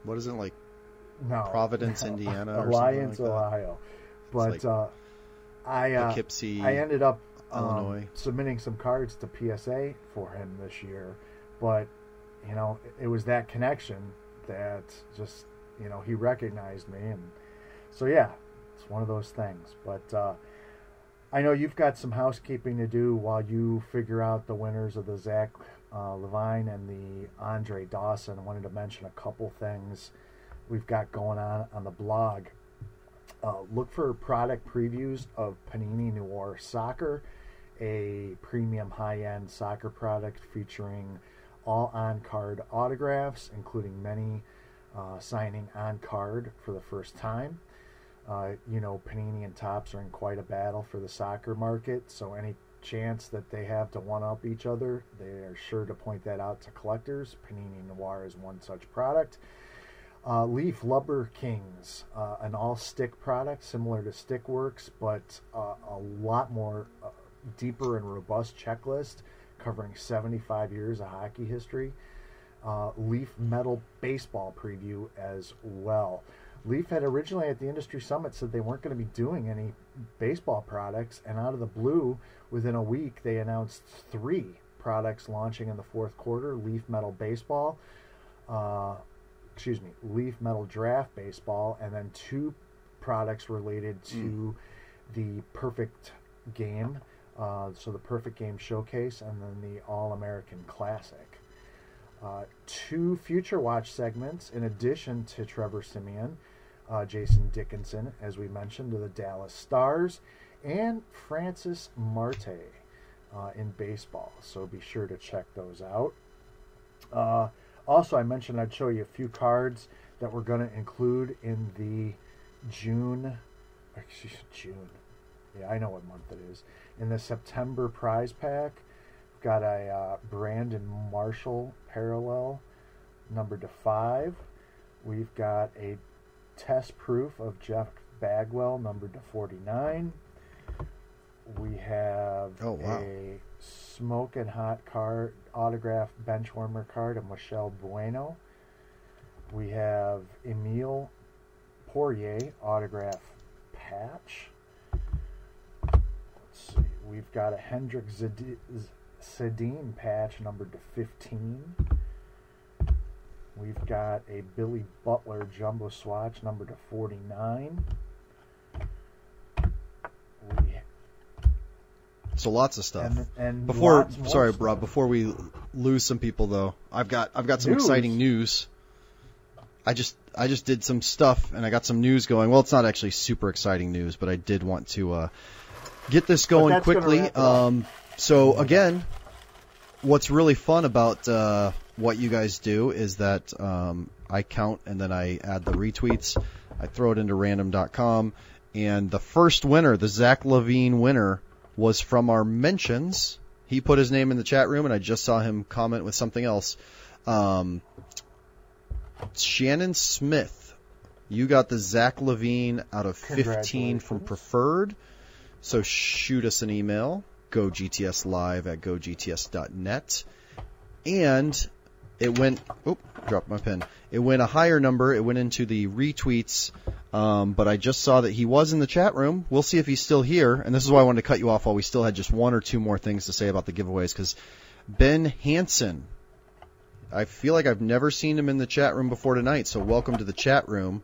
what is it like? no Providence, Indiana, Alliance, like that? Ohio. But like uh, I uh, Poughkeepsie, I ended up um, submitting some cards to PSA for him this year, but you know it- it was that connection that just you know he recognized me, and so yeah, it's one of those things. But uh, I know you've got some housekeeping to do while you figure out the winners of the Zach uh, LaVine and the Andre Dawson. I wanted to mention a couple things we've got going on on the blog. Uh, look for product previews of Panini Noir Soccer, a premium high end soccer product featuring all on card autographs, including many uh, signing on card for the first time. Uh, you know, Panini and Topps are in quite a battle for the soccer market, so any chance that they have to one up each other, they are sure to point that out to collectors. Panini Noir is one such product. Uh, Leaf Lumber Kings, uh, an all stick product similar to Stickworks, but uh, a lot more uh, deeper and robust checklist covering 75 years of hockey history. Uh, Leaf Metal Baseball preview as well. Leaf had originally at the industry summit said they weren't going to be doing any baseball products, and out of the blue, within a week, they announced three products launching in the fourth quarter Leaf Metal Baseball, uh, excuse me, Leaf Metal Draft Baseball, and then two products related to the Perfect Game. Uh, so the Perfect Game Showcase, and then the All American Classic. Uh, two Future Watch segments, in addition to Trevor Siemian, uh, Jason Dickinson, as we mentioned, to the Dallas Stars, and Francis Marte uh, in baseball. So be sure to check those out. Also, I mentioned I'd show you a few cards that we're going to include in the June, excuse June. Yeah, I know what month it is. In the September prize pack, we've got a uh, Brandon Marshall parallel, numbered to five. We've got a test proof of Jeff Bagwell, numbered to 49. We have Oh, wow. a smoke and hot card autograph bench warmer card of Michelle Bueno. We have Emile Poirier autograph patch. Let's see. We've got a Henrik Sedin patch numbered to 15. We've got a Billy Butler jumbo swatch numbered to 49. We So lots of stuff. and, and Before, sorry, stuff. Rob. Before we lose some people though. I've got I've got some News? exciting news. I just I just did some stuff and I got some news going. Well, it's not actually super exciting news, but I did want to uh, get this going quickly. wrap it up. Um, so again, what's really fun about uh, what you guys do is that um, I count and then I add the retweets. I throw it into random.com, and the first winner, the Zach LaVine winner, was from our mentions. He put his name in the chat room, and I just saw him comment with something else. Um, Shannon Smith, you got the Zach LaVine out of 15 from Preferred. So shoot us an email, gogtslive at gogts.net. And it went, oop, dropped my pen. It went a higher number. It went into the retweets. Um, but I just saw that he was in the chat room. We'll see if he's still here. And this is why I wanted to cut you off while we still had just one or two more things to say about the giveaways. Because Ben Hansen, I feel like I've never seen him in the chat room before tonight. So welcome to the chat room.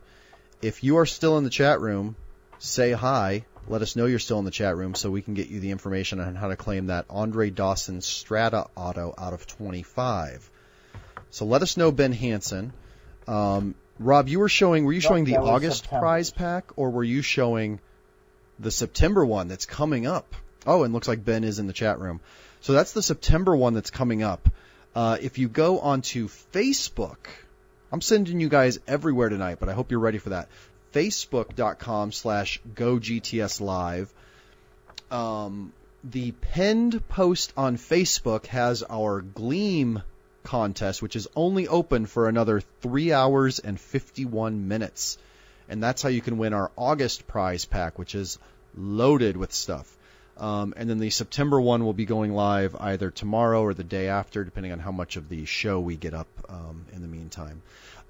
If you are still in the chat room, say hi. Let us know you're still in the chat room so we can get you the information on how to claim that Andre Dawson Strata auto out of 25. So let us know, Ben Hansen. Um, Rob, you were showing, were you showing the August September. prize pack or were you showing the September one that's coming up? Oh, and looks like Ben is in the chat room. So that's the September one that's coming up. Uh, if you go onto Facebook, I'm sending you guys everywhere tonight, but I hope you're ready for that. Facebook.com slash GoGTSLive. Um, the pinned post on Facebook has our Gleam contest, which is only open for another 3 hours and 51 minutes. And that's how you can win our August prize pack, which is loaded with stuff. Um, and then the September one will be going live either tomorrow or the day after, depending on how much of the show we get up um, in the meantime.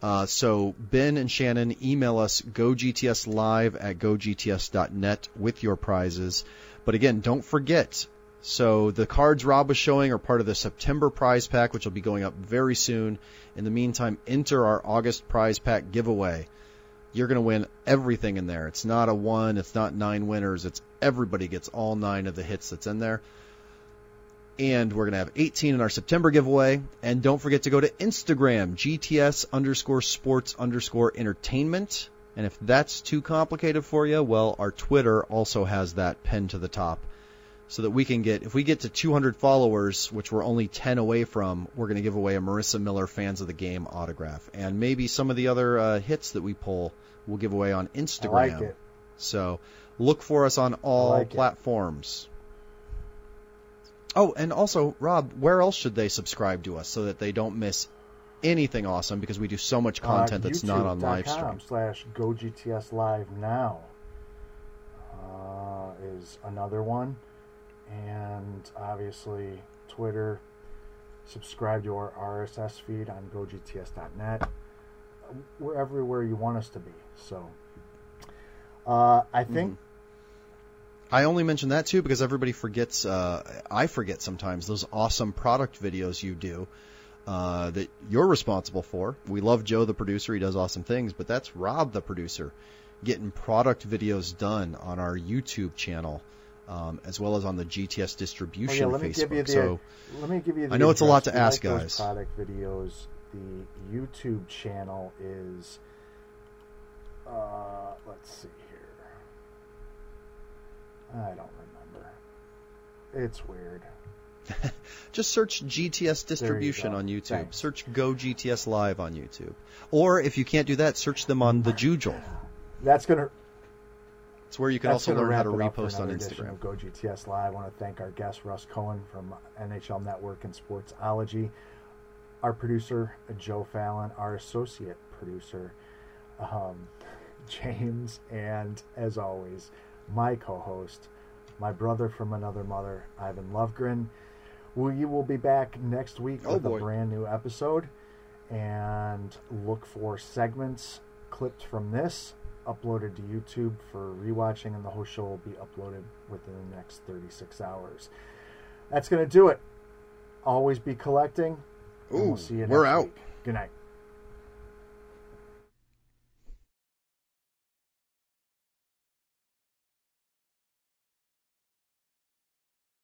Uh, so Ben and Shannon, email us gogtslive at gogts.net with your prizes. But again, don't forget. So the cards Rob was showing are part of the September prize pack, which will be going up very soon. In the meantime, enter our August prize pack giveaway. You're going to win everything in there. It's not a one, it's not nine winners. It's everybody gets all nine of the hits that's in there. And we're going to have 18 in our September giveaway. And don't forget to go to Instagram, GTS underscore sports underscore entertainment. And if that's too complicated for you, well, our Twitter also has that pinned to the top. So that we can get, if we get to 200 followers, which we're only 10 away from, we're going to give away a Marisa Miller Fans of the Game autograph. And maybe some of the other uh, hits that we pull we'll give away on Instagram. I like it. So look for us on all like it. platforms. Oh, and also, Rob, where else should they subscribe to us so that they don't miss anything awesome because we do so much content uh, that's not on live stream? Slash GoGTS Live now uh, is another one. And obviously, Twitter. Subscribe to our RSS feed on GoGTS.net. We're everywhere you want us to be. So, uh, I think I only mention that too because everybody forgets. Uh, I forget sometimes those awesome product videos you do uh, that you're responsible for. We love Joe, the producer; he does awesome things. But that's Rob, the producer, getting product videos done on our YouTube channel, um, as well as on the GTS Oh, distribution yeah, Facebook. the. so let me give you. The I know it's a lot to ask, like guys. Product videos. The YouTube channel is. Uh, let's see here. I don't remember. It's weird. just search GTS distribution go. on YouTube. Thanks. Search Go GTS Live on YouTube. Or if you can't do that, search them on the Jujel. That's gonna. It's where you can that's also learn how to wrap it up for repost on Instagram. of Go GTS Live. I want to thank our guest Russ Cohen from NHL Network and Sportsology, our producer Joe Fallon, our associate producer um, James, and as always, my co-host, my brother from another mother, Ivan Lovegren. We will be back next week Oh, with boy. a brand new episode, and look for segments clipped from this uploaded to YouTube for rewatching, and the whole show will be uploaded within the next 36 hours. That's going to do it. Always be collecting. Ooh, we'll see you we're out. week. Good night.